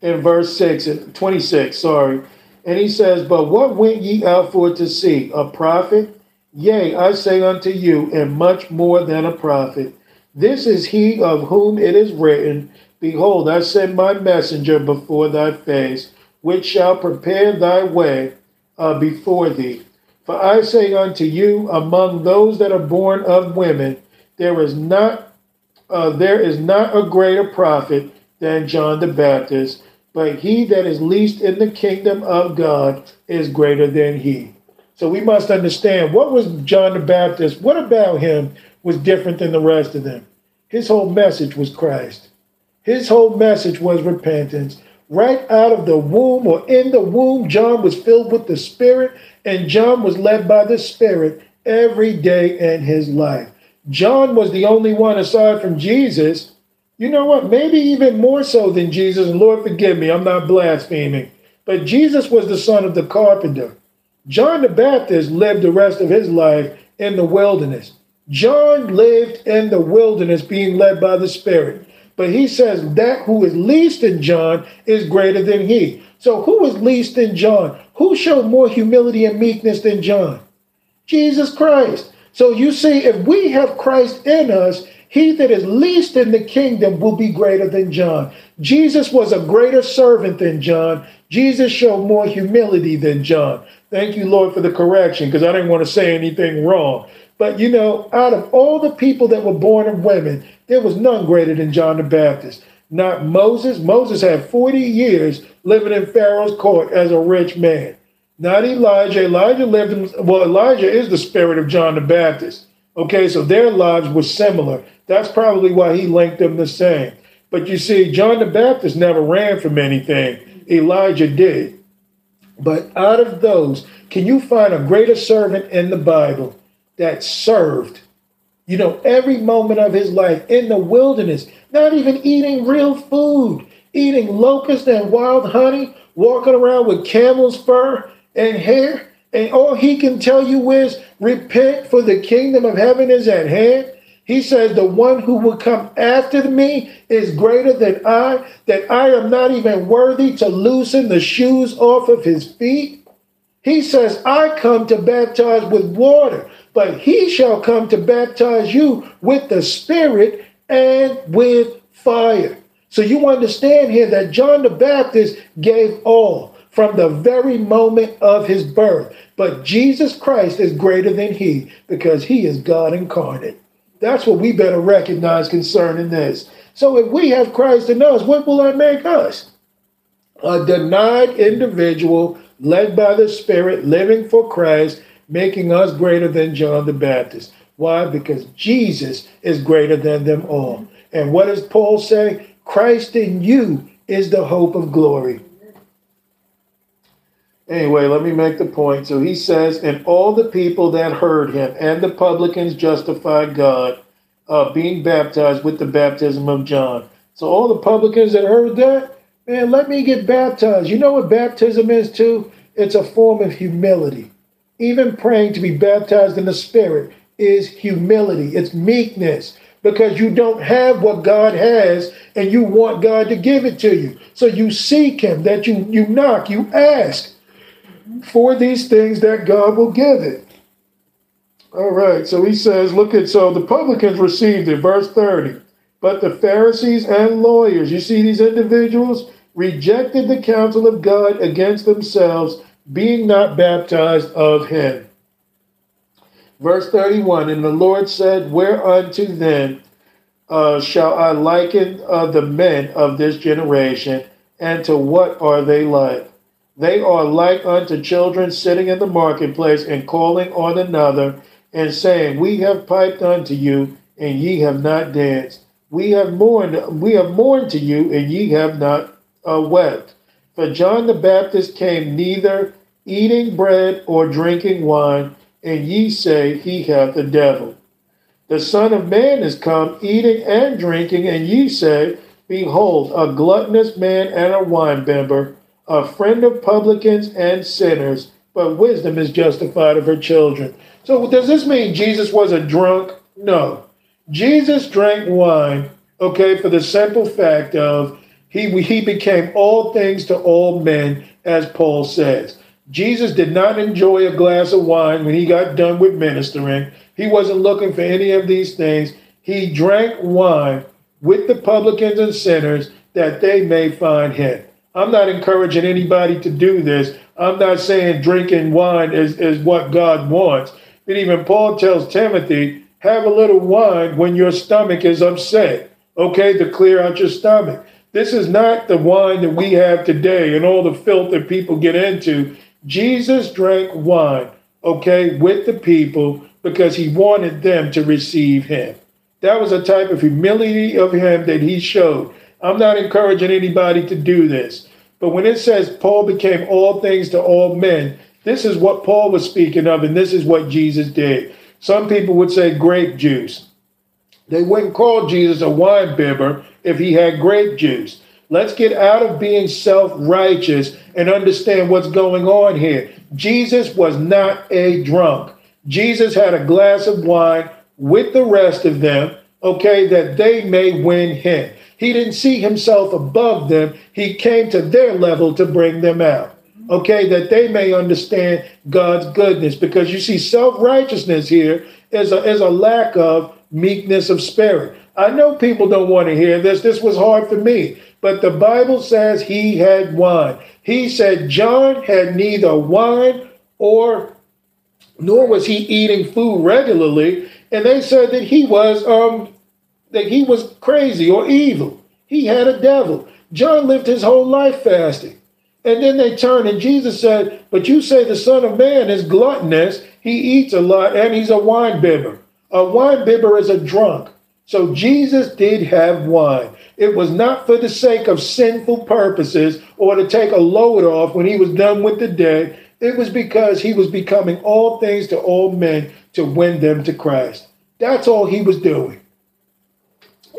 in verse six, 26, sorry. And he says, But what went ye out for to see? A prophet? Yea, I say unto you, and much more than a prophet. This is he of whom it is written, Behold, I send my messenger before thy face, which shall prepare thy way uh, before thee. For I say unto you, among those that are born of women, there is not uh, there is not a greater prophet than John the Baptist, but he that is least in the kingdom of God is greater than he. So we must understand what was John the Baptist, what about him was different than the rest of them? His whole message was Christ. His whole message was repentance. Right out of the womb or in the womb, John was filled with the Spirit, and John was led by the Spirit every day in his life. John was the only one aside from Jesus. You know what? Maybe even more so than Jesus. And Lord, forgive me, I'm not blaspheming. But Jesus was the son of the carpenter. John the Baptist lived the rest of his life in the wilderness. John lived in the wilderness being led by the Spirit. But he says that who is least in John is greater than he. So who is least in John? Who showed more humility and meekness than John? Jesus Christ. So you see, if we have Christ in us, he that is least in the kingdom will be greater than John. Jesus was a greater servant than John. Jesus showed more humility than John. Thank you, Lord, for the correction, because I didn't want to say anything wrong. But you know, out of all the people that were born of women, there was none greater than John the Baptist. Not Moses. Moses had 40 years living in Pharaoh's court as a rich man. Not Elijah. Elijah lived in, well, Elijah is the spirit of John the Baptist. Okay, so their lives were similar. That's probably why he linked them the same. But you see, John the Baptist never ran from anything, Elijah did. But out of those, can you find a greater servant in the Bible that served, you know, every moment of his life in the wilderness, not even eating real food, eating locusts and wild honey, walking around with camel's fur, and hair, and all he can tell you is repent, for the kingdom of heaven is at hand. He says, The one who will come after me is greater than I, that I am not even worthy to loosen the shoes off of his feet. He says, I come to baptize with water, but he shall come to baptize you with the Spirit and with fire. So you understand here that John the Baptist gave all from the very moment of his birth. But Jesus Christ is greater than he because he is God incarnate. That's what we better recognize concerning this. So if we have Christ in us, what will that make us? A denied individual led by the Spirit, living for Christ, making us greater than John the Baptist. Why? Because Jesus is greater than them all. And what does Paul say? Christ in you is the hope of glory. Anyway, let me make the point. So he says, and all the people that heard him and the publicans justified God, uh, being baptized with the baptism of John. So all the publicans that heard that, man, let me get baptized. You know what baptism is too? It's a form of humility. Even praying to be baptized in the Spirit is humility, it's meekness because you don't have what God has and you want God to give it to you. So you seek him, that you you knock, you ask for these things that God will give it. All right, so he says, look at so the publicans received it, verse 30. But the Pharisees and lawyers, you see these individuals, rejected the counsel of God against themselves, being not baptized of him. Verse 31 And the Lord said, Whereunto then uh, shall I liken uh, the men of this generation, and to what are they like? They are like unto children sitting in the marketplace and calling on another, and saying, We have piped unto you, and ye have not danced. We have mourned, we have mourned to you, and ye have not uh, wept. For John the Baptist came neither eating bread or drinking wine, and ye say he hath the devil. The Son of Man is come eating and drinking, and ye say, Behold, a gluttonous man and a winebibber, a friend of publicans and sinners, but wisdom is justified of her children. So, does this mean Jesus was a drunk? No. Jesus drank wine, okay, for the simple fact of he, he became all things to all men, as Paul says. Jesus did not enjoy a glass of wine when he got done with ministering. He wasn't looking for any of these things. He drank wine with the publicans and sinners that they may find him. I'm not encouraging anybody to do this. I'm not saying drinking wine is, is what God wants. But even Paul tells Timothy, have a little wine when your stomach is upset, okay, to clear out your stomach. This is not the wine that we have today and all the filth that people get into. Jesus drank wine, okay, with the people because he wanted them to receive him. That was a type of humility of him that he showed. I'm not encouraging anybody to do this. But when it says Paul became all things to all men, this is what Paul was speaking of, and this is what Jesus did. Some people would say grape juice. They wouldn't call Jesus a wine bibber if he had grape juice. Let's get out of being self righteous and understand what's going on here. Jesus was not a drunk. Jesus had a glass of wine with the rest of them, okay, that they may win him. He didn't see himself above them, he came to their level to bring them out. Okay, that they may understand God's goodness. Because you see, self righteousness here is a, is a lack of meekness of spirit. I know people don't want to hear this. This was hard for me. But the Bible says he had wine. He said John had neither wine or nor was he eating food regularly. And they said that he was um that he was crazy or evil. He had a devil. John lived his whole life fasting. And then they turned and Jesus said, But you say the Son of Man is gluttonous. He eats a lot and he's a wine bibber. A wine bibber is a drunk. So Jesus did have wine. It was not for the sake of sinful purposes or to take a load off when he was done with the day. It was because he was becoming all things to all men to win them to Christ. That's all he was doing.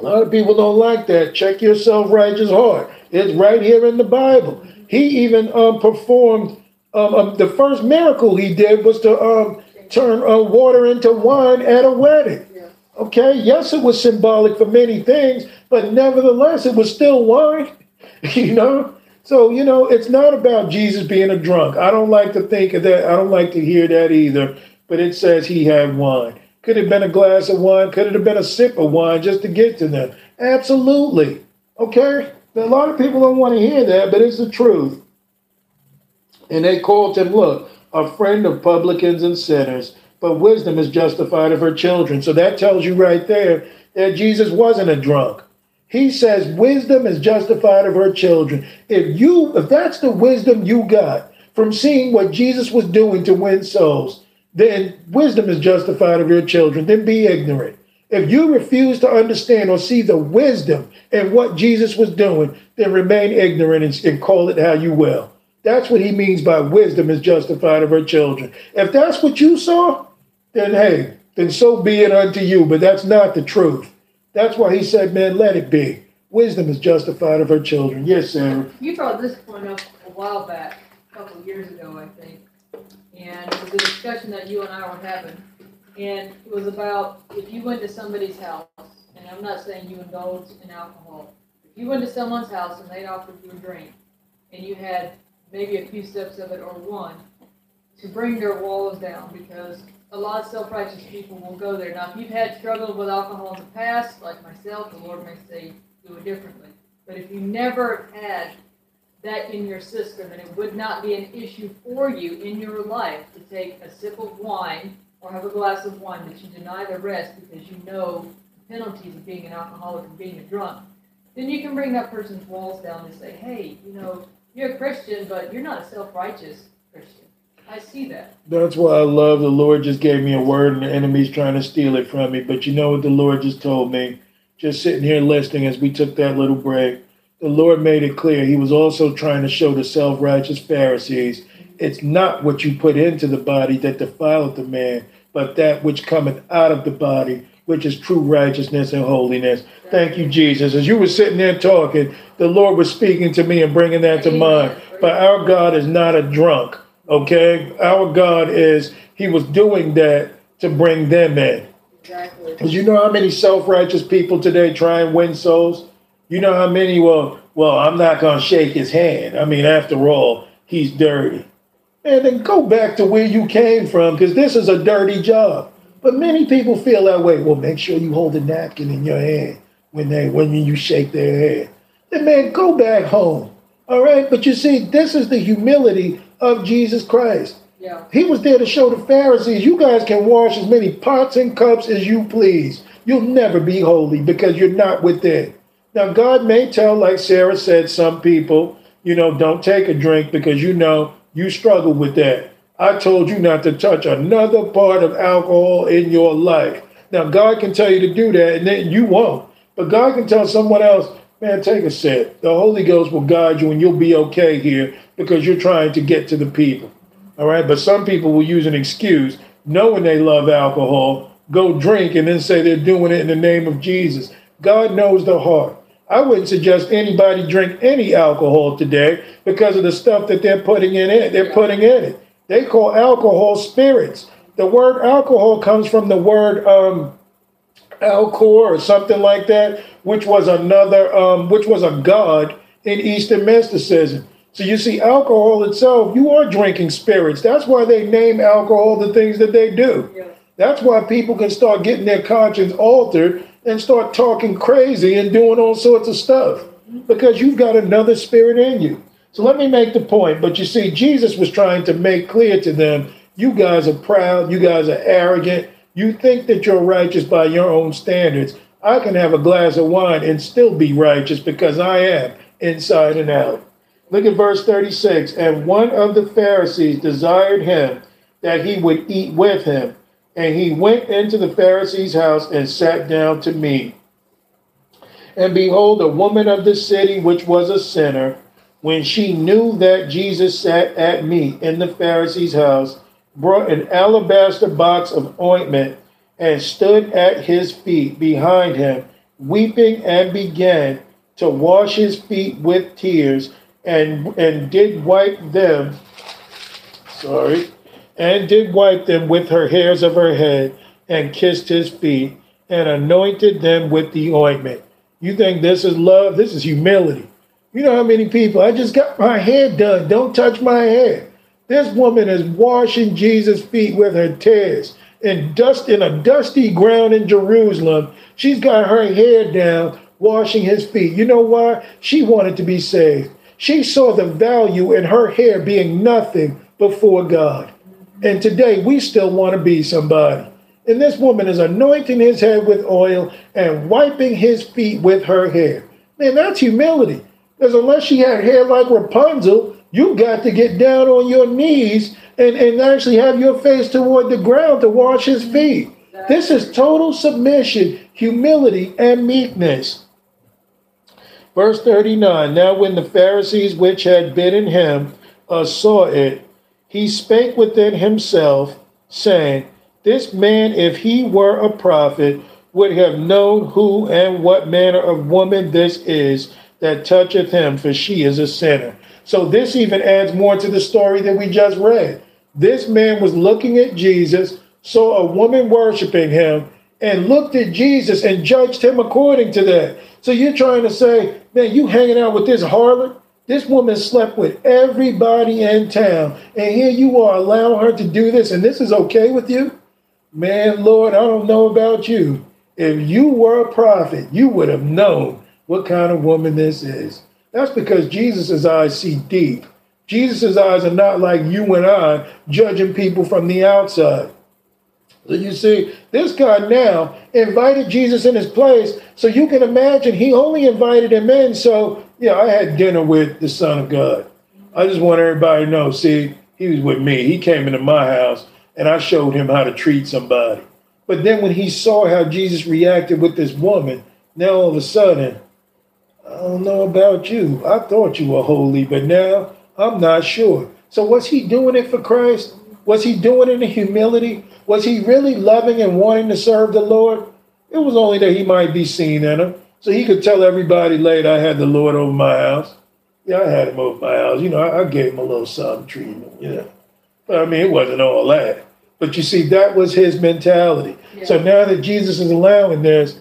A lot of people don't like that. Check your self righteous heart. It's right here in the Bible. He even um, performed um, um, the first miracle he did was to um, turn uh, water into wine at a wedding. Okay, yes, it was symbolic for many things, but nevertheless, it was still wine, you know? So, you know, it's not about Jesus being a drunk. I don't like to think of that. I don't like to hear that either, but it says he had wine. Could it have been a glass of wine? Could it have been a sip of wine just to get to them? Absolutely. Okay? A lot of people don't want to hear that, but it's the truth. And they called him, look, a friend of publicans and sinners but wisdom is justified of her children. So that tells you right there that Jesus wasn't a drunk. He says wisdom is justified of her children. If you if that's the wisdom you got from seeing what Jesus was doing to win souls, then wisdom is justified of your children. Then be ignorant. If you refuse to understand or see the wisdom in what Jesus was doing, then remain ignorant and, and call it how you will. That's what he means by wisdom is justified of her children. If that's what you saw, then hey, then so be it unto you. But that's not the truth. That's why he said, man, let it be. Wisdom is justified of her children. Yes, Sarah. You brought this point up a while back, a couple of years ago, I think. And it was a discussion that you and I were having. And it was about if you went to somebody's house, and I'm not saying you indulge in alcohol, if you went to someone's house and they offered you a drink, and you had maybe a few steps of it or one, to bring their walls down because a lot of self-righteous people will go there. Now, if you've had struggles with alcohol in the past, like myself, the Lord may say do it differently. But if you never had that in your system, and it would not be an issue for you in your life to take a sip of wine or have a glass of wine, that you deny the rest because you know the penalties of being an alcoholic and being a drunk, then you can bring that person's walls down and say, hey, you know, you're a Christian, but you're not a self-righteous Christian. I see that. That's why I love the Lord just gave me a word and the enemy's trying to steal it from me. But you know what the Lord just told me? Just sitting here listening as we took that little break. The Lord made it clear He was also trying to show the self righteous Pharisees it's not what you put into the body that defileth the man, but that which cometh out of the body, which is true righteousness and holiness. Thank you, Jesus. As you were sitting there talking, the Lord was speaking to me and bringing that to mind. But our God is not a drunk, okay? Our God is, He was doing that to bring them in. Exactly. Because you know how many self-righteous people today try and win souls? You know how many, well, well, I'm not going to shake his hand. I mean, after all, he's dirty. And then go back to where you came from, because this is a dirty job. But many people feel that way. Well, make sure you hold a napkin in your hand when they when you shake their hand. Then man, go back home. All right. But you see, this is the humility of Jesus Christ. Yeah. He was there to show the Pharisees, you guys can wash as many pots and cups as you please. You'll never be holy because you're not within. Now, God may tell, like Sarah said, some people, you know, don't take a drink because you know you struggle with that. I told you not to touch another part of alcohol in your life. Now, God can tell you to do that and then you won't. But God can tell someone else, man, take a sip. The Holy Ghost will guide you and you'll be okay here because you're trying to get to the people. All right. But some people will use an excuse, knowing they love alcohol, go drink and then say they're doing it in the name of Jesus. God knows the heart. I wouldn't suggest anybody drink any alcohol today because of the stuff that they're putting in it. They're putting in it. They call alcohol spirits. The word alcohol comes from the word um, alcor or something like that, which was another, um, which was a god in Eastern mysticism. So you see, alcohol itself, you are drinking spirits. That's why they name alcohol the things that they do. Yeah. That's why people can start getting their conscience altered and start talking crazy and doing all sorts of stuff because you've got another spirit in you. So let me make the point. But you see, Jesus was trying to make clear to them you guys are proud, you guys are arrogant, you think that you're righteous by your own standards. I can have a glass of wine and still be righteous because I am inside and out. Look at verse 36. And one of the Pharisees desired him that he would eat with him. And he went into the Pharisee's house and sat down to meat. And behold, a woman of the city, which was a sinner, when she knew that Jesus sat at meat in the Pharisee's house, brought an alabaster box of ointment and stood at his feet behind him, weeping, and began to wash his feet with tears, and, and did wipe them. Sorry and did wipe them with her hairs of her head, and kissed his feet, and anointed them with the ointment. You think this is love? This is humility. You know how many people, I just got my hair done, don't touch my hair. This woman is washing Jesus' feet with her tears in dust in a dusty ground in Jerusalem. She's got her hair down, washing his feet. You know why? She wanted to be saved. She saw the value in her hair being nothing before God. And today we still want to be somebody. And this woman is anointing his head with oil and wiping his feet with her hair. Man, that's humility. Because unless she had hair like Rapunzel, you got to get down on your knees and, and actually have your face toward the ground to wash his feet. This is total submission, humility, and meekness. Verse 39 Now, when the Pharisees which had bidden him uh, saw it, he spake within himself, saying, This man, if he were a prophet, would have known who and what manner of woman this is that toucheth him, for she is a sinner. So, this even adds more to the story that we just read. This man was looking at Jesus, saw a woman worshiping him, and looked at Jesus and judged him according to that. So, you're trying to say, man, you hanging out with this harlot? This woman slept with everybody in town, and here you are allowing her to do this, and this is okay with you? Man, Lord, I don't know about you. If you were a prophet, you would have known what kind of woman this is. That's because Jesus' eyes see deep. Jesus' eyes are not like you and I judging people from the outside. So you see, this guy now invited Jesus in his place. So you can imagine he only invited him in. So, yeah, I had dinner with the Son of God. I just want everybody to know see, he was with me. He came into my house and I showed him how to treat somebody. But then when he saw how Jesus reacted with this woman, now all of a sudden, I don't know about you. I thought you were holy, but now I'm not sure. So was he doing it for Christ? Was he doing it in humility? Was he really loving and wanting to serve the Lord? It was only that he might be seen in him. So he could tell everybody later, I had the Lord over my house. Yeah, I had him over my house. You know, I, I gave him a little something treatment, you know. But I mean, it wasn't all that. But you see, that was his mentality. Yeah. So now that Jesus is allowing this,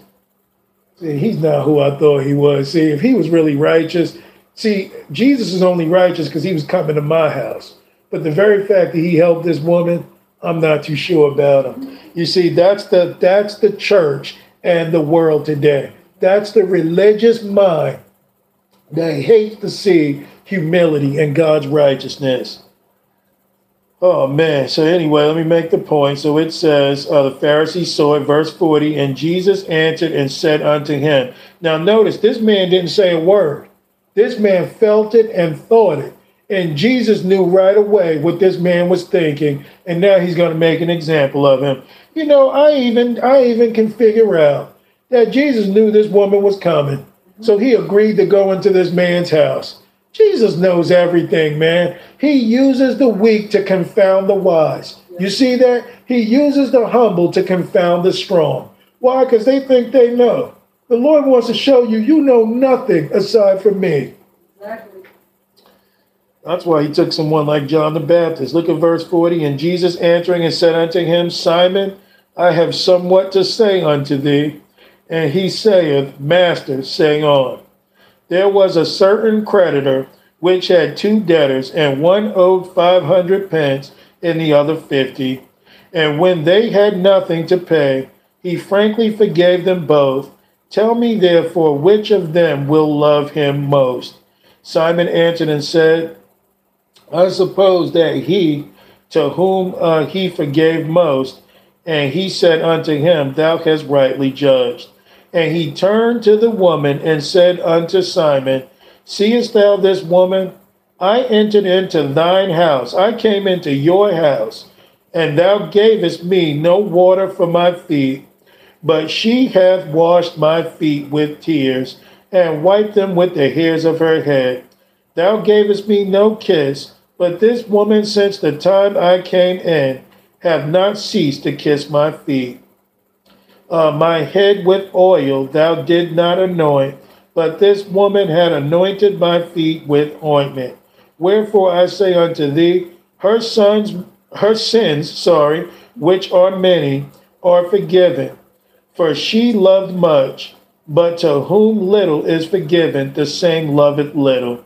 see, he's not who I thought he was. See, if he was really righteous, see, Jesus is only righteous because he was coming to my house. But the very fact that he helped this woman, I'm not too sure about him. You see, that's the that's the church and the world today. That's the religious mind that hates to see humility and God's righteousness. Oh man. So anyway, let me make the point. So it says, uh, the Pharisees saw it, verse 40, and Jesus answered and said unto him. Now notice, this man didn't say a word. This man felt it and thought it. And Jesus knew right away what this man was thinking, and now he's going to make an example of him. You know, I even I even can figure out that Jesus knew this woman was coming. So he agreed to go into this man's house. Jesus knows everything, man. He uses the weak to confound the wise. You see that? He uses the humble to confound the strong. Why? Because they think they know. The Lord wants to show you you know nothing aside from me. Exactly. That's why he took someone like John the Baptist. Look at verse 40. And Jesus answering and said unto him, Simon, I have somewhat to say unto thee. And he saith, Master, say on. There was a certain creditor which had two debtors, and one owed five hundred pence, and the other fifty. And when they had nothing to pay, he frankly forgave them both. Tell me therefore which of them will love him most. Simon answered and said, I suppose that he to whom uh, he forgave most, and he said unto him, Thou hast rightly judged. And he turned to the woman and said unto Simon, Seest thou this woman? I entered into thine house. I came into your house, and thou gavest me no water for my feet, but she hath washed my feet with tears, and wiped them with the hairs of her head. Thou gavest me no kiss, but this woman since the time I came in hath not ceased to kiss my feet. Uh, my head with oil thou did not anoint, but this woman had anointed my feet with ointment. Wherefore I say unto thee, her sons, her sins, sorry, which are many, are forgiven. For she loved much, but to whom little is forgiven, the same loveth little.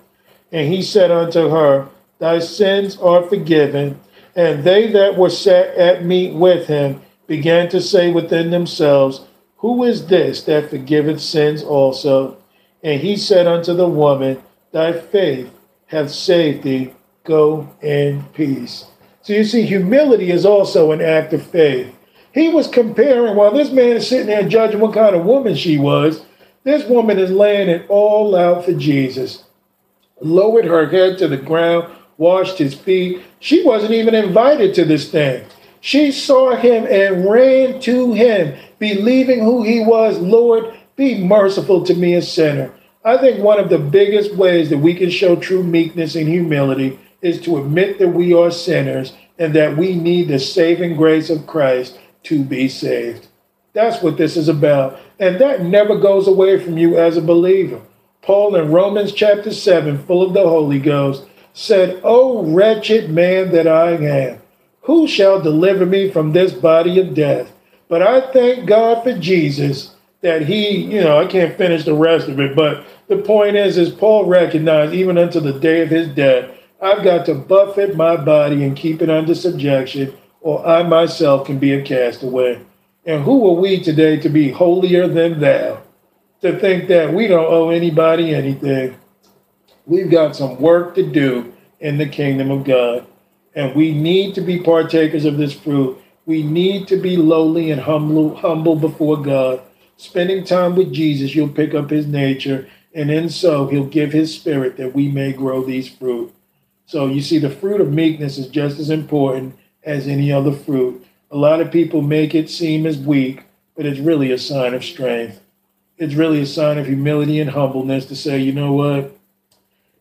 And he said unto her, Thy sins are forgiven. And they that were sat at meat with him began to say within themselves, Who is this that forgiveth sins also? And he said unto the woman, Thy faith hath saved thee. Go in peace. So you see, humility is also an act of faith. He was comparing, while this man is sitting there judging what kind of woman she was, this woman is laying it all out for Jesus. Lowered her head to the ground, washed his feet. She wasn't even invited to this thing. She saw him and ran to him, believing who he was. Lord, be merciful to me, a sinner. I think one of the biggest ways that we can show true meekness and humility is to admit that we are sinners and that we need the saving grace of Christ to be saved. That's what this is about. And that never goes away from you as a believer. Paul in Romans chapter 7, full of the Holy Ghost, said, O wretched man that I am, who shall deliver me from this body of death? But I thank God for Jesus that he, you know, I can't finish the rest of it, but the point is, is Paul recognized even until the day of his death, I've got to buffet my body and keep it under subjection, or I myself can be a castaway. And who are we today to be holier than thou? To think that we don't owe anybody anything. We've got some work to do in the kingdom of God. And we need to be partakers of this fruit. We need to be lowly and humble, humble before God. Spending time with Jesus, you'll pick up his nature, and in so he'll give his spirit that we may grow these fruit. So you see, the fruit of meekness is just as important as any other fruit. A lot of people make it seem as weak, but it's really a sign of strength. It's really a sign of humility and humbleness to say, you know what?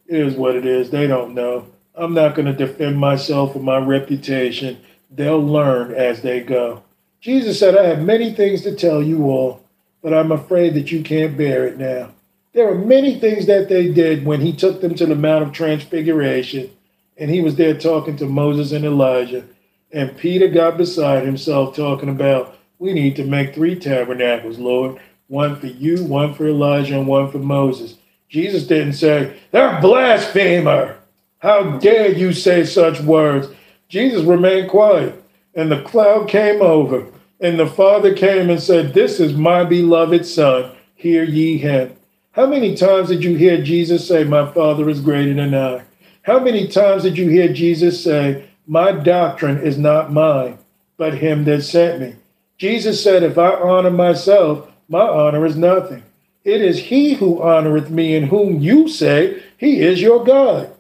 It is what it is. They don't know. I'm not going to defend myself or my reputation. They'll learn as they go. Jesus said, I have many things to tell you all, but I'm afraid that you can't bear it now. There were many things that they did when he took them to the Mount of Transfiguration, and he was there talking to Moses and Elijah. And Peter got beside himself, talking about, We need to make three tabernacles, Lord one for you, one for Elijah, and one for Moses. Jesus didn't say, They're blasphemer. How dare you say such words? Jesus remained quiet, and the cloud came over, and the Father came and said, This is my beloved Son, hear ye him. How many times did you hear Jesus say, My Father is greater than I? How many times did you hear Jesus say, My doctrine is not mine, but him that sent me? Jesus said, If I honor myself, my honor is nothing. It is he who honoreth me, in whom you say he is your God.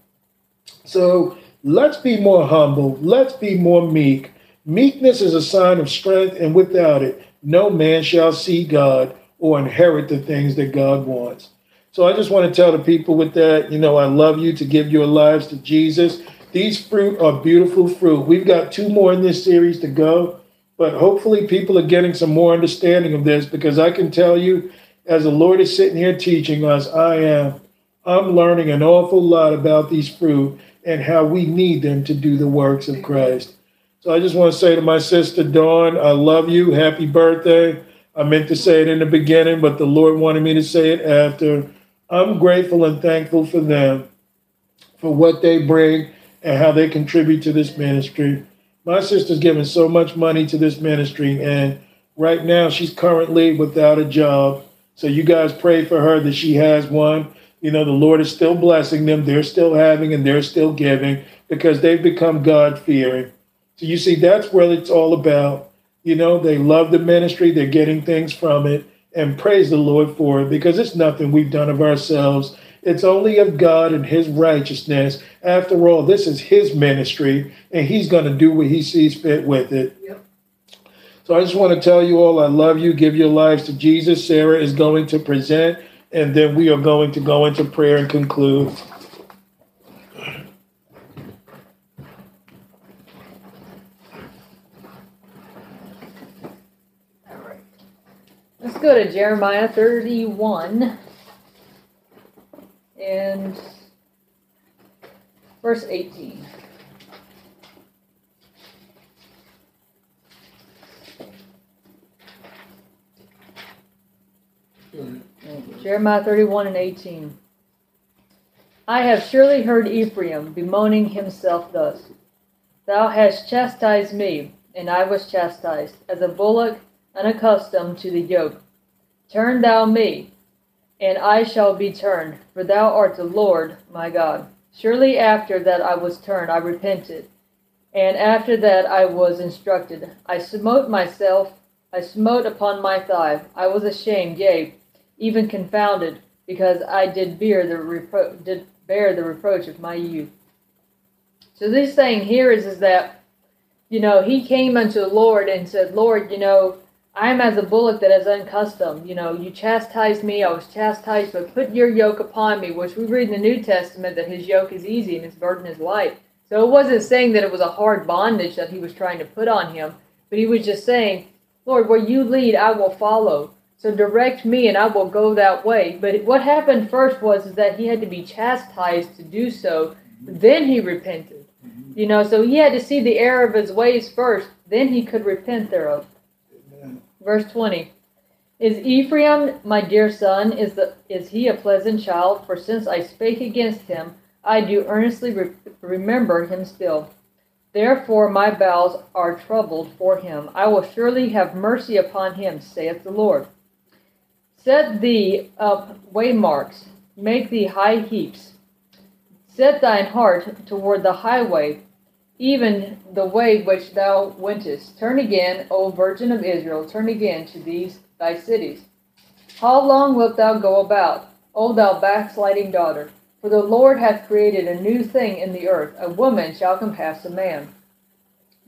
So let's be more humble. Let's be more meek. Meekness is a sign of strength, and without it, no man shall see God or inherit the things that God wants. So I just want to tell the people with that, you know, I love you to give your lives to Jesus. These fruit are beautiful fruit. We've got two more in this series to go, but hopefully people are getting some more understanding of this because I can tell you, as the Lord is sitting here teaching us, I am. I'm learning an awful lot about these fruit and how we need them to do the works of Christ. So I just want to say to my sister Dawn, I love you. Happy birthday. I meant to say it in the beginning, but the Lord wanted me to say it after. I'm grateful and thankful for them, for what they bring and how they contribute to this ministry. My sister's given so much money to this ministry, and right now she's currently without a job. So you guys pray for her that she has one. You know, the Lord is still blessing them. They're still having and they're still giving because they've become God fearing. So you see, that's what it's all about. You know, they love the ministry, they're getting things from it, and praise the Lord for it because it's nothing we've done of ourselves. It's only of God and His righteousness. After all, this is His ministry, and He's going to do what He sees fit with it. Yep. So I just want to tell you all I love you. Give your lives to Jesus. Sarah is going to present, and then we are going to go into prayer and conclude. Let's go to Jeremiah 31 and verse 18. Jeremiah 31 and 18. I have surely heard Ephraim bemoaning himself thus Thou hast chastised me, and I was chastised, as a bullock unaccustomed to the yoke. Turn thou me, and I shall be turned, for thou art the Lord my God. Surely after that I was turned, I repented, and after that I was instructed. I smote myself, I smote upon my thigh. I was ashamed, yea, even confounded, because I did bear the repro- did bear the reproach of my youth. So this saying here is, is that you know, he came unto the Lord and said, Lord, you know, I am as a bullock that is unaccustomed. You know, you chastised me, I was chastised, but put your yoke upon me, which we read in the New Testament that his yoke is easy and his burden is light. So it wasn't saying that it was a hard bondage that he was trying to put on him, but he was just saying, Lord, where you lead, I will follow. So direct me and I will go that way. But what happened first was is that he had to be chastised to do so. Then he repented. You know, so he had to see the error of his ways first. Then he could repent thereof. Amen. Verse 20. Is Ephraim my dear son? Is, the, is he a pleasant child? For since I spake against him, I do earnestly re- remember him still. Therefore my bowels are troubled for him. I will surely have mercy upon him, saith the Lord. Set thee up waymarks, make thee high heaps. Set thine heart toward the highway, even the way which thou wentest. Turn again, O Virgin of Israel, turn again to these thy cities. How long wilt thou go about, O thou backsliding daughter? For the Lord hath created a new thing in the earth, a woman shall compass a man.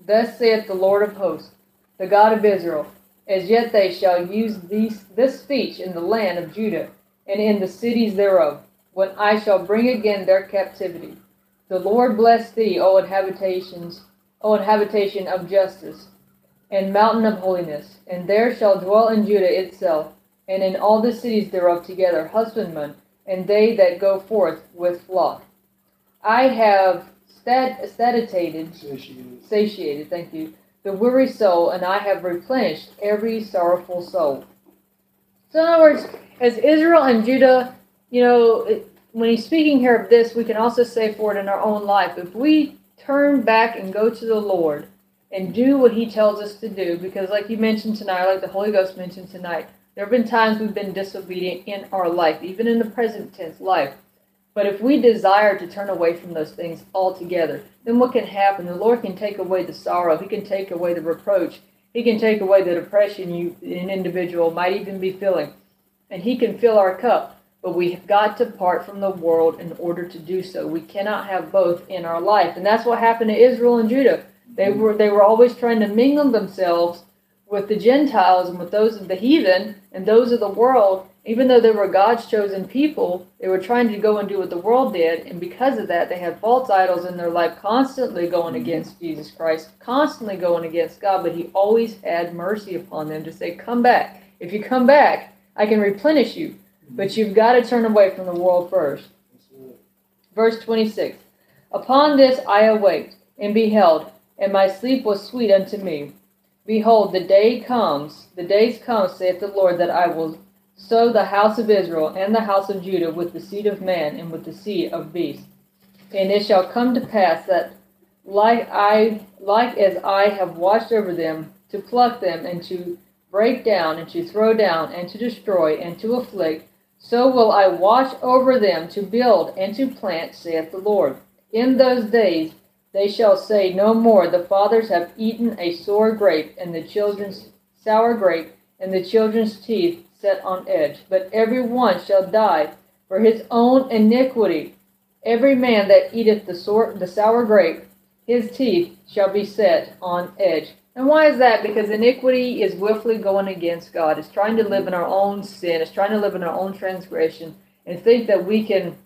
Thus saith the Lord of hosts, the God of Israel, as yet they shall use these, this speech in the land of Judah, and in the cities thereof, when I shall bring again their captivity. The Lord bless thee, O inhabitations, O inhabitation of justice, and mountain of holiness, and there shall dwell in Judah itself, and in all the cities thereof together husbandmen, and they that go forth with flock. I have stat- statitated, Satiated. satiated, thank you, the weary soul, and I have replenished every sorrowful soul. So, in other words, as Israel and Judah, you know, it, when he's speaking here of this, we can also say for it in our own life. If we turn back and go to the Lord and do what he tells us to do, because like you mentioned tonight, like the Holy Ghost mentioned tonight, there have been times we've been disobedient in our life, even in the present tense life. But if we desire to turn away from those things altogether, then what can happen? The Lord can take away the sorrow. He can take away the reproach. He can take away the depression you an individual might even be feeling. And he can fill our cup. But we have got to part from the world in order to do so. We cannot have both in our life. And that's what happened to Israel and Judah. They mm-hmm. were they were always trying to mingle themselves with the Gentiles and with those of the heathen and those of the world, even though they were God's chosen people, they were trying to go and do what the world did, and because of that, they had false idols in their life, constantly going mm-hmm. against Jesus Christ, constantly going against God, but He always had mercy upon them to say, Come back. If you come back, I can replenish you, mm-hmm. but you've got to turn away from the world first. Verse 26 Upon this I awaked and beheld, and my sleep was sweet unto me. Behold, the day comes, the days come, saith the Lord, that I will sow the house of Israel and the house of Judah with the seed of man and with the seed of beast. And it shall come to pass that like I like as I have watched over them to pluck them and to break down and to throw down and to destroy and to afflict, so will I watch over them to build and to plant, saith the Lord. In those days they shall say no more, The fathers have eaten a sour grape, and the children's sour grape, and the children's teeth set on edge. But every one shall die for his own iniquity. Every man that eateth the, sour, the sour grape, his teeth shall be set on edge. And why is that? Because iniquity is willfully going against God. It's trying to live in our own sin. It's trying to live in our own transgression and think that we can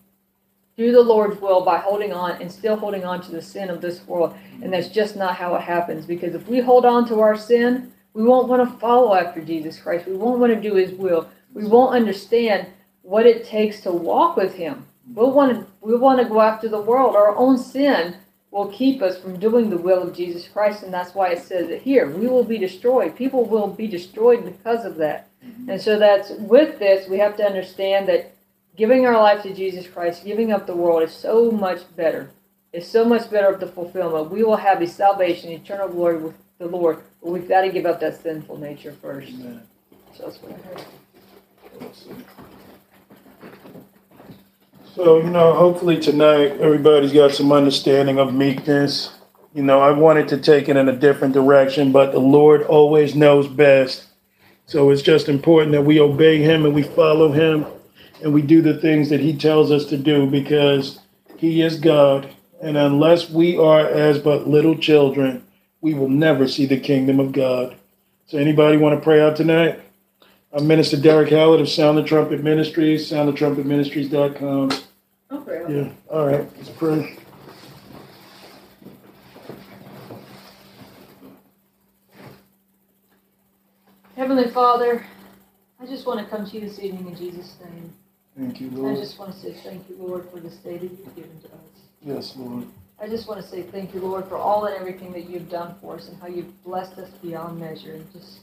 do the Lord's will by holding on and still holding on to the sin of this world. And that's just not how it happens. Because if we hold on to our sin, we won't want to follow after Jesus Christ. We won't want to do his will. We won't understand what it takes to walk with him. We'll want to we'll want to go after the world. Our own sin will keep us from doing the will of Jesus Christ, and that's why it says it here. We will be destroyed. People will be destroyed because of that. Mm-hmm. And so that's with this, we have to understand that giving our life to Jesus Christ, giving up the world is so much better. It's so much better of the fulfillment. We will have a salvation, eternal glory with the Lord, but we've got to give up that sinful nature first. Amen. So that's what I heard. So, you know, hopefully tonight everybody's got some understanding of meekness. You know, I wanted to take it in a different direction, but the Lord always knows best. So it's just important that we obey Him and we follow Him and we do the things that He tells us to do because He is God. And unless we are as but little children, we will never see the kingdom of God. So, anybody want to pray out tonight? I'm Minister Derek Hallett of Sound the Trumpet Ministries, soundthetrumpetministries.com. I'll pray. Yeah, all right, let's pray. Heavenly Father, I just want to come to you this evening in Jesus' name. Thank you, Lord. I just want to say thank you, Lord, for this day that you've given to us. Yes, Lord. I just want to say thank you, Lord, for all and everything that you've done for us and how you've blessed us beyond measure. And just,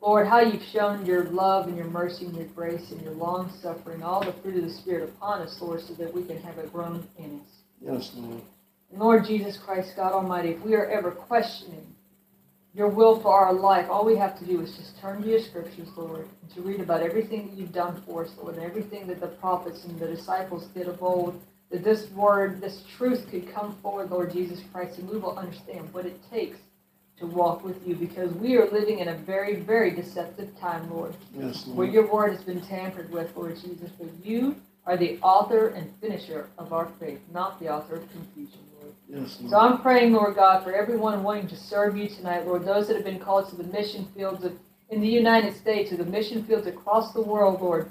Lord, how you've shown your love and your mercy and your grace and your long suffering, all the fruit of the Spirit upon us, Lord, so that we can have it grown in us. Yes, Lord. And Lord Jesus Christ, God Almighty, if we are ever questioning your will for our life, all we have to do is just turn to your scriptures, Lord, and to read about everything that you've done for us, Lord, and everything that the prophets and the disciples did of old, that this word, this truth could come forward, Lord Jesus Christ, and we will understand what it takes to walk with you because we are living in a very, very deceptive time, Lord, Yes, Lord. where your word has been tampered with, Lord Jesus, but you are the author and finisher of our faith, not the author of confusion, Lord. Yes, Lord. So I'm praying, Lord God, for everyone wanting to serve you tonight, Lord, those that have been called to the mission fields of, in the United States, or the mission fields across the world, Lord,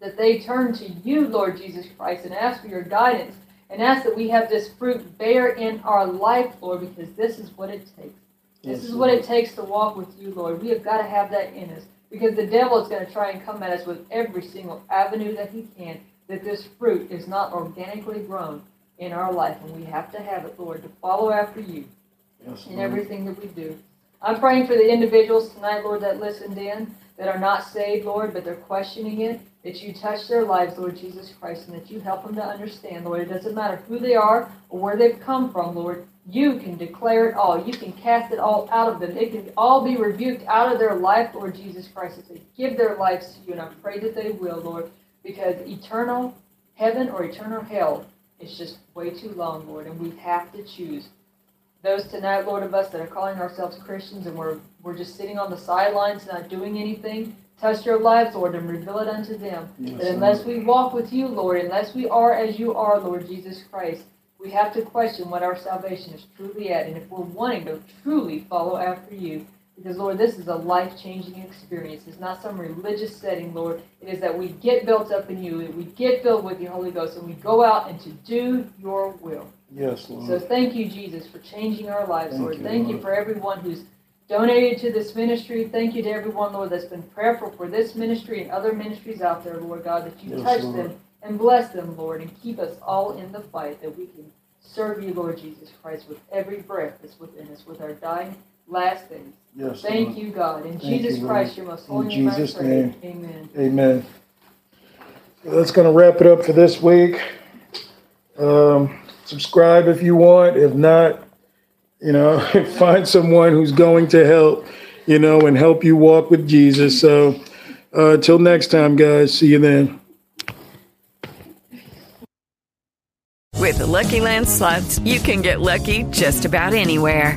that they turn to you, Lord Jesus Christ, and ask for your guidance, and ask that we have this fruit bear in our life, Lord, because this is what it takes. This Yes, is what it takes to walk with you, Lord. We have got to have that in us, because the devil is going to try and come at us with every single avenue that he can, that this fruit is not organically grown in our life, and we have to have it, Lord, to follow after you Yes, in Lord. everything that we do. I'm praying for the individuals tonight, Lord, that listened in, that are not saved, Lord, but they're questioning it, that you touch their lives, Lord Jesus Christ, and that you help them to understand, Lord. It doesn't matter who they are or where they've come from, Lord. You can declare it all. You can cast it all out of them. It can all be rebuked out of their life, Lord Jesus Christ, as they give their lives to you. And I pray that they will, Lord, because eternal heaven or eternal hell is just way too long, Lord, and we have to choose those tonight, Lord, of us that are calling ourselves Christians and we're, we're just sitting on the sidelines, not doing anything, touch their lives, Lord, and reveal it unto them. Yes, that unless we walk with you, Lord, unless we are as you are, Lord Jesus Christ, we have to question what our salvation is truly at. And if we're wanting to truly follow after you, because, Lord, this is a life changing experience. It's not some religious setting, Lord. It is that we get built up in you, that we get filled with the Holy Ghost, and we go out and to do your will. Yes, Lord. So thank you, Jesus, for changing our lives, Thank Lord. you, Thank you for everyone who's donated to this ministry. Thank you to everyone, Lord, that's been prayerful for this ministry and other ministries out there, Lord God, that you Yes, touch Lord. them and bless them, Lord, and keep us all in the fight that we can serve you, Lord Jesus Christ, with every breath that's within us, with our dying last days. yes, Thank Lord. you, God. In Thank Jesus you, Christ, your most holy name, I Jesus' name. Amen. Amen. That's going to wrap it up for this week. Um, subscribe if you want. If not, you know, find someone who's going to help, you know, and help you walk with Jesus. So, uh, till next time, guys. See you then. With the Lucky Land slots, you can get lucky just about anywhere.